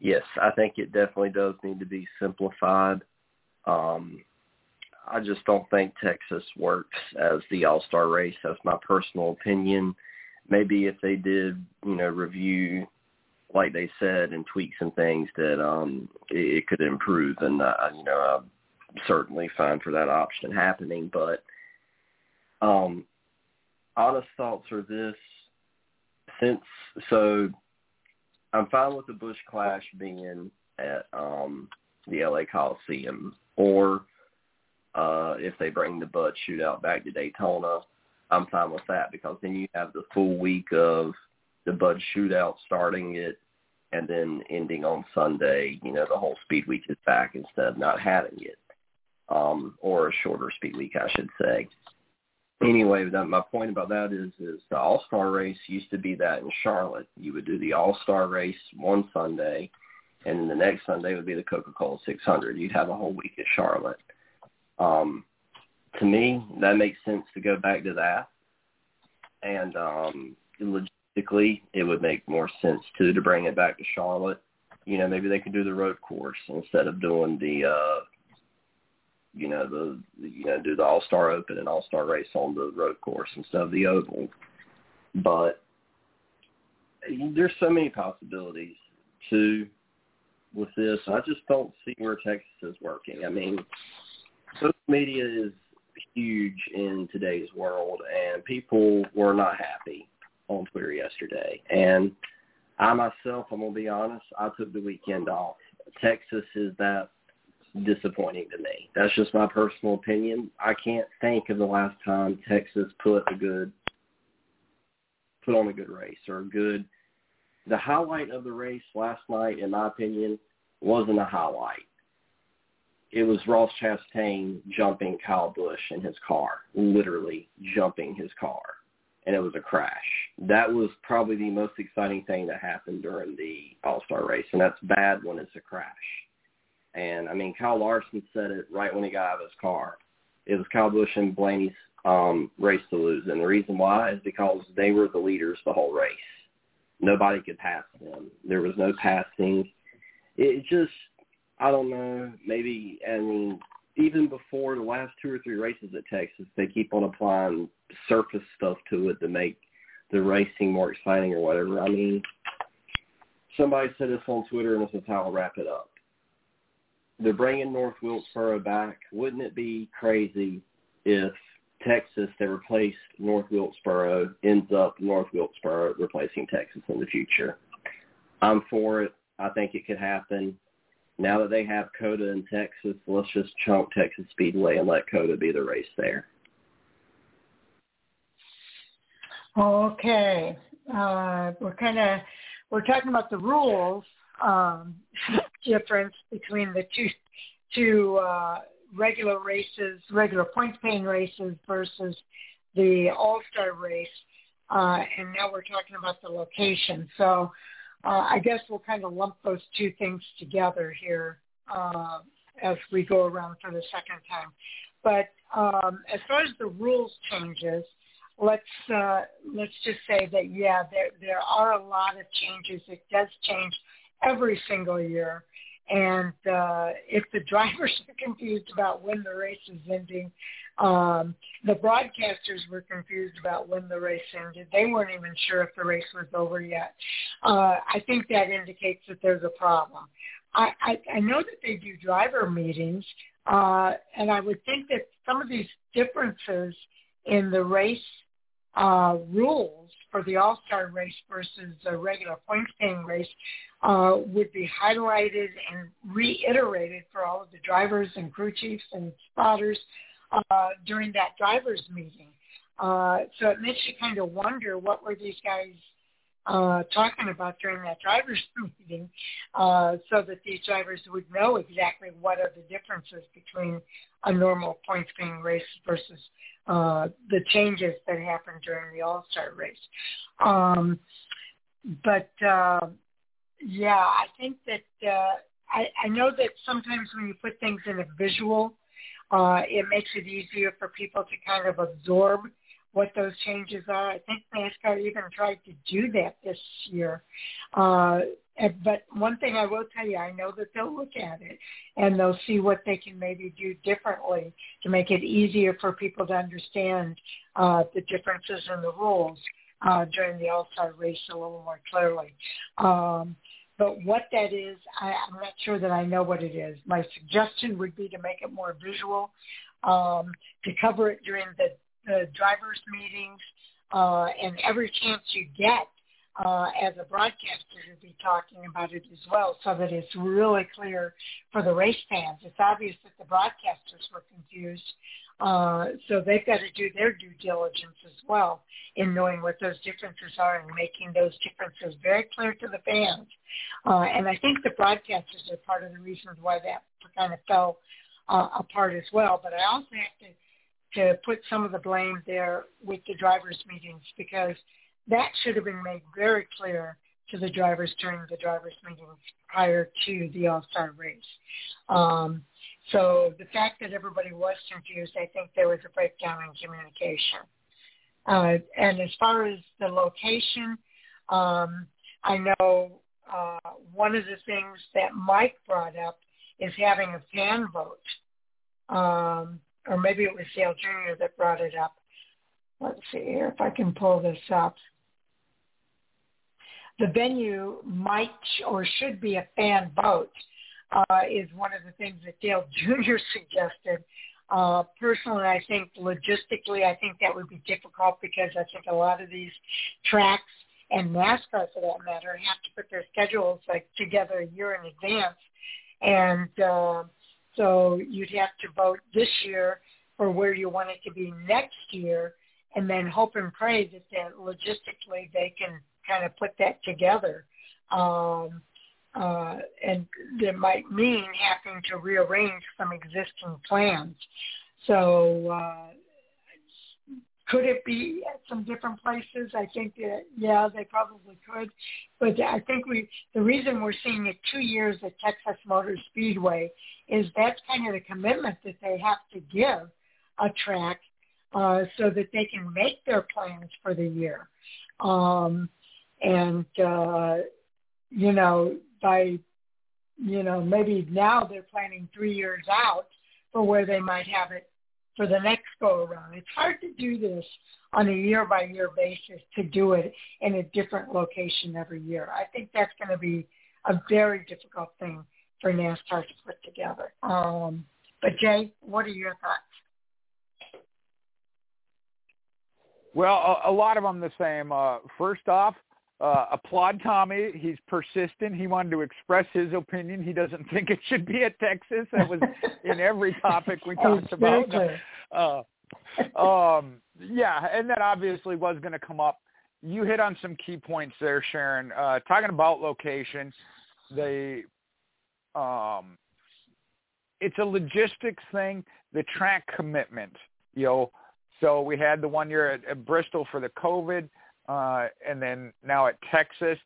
Yes, I think it definitely does need to be simplified. Um, I just don't think Texas works as the All-Star race. That's my personal opinion. Maybe if they did, you know, review like they said and tweak some things that um it, it could improve and uh, you know I'm certainly fine for that option happening but um honest thoughts are this since so I'm fine with the Busch Clash being at um the LA Coliseum or uh if they bring the Bud shootout back to Daytona, I'm fine with that because then you have the full week of the Bud shootout starting it and then ending on Sunday, you know, the whole speed week is back instead of not having it. Um, or a shorter speed week I should say anyway, that, my point about that is is the All Star race used to be that in Charlotte. You would do the All Star race one Sunday, and then the next Sunday would be the Coca Cola 600. You'd have a whole week at Charlotte. Um, to me, that makes sense to go back to that, and um, logistically, it would make more sense too to bring it back to Charlotte. You know, maybe they could do the road course instead of doing the uh, you know the you know do the All Star Open and All Star race on the road course instead of the oval. But there's so many possibilities too with this. I just don't see where Texas is working. I mean, social media is huge in today's world, and people were not happy on Twitter yesterday. And I myself, I'm gonna be honest, I took the weekend off. Texas is that disappointing to me. That's just my personal opinion. I can't think of the last time Texas put a good put on a good race or a good the highlight of the race last night in my opinion wasn't a highlight. It was Ross Chastain jumping Kyle Busch in his car, literally jumping his car. And it was a crash. That was probably the most exciting thing that happened during the All-Star race. And that's bad when it's a crash and I mean, Kyle Larson said it right when he got out of his car. It was Kyle Busch and Blaney's um, race to lose, and the reason why is because they were the leaders the whole race. Nobody could pass them. There was no passing. It just, I don't know. Maybe I mean, even before the last two or three races at Texas, they keep on applying surface stuff to it to make the racing more exciting or whatever. I mean, somebody said this on Twitter, and this is how I'll wrap it up they're bringing North Wilkesboro back. Wouldn't it be crazy if Texas that replaced North Wilkesboro ends up North Wilkesboro replacing Texas in the future? I'm for it. I think it could happen. Now that they have COTA in Texas, let's just chunk Texas Speedway and let COTA be the race there. Okay. Uh, we're kind of we're talking about the rules um, difference between the two two uh, regular races, regular points paying races versus the All Star race, uh, and now we're talking about the location. So uh, I guess we'll kind of lump those two things together here uh, as we go around for the second time. But um, as far as the rules changes, let's uh, let's just say that yeah, there there are a lot of changes. It does change every single year. And uh, if the drivers are confused about when the race is ending, um, the broadcasters were confused about when the race ended. They weren't even sure if the race was over yet. Uh, I think that indicates that there's a problem. I, I, I know that they do driver meetings, uh, and I would think that some of these differences in the race uh, rules for the All-Star race versus a regular point-paying race uh, would be highlighted and reiterated for all of the drivers and crew chiefs and spotters uh, during that drivers meeting. Uh, so it makes you kind of wonder what were these guys uh, talking about during that drivers meeting uh, so that these drivers would know exactly what are the differences between a normal points being race versus uh, the changes that happened during the All-Star race. Um, but uh, yeah, I think that uh, I, I know that sometimes when you put things in a visual, uh, it makes it easier for people to kind of absorb what those changes are. I think NASCAR even tried to do that this year. Uh, but one thing I will tell you, I know that they'll look at it and they'll see what they can maybe do differently to make it easier for people to understand uh, the differences in the rules uh, during the All-Star race a little more clearly. Um, but what that is, I, I'm not sure that I know what it is. My suggestion would be to make it more visual, um, to cover it during the, the drivers' meetings, uh, and every chance you get uh, as a broadcaster to be talking about it as well so that it's really clear for the race fans. It's obvious that the broadcasters were confused uh, so they've got to do their due diligence as well in knowing what those differences are and making those differences very clear to the fans. Uh, and I think the broadcasters are part of the reasons why that kind of fell uh, apart as well. But I also have to to put some of the blame there with the drivers' meetings because that should have been made very clear to the drivers during the drivers' meetings prior to the All-Star race. Um, so the fact that everybody was confused, I think there was a breakdown in communication. Uh, and as far as the location, um, I know uh, one of the things that Mike brought up is having a fan vote. Um, or maybe it was Dale Jr. that brought it up. Let's see here if I can pull this up. The venue might or should be a fan vote uh, is one of the things that Dale Jr. suggested. Uh, personally, I think logistically, I think that would be difficult because I think a lot of these tracks and NASCAR, for that matter, have to put their schedules like together a year in advance, and uh, so you'd have to vote this year for where you want it to be next year, and then hope and pray that, that logistically they can kind of put that together. Um, uh, and that might mean having to rearrange some existing plans. So uh, could it be at some different places? I think that yeah, they probably could, but I think we the reason we're seeing it two years at Texas Motor Speedway is that's kind of the commitment that they have to give a track uh, so that they can make their plans for the year. Um, and uh, you know by, you know, maybe now they're planning three years out for where they might have it for the next go around. It's hard to do this on a year by year basis to do it in a different location every year. I think that's going to be a very difficult thing for NASCAR to put together. Um, but Jay, what are your thoughts? Well, a, a lot of them the same. Uh, first off, uh, applaud Tommy. He's persistent. He wanted to express his opinion. He doesn't think it should be at Texas. That was in every topic we talked about. Uh, um, yeah, and that obviously was going to come up. You hit on some key points there, Sharon. Uh, talking about location, the um, it's a logistics thing. The track commitment, you know. So we had the one year at, at Bristol for the COVID uh, and then now at Texas.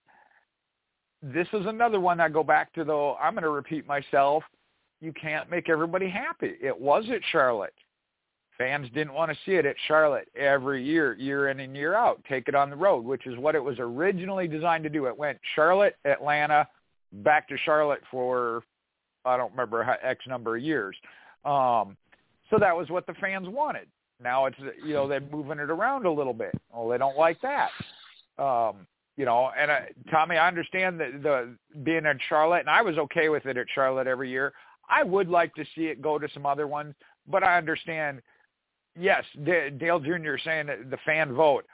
This is another one I go back to, though. I'm going to repeat myself. You can't make everybody happy. It was at Charlotte. Fans didn't want to see it at Charlotte every year, year in and year out. Take it on the road, which is what it was originally designed to do. It went Charlotte, Atlanta, back to Charlotte for I don't remember how, X number of years. Um, so that was what the fans wanted. Now it's you know they're moving it around a little bit. Well, they don't like that. Um, you know, and uh, Tommy, I understand that the being at Charlotte, and I was okay with it at Charlotte every year. I would like to see it go to some other ones, but I understand. Yes, D- Dale Jr. saying that the fan vote.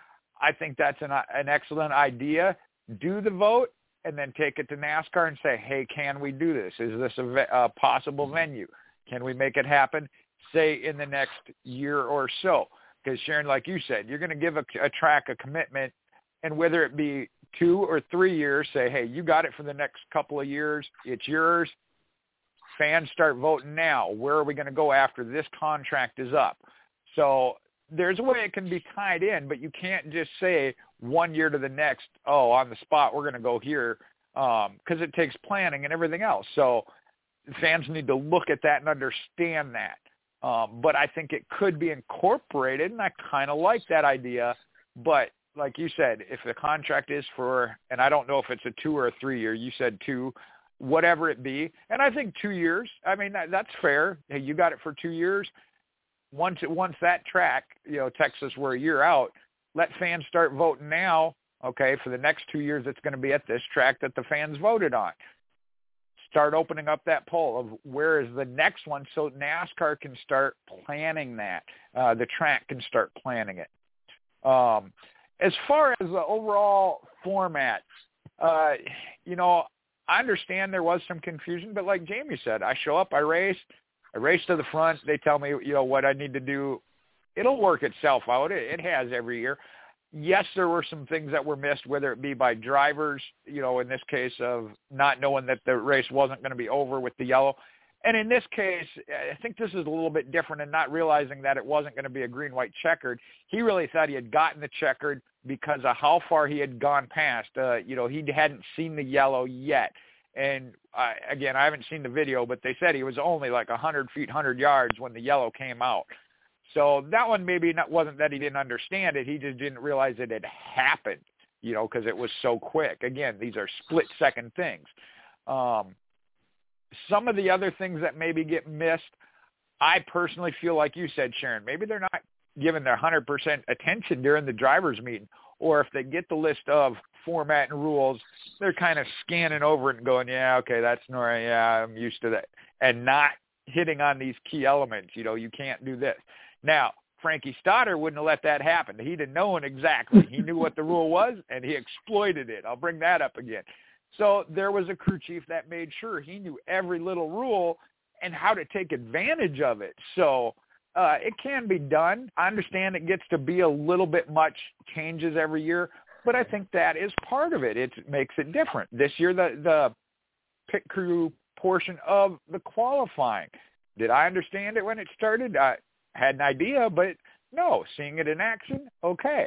I think that's an an excellent idea. Do the vote and then take it to NASCAR and say, hey, can we do this? Is this a, a possible venue? Can we make it happen? Say in the next year or so. Because Sharon, like you said, you're going to give a, a track a commitment, and whether it be two or three years, say, hey, you got it for the next couple of years. It's yours. Fans start voting now. Where are we going to go after this contract is up? So there's a way it can be tied in, but you can't just say one year to the next, oh, on the spot, we're going to go here because um, it takes planning and everything else. So fans need to look at that and understand that. Um, but I think it could be incorporated, and I kind of like that idea. But like you said, if the contract is for, and I don't know if it's a two or a three year, you said two, whatever it be, and I think two years. I mean that, that's fair. Hey, you got it for two years. Once once that track, you know, Texas, we're a year out let fans start voting now, okay, for the next two years it's going to be at this track that the fans voted on. Start opening up that poll of where is the next one so NASCAR can start planning that. Uh, the track can start planning it. Um, as far as the overall format, uh, you know, I understand there was some confusion, but like Jamie said, I show up, I race, I race to the front. They tell me, you know, what I need to do it'll work itself out. It, it has every year. Yes, there were some things that were missed, whether it be by drivers, you know, in this case of not knowing that the race wasn't going to be over with the yellow. And in this case, I think this is a little bit different in not realizing that it wasn't going to be a green, white checkered. He really thought he had gotten the checkered because of how far he had gone past. Uh, you know, he hadn't seen the yellow yet. And uh, again, I haven't seen the video, but they said he was only like a 100 feet, 100 yards when the yellow came out. So that one maybe not wasn't that he didn't understand it. He just didn't realize it had happened, you know, because it was so quick. Again, these are split second things. Um, some of the other things that maybe get missed, I personally feel like you said, Sharon, maybe they're not given their 100% attention during the driver's meeting. Or if they get the list of format and rules, they're kind of scanning over it and going, yeah, okay, that's Nora. Yeah, I'm used to that. And not hitting on these key elements. You know, you can't do this. Now, Frankie Stoddard wouldn't have let that happen. He'd have known exactly. He knew what the rule was, and he exploited it. I'll bring that up again. So there was a crew chief that made sure he knew every little rule and how to take advantage of it. So uh, it can be done. I understand it gets to be a little bit much changes every year, but I think that is part of it. It makes it different. This year, the the pit crew portion of the qualifying. Did I understand it when it started? I, had an idea, but no, seeing it in action, okay.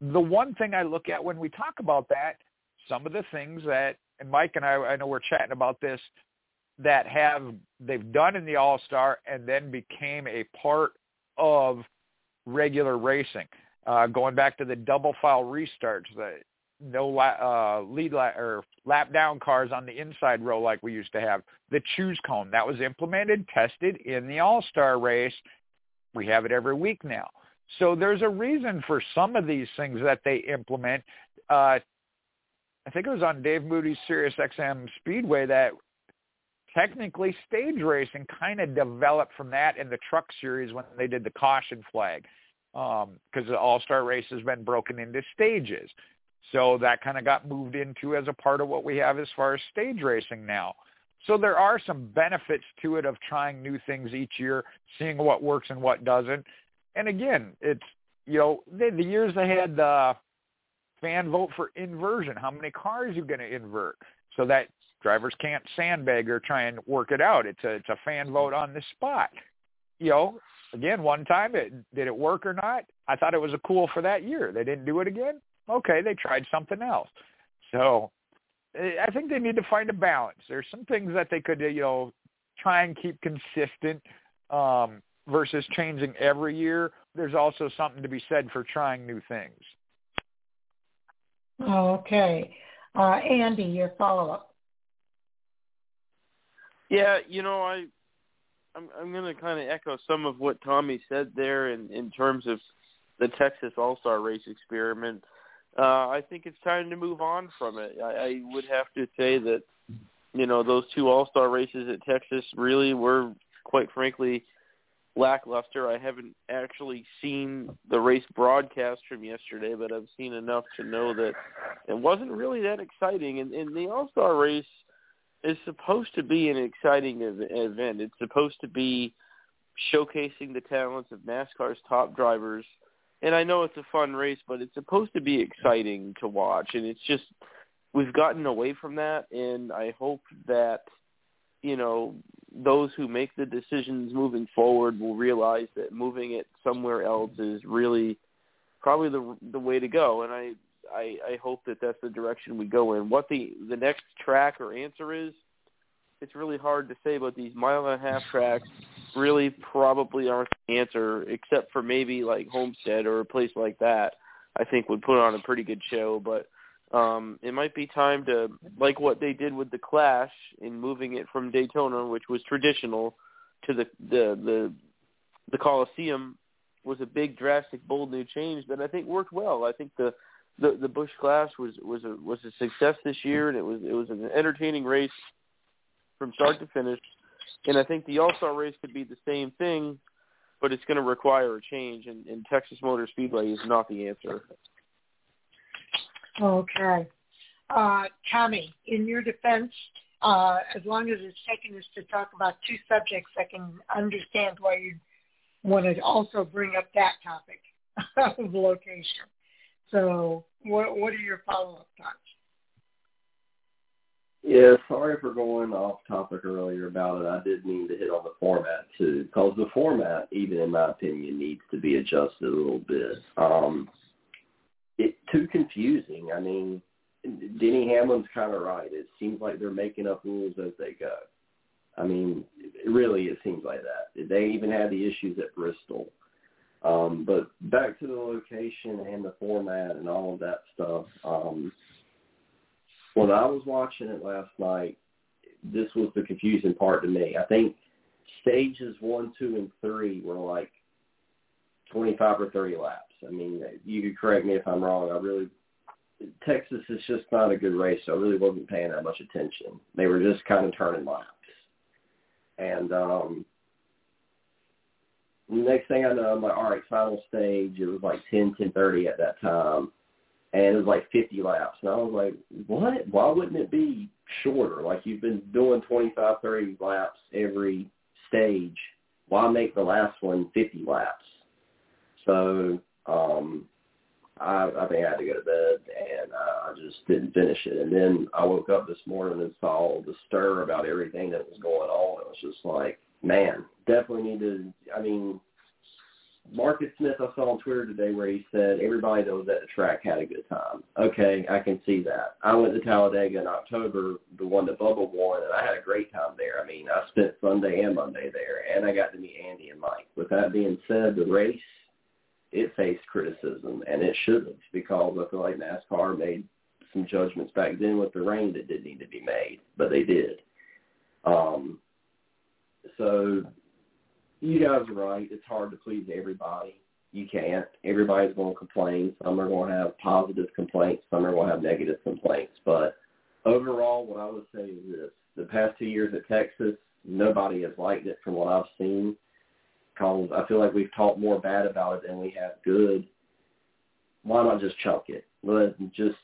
The one thing I look at when we talk about that, some of the things that, and Mike and I, I know we're chatting about this, that have they've done in the All Star and then became a part of regular racing. Uh, going back to the double file restarts, the no uh, lead la- or lap down cars on the inside row like we used to have. The choose cone that was implemented, tested in the All Star race, we have it every week now. So there's a reason for some of these things that they implement. Uh, I think it was on Dave Moody's Sirius XM Speedway that technically stage racing kind of developed from that in the truck series when they did the caution flag because um, the all-star race has been broken into stages. So that kind of got moved into as a part of what we have as far as stage racing now. So there are some benefits to it of trying new things each year, seeing what works and what doesn't. And again, it's you know the, the years they had the fan vote for inversion. How many cars are you going to invert so that drivers can't sandbag or try and work it out? It's a it's a fan vote on the spot. You know, again, one time it did it work or not? I thought it was a cool for that year. They didn't do it again. Okay, they tried something else. So I think they need to find a balance. There's some things that they could, you know, try and keep consistent. Um, versus changing every year, there's also something to be said for trying new things. Okay. Uh, Andy, your follow-up. Yeah, you know, I I'm I'm going to kind of echo some of what Tommy said there in in terms of the Texas All-Star Race experiment. Uh, Uh, I think it's time to move on from it. I, I would have to say that you know those two All-Star races at Texas really were, quite frankly, lackluster. I haven't actually seen the race broadcast from yesterday, but I've seen enough to know that it wasn't really that exciting. And, and the All Star race is supposed to be an exciting event. It's supposed to be showcasing the talents of NASCAR's top drivers. And I know it's a fun race, but it's supposed to be exciting to watch. And it's just we've gotten away from that. And I hope that you know those who make the decisions moving forward will realize that moving it somewhere else is really probably the the way to go and i i i hope that that's the direction we go in what the the next track or answer is it's really hard to say but these mile and a half tracks really probably aren't answer except for maybe like homestead or a place like that i think would put on a pretty good show but um, it might be time to like what they did with the Clash in moving it from Daytona, which was traditional, to the the the the Coliseum was a big, drastic, bold new change that I think worked well. I think the the the Busch Clash was was a was a success this year, and it was it was an entertaining race from start to finish. And I think the All Star race could be the same thing, but it's going to require a change. And, and Texas Motor Speedway is not the answer. Okay. Uh, Tommy, in your defense, uh, as long as it's taking us to talk about two subjects, I can understand why you want to also bring up that topic of location. So what, what are your follow-up thoughts? Yeah, sorry for going off topic earlier about it. I did mean to hit on the format too, because the format, even in my opinion, needs to be adjusted a little bit. Um, it too confusing. I mean, Denny Hamlin's kind of right. It seems like they're making up rules as they go. I mean, really, it seems like that. They even had the issues at Bristol. Um, but back to the location and the format and all of that stuff. Um, when I was watching it last night, this was the confusing part to me. I think stages one, two, and three were like 25 or 30 laps. I mean, you could correct me if I'm wrong. I really Texas is just not a good race, so I really wasn't paying that much attention. They were just kind of turning laps. And um the next thing I know, I'm like, all right, final stage. It was like ten, ten thirty at that time, and it was like 50 laps. And I was like, what? Why wouldn't it be shorter? Like you've been doing 25, 30 laps every stage. Why make the last one 50 laps? So um, I, I think I had to go to bed, and uh, I just didn't finish it. And then I woke up this morning and saw the stir about everything that was going on. It was just like, man, definitely need to. I mean, Marcus Smith, I saw on Twitter today where he said everybody that was at the track had a good time. Okay, I can see that. I went to Talladega in October, the one that Bubba won, and I had a great time there. I mean, I spent Sunday and Monday there, and I got to meet Andy and Mike. With that being said, the race it faced criticism, and it shouldn't because I feel like NASCAR made some judgments back then with the rain that didn't need to be made, but they did. Um, so you guys are right. It's hard to please everybody. You can't. Everybody's going to complain. Some are going to have positive complaints. Some are going to have negative complaints. But overall, what I would say is this. The past two years at Texas, nobody has liked it from what I've seen because I feel like we've talked more bad about it than we have good. Why not just chunk it? Let just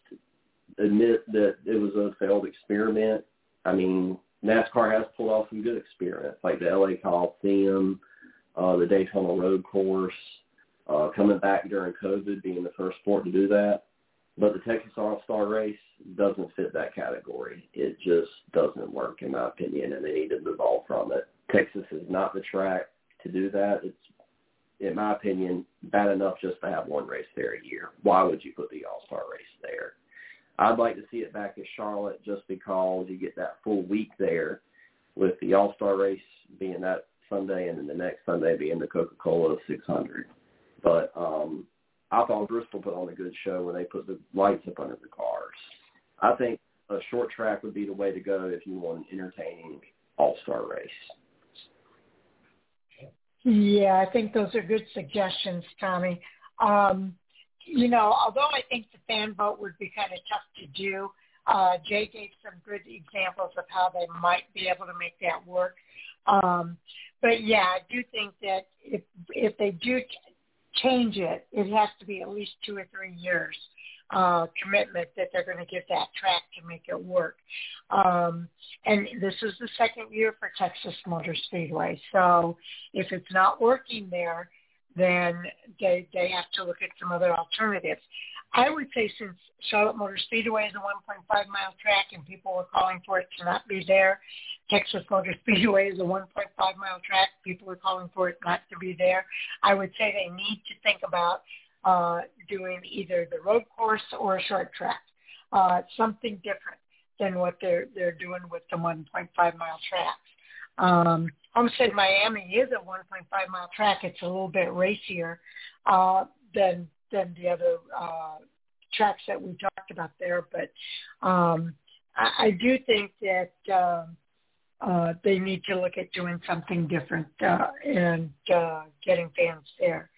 admit that it was a failed experiment. I mean, NASCAR has pulled off some good experiments, like the LA Coliseum, uh, the Daytona Road Course, uh, coming back during COVID, being the first sport to do that. But the Texas All-Star Race doesn't fit that category. It just doesn't work, in my opinion, and they need to move on from it. Texas is not the track to do that. It's, in my opinion, bad enough just to have one race there a year. Why would you put the All-Star race there? I'd like to see it back at Charlotte just because you get that full week there with the All-Star race being that Sunday, and then the next Sunday being the Coca-Cola 600. But um, I thought Bristol put on a good show when they put the lights up under the cars. I think a short track would be the way to go if you want an entertaining all-star race. Yeah, I think those are good suggestions, Tommy. Um, you know, although I think the fan vote would be kind of tough to do, uh, Jay gave some good examples of how they might be able to make that work. Um, but yeah, I do think that if if they do change it, it has to be at least two or three years uh, commitment that they're going to give that track to make it work. Um, and this is the second year for Texas Motor Speedway. So if it's not working there, then they they have to look at some other alternatives. I would say since Charlotte Motor Speedway is a 1.5 mile track and people were calling for it to not be there, Texas Motor Speedway is a 1.5 mile track. People are calling for it not to be there. I would say they need to think about uh, doing either the road course or a short track, uh, something different than what they're they're doing with the 1.5 mile tracks. Um, Homestead Miami is a 1.5 mile track. It's a little bit racier uh, than than the other uh, tracks that we talked about there, but um, I, I do think that. Uh, uh, they need to look at doing something different uh, and uh, getting fans there.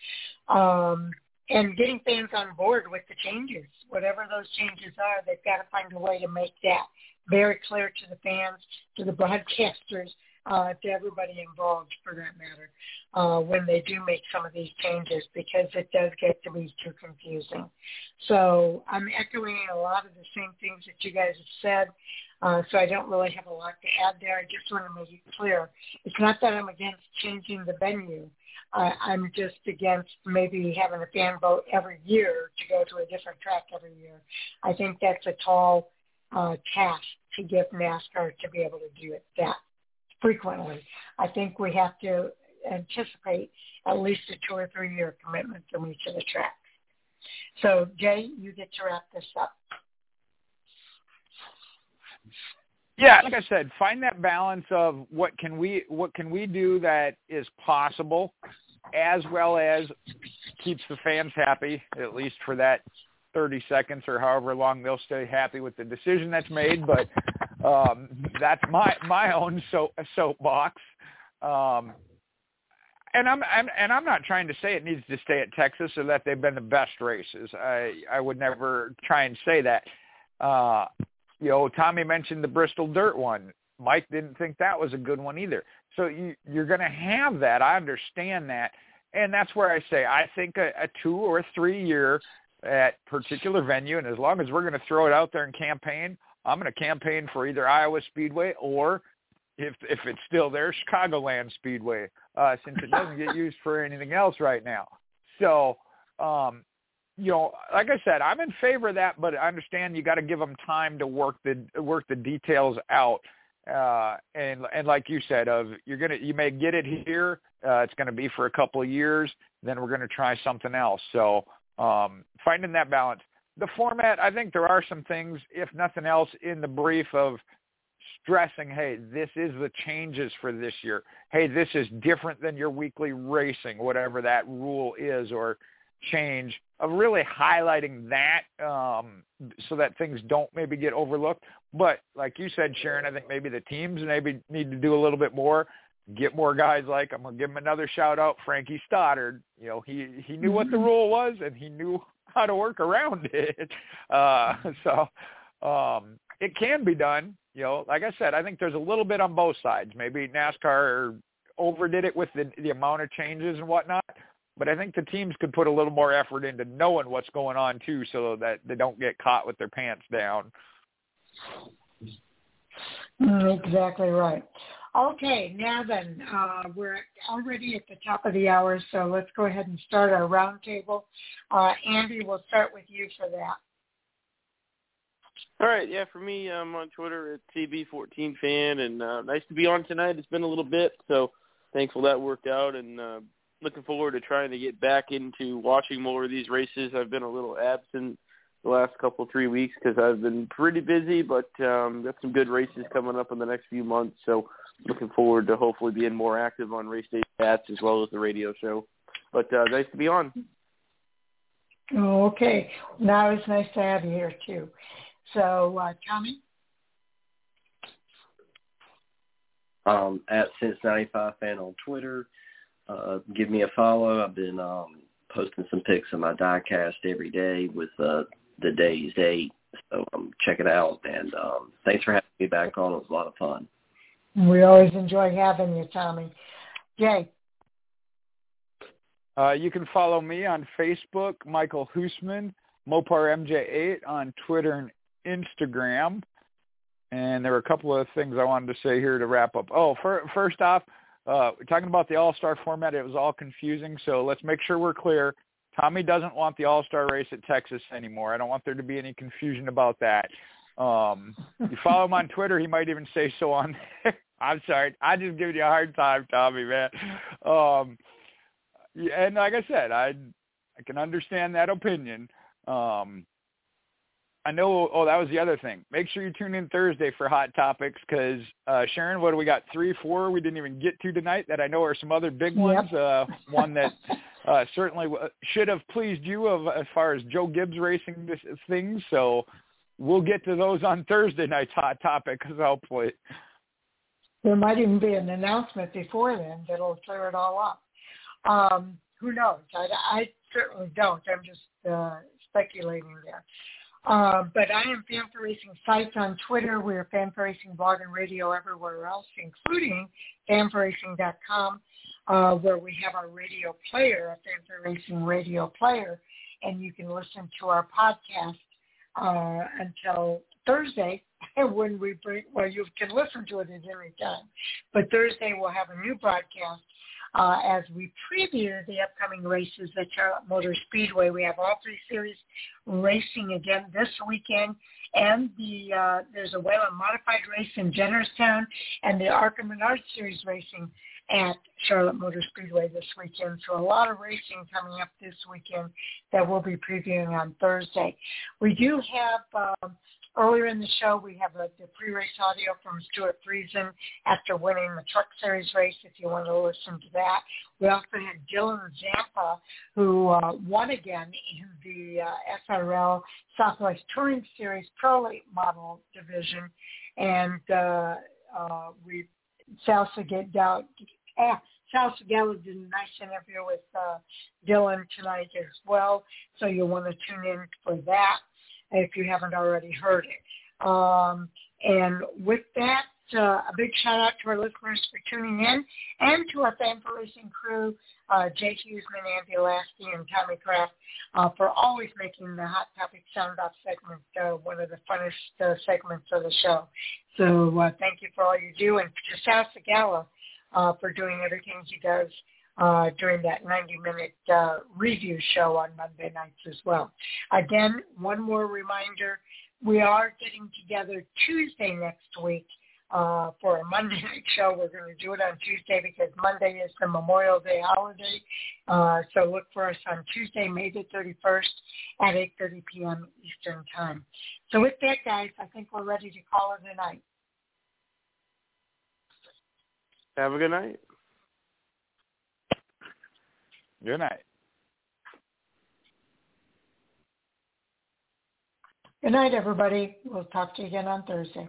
Um, and getting fans on board with the changes, whatever those changes are, they've got to find a way to make that very clear to the fans, to the broadcasters, uh, to everybody involved for that matter, uh, when they do make some of these changes because it does get to be too confusing. So I'm echoing a lot of the same things that you guys have said. Uh, so I don't really have a lot to add there. I just want to make it clear. It's not that I'm against changing the venue. I'm just against maybe having a fan vote every year to go to a different track every year. I think that's a tall uh, task to give NASCAR to be able to do it that frequently. I think we have to anticipate at least a two or three year commitment from each of the tracks. So Jay, you get to wrap this up. Yeah, like I said, find that balance of what can we what can we do that is possible, as well as keeps the fans happy, at least for that 30 seconds or however long they'll stay happy with the decision that's made. But um, that's my my own so soapbox. Um, and I'm, I'm and I'm not trying to say it needs to stay at Texas or that they've been the best races. I I would never try and say that. Uh, you know, Tommy mentioned the Bristol Dirt one. Mike didn't think that was a good one either. So you, you're going to have that. I understand that, and that's where I say I think a, a two or three year at particular venue, and as long as we're going to throw it out there and campaign, I'm going to campaign for either Iowa Speedway or if if it's still there, Chicagoland Speedway, uh, since it doesn't get used for anything else right now. So um, you know, like I said, I'm in favor of that, but I understand you got to give them time to work the work the details out. Uh, and and like you said, of you're gonna you may get it here. Uh, it's going to be for a couple of years. Then we're going to try something else. So um, finding that balance. The format, I think there are some things, if nothing else, in the brief of stressing, hey, this is the changes for this year. Hey, this is different than your weekly racing, whatever that rule is, or change of really highlighting that um, so that things don't maybe get overlooked. But like you said, Sharon, I think maybe the teams maybe need to do a little bit more. Get more guys like I'm gonna give him another shout out, Frankie Stoddard. You know, he he knew what the mm-hmm. rule was and he knew how to work around it. Uh, so um, it can be done. You know, like I said, I think there's a little bit on both sides. Maybe NASCAR overdid it with the the amount of changes and whatnot, but I think the teams could put a little more effort into knowing what's going on too, so that they don't get caught with their pants down. Exactly right. Okay, now then, uh, we're already at the top of the hour, so let's go ahead and start our roundtable. Uh, Andy, we'll start with you for that. All right, yeah, for me, I'm on Twitter at CB14fan, and uh, nice to be on tonight. It's been a little bit, so thankful that worked out, and uh, looking forward to trying to get back into watching more of these races. I've been a little absent the last couple three weeks because I've been pretty busy, but um, got some good races coming up in the next few months. So looking forward to hopefully being more active on Race Day Chats as well as the radio show. But uh, nice to be on. Okay. Now it's nice to have you here too. So, uh, Tommy? Um, at Cincinnati Five Fan on Twitter. Uh, give me a follow. I've been um, posting some pics of my diecast every day with uh, the day's date. So um, check it out. And um, thanks for having me back on. It was a lot of fun. We always enjoy having you, Tommy. Jay. Uh, you can follow me on Facebook, Michael Hoosman, Mopar MJ8 on Twitter and Instagram. And there were a couple of things I wanted to say here to wrap up. Oh, for, first off, uh, talking about the All-Star format, it was all confusing. So let's make sure we're clear. Tommy doesn't want the All-Star race at Texas anymore. I don't want there to be any confusion about that. Um, you follow him on Twitter, he might even say so on there. I'm sorry. I just giving you a hard time, Tommy, man. Um, and like I said, I I can understand that opinion. Um, I know. Oh, that was the other thing. Make sure you tune in Thursday for hot topics because uh, Sharon, what do we got? Three, four we didn't even get to tonight that I know are some other big ones. Yep. Uh, one that uh, certainly should have pleased you of as far as Joe Gibbs racing this, things. So we'll get to those on Thursday night's hot topics hopefully. There might even be an announcement before then that'll clear it all up. Um, who knows? I, I certainly don't. I'm just uh, speculating there. Uh, but I am Fan4Racing Sites on Twitter. We're Fan4Racing Blog and Radio everywhere else, including fanforracing.com, uh, where we have our radio player, a Fan4Racing radio player, and you can listen to our podcast uh, until Thursday when we bring, well, you can listen to it at any time. But Thursday we'll have a new broadcast uh, as we preview the upcoming races at Charlotte Motor Speedway. We have all three series racing again this weekend, and the uh, there's a Whelen modified race in Jennerstown, and the ARCA Menard Series racing at Charlotte Motor Speedway this weekend. So a lot of racing coming up this weekend that we'll be previewing on Thursday. We do have um, Earlier in the show, we have the pre-race audio from Stewart Friesen after winning the Truck Series race, if you want to listen to that. We also had Dylan Zampa, who uh, won again in the uh, SRL Southwest Touring Series Pro Late Model Division. And uh, uh, we, Sal Sigala, ah, Sal Sigala did a nice interview with uh, Dylan tonight as well, so you'll want to tune in for that if you haven't already heard it. Um, and with that, uh, a big shout out to our listeners for tuning in and to our Fan4Racing crew, uh, Jake Huseman, Andy Lasky, and Tommy Kraft, uh, for always making the Hot Topic Sound Off segment uh, one of the funnest uh, segments of the show. So uh, thank you for all you do, and to Sal Sigala uh, for doing everything he does uh, during that 90-minute uh, review show on Monday nights as well. Again, one more reminder, we are getting together Tuesday next week uh, for a Monday night show. We're going to do it on Tuesday because Monday is the Memorial Day holiday. Uh, so look for us on Tuesday, May the 31st at 8.30 p.m. Eastern Time. So with that, guys, I think we're ready to call it a night. Have a good night. Good night. Good night, everybody. We'll talk to you again on Thursday.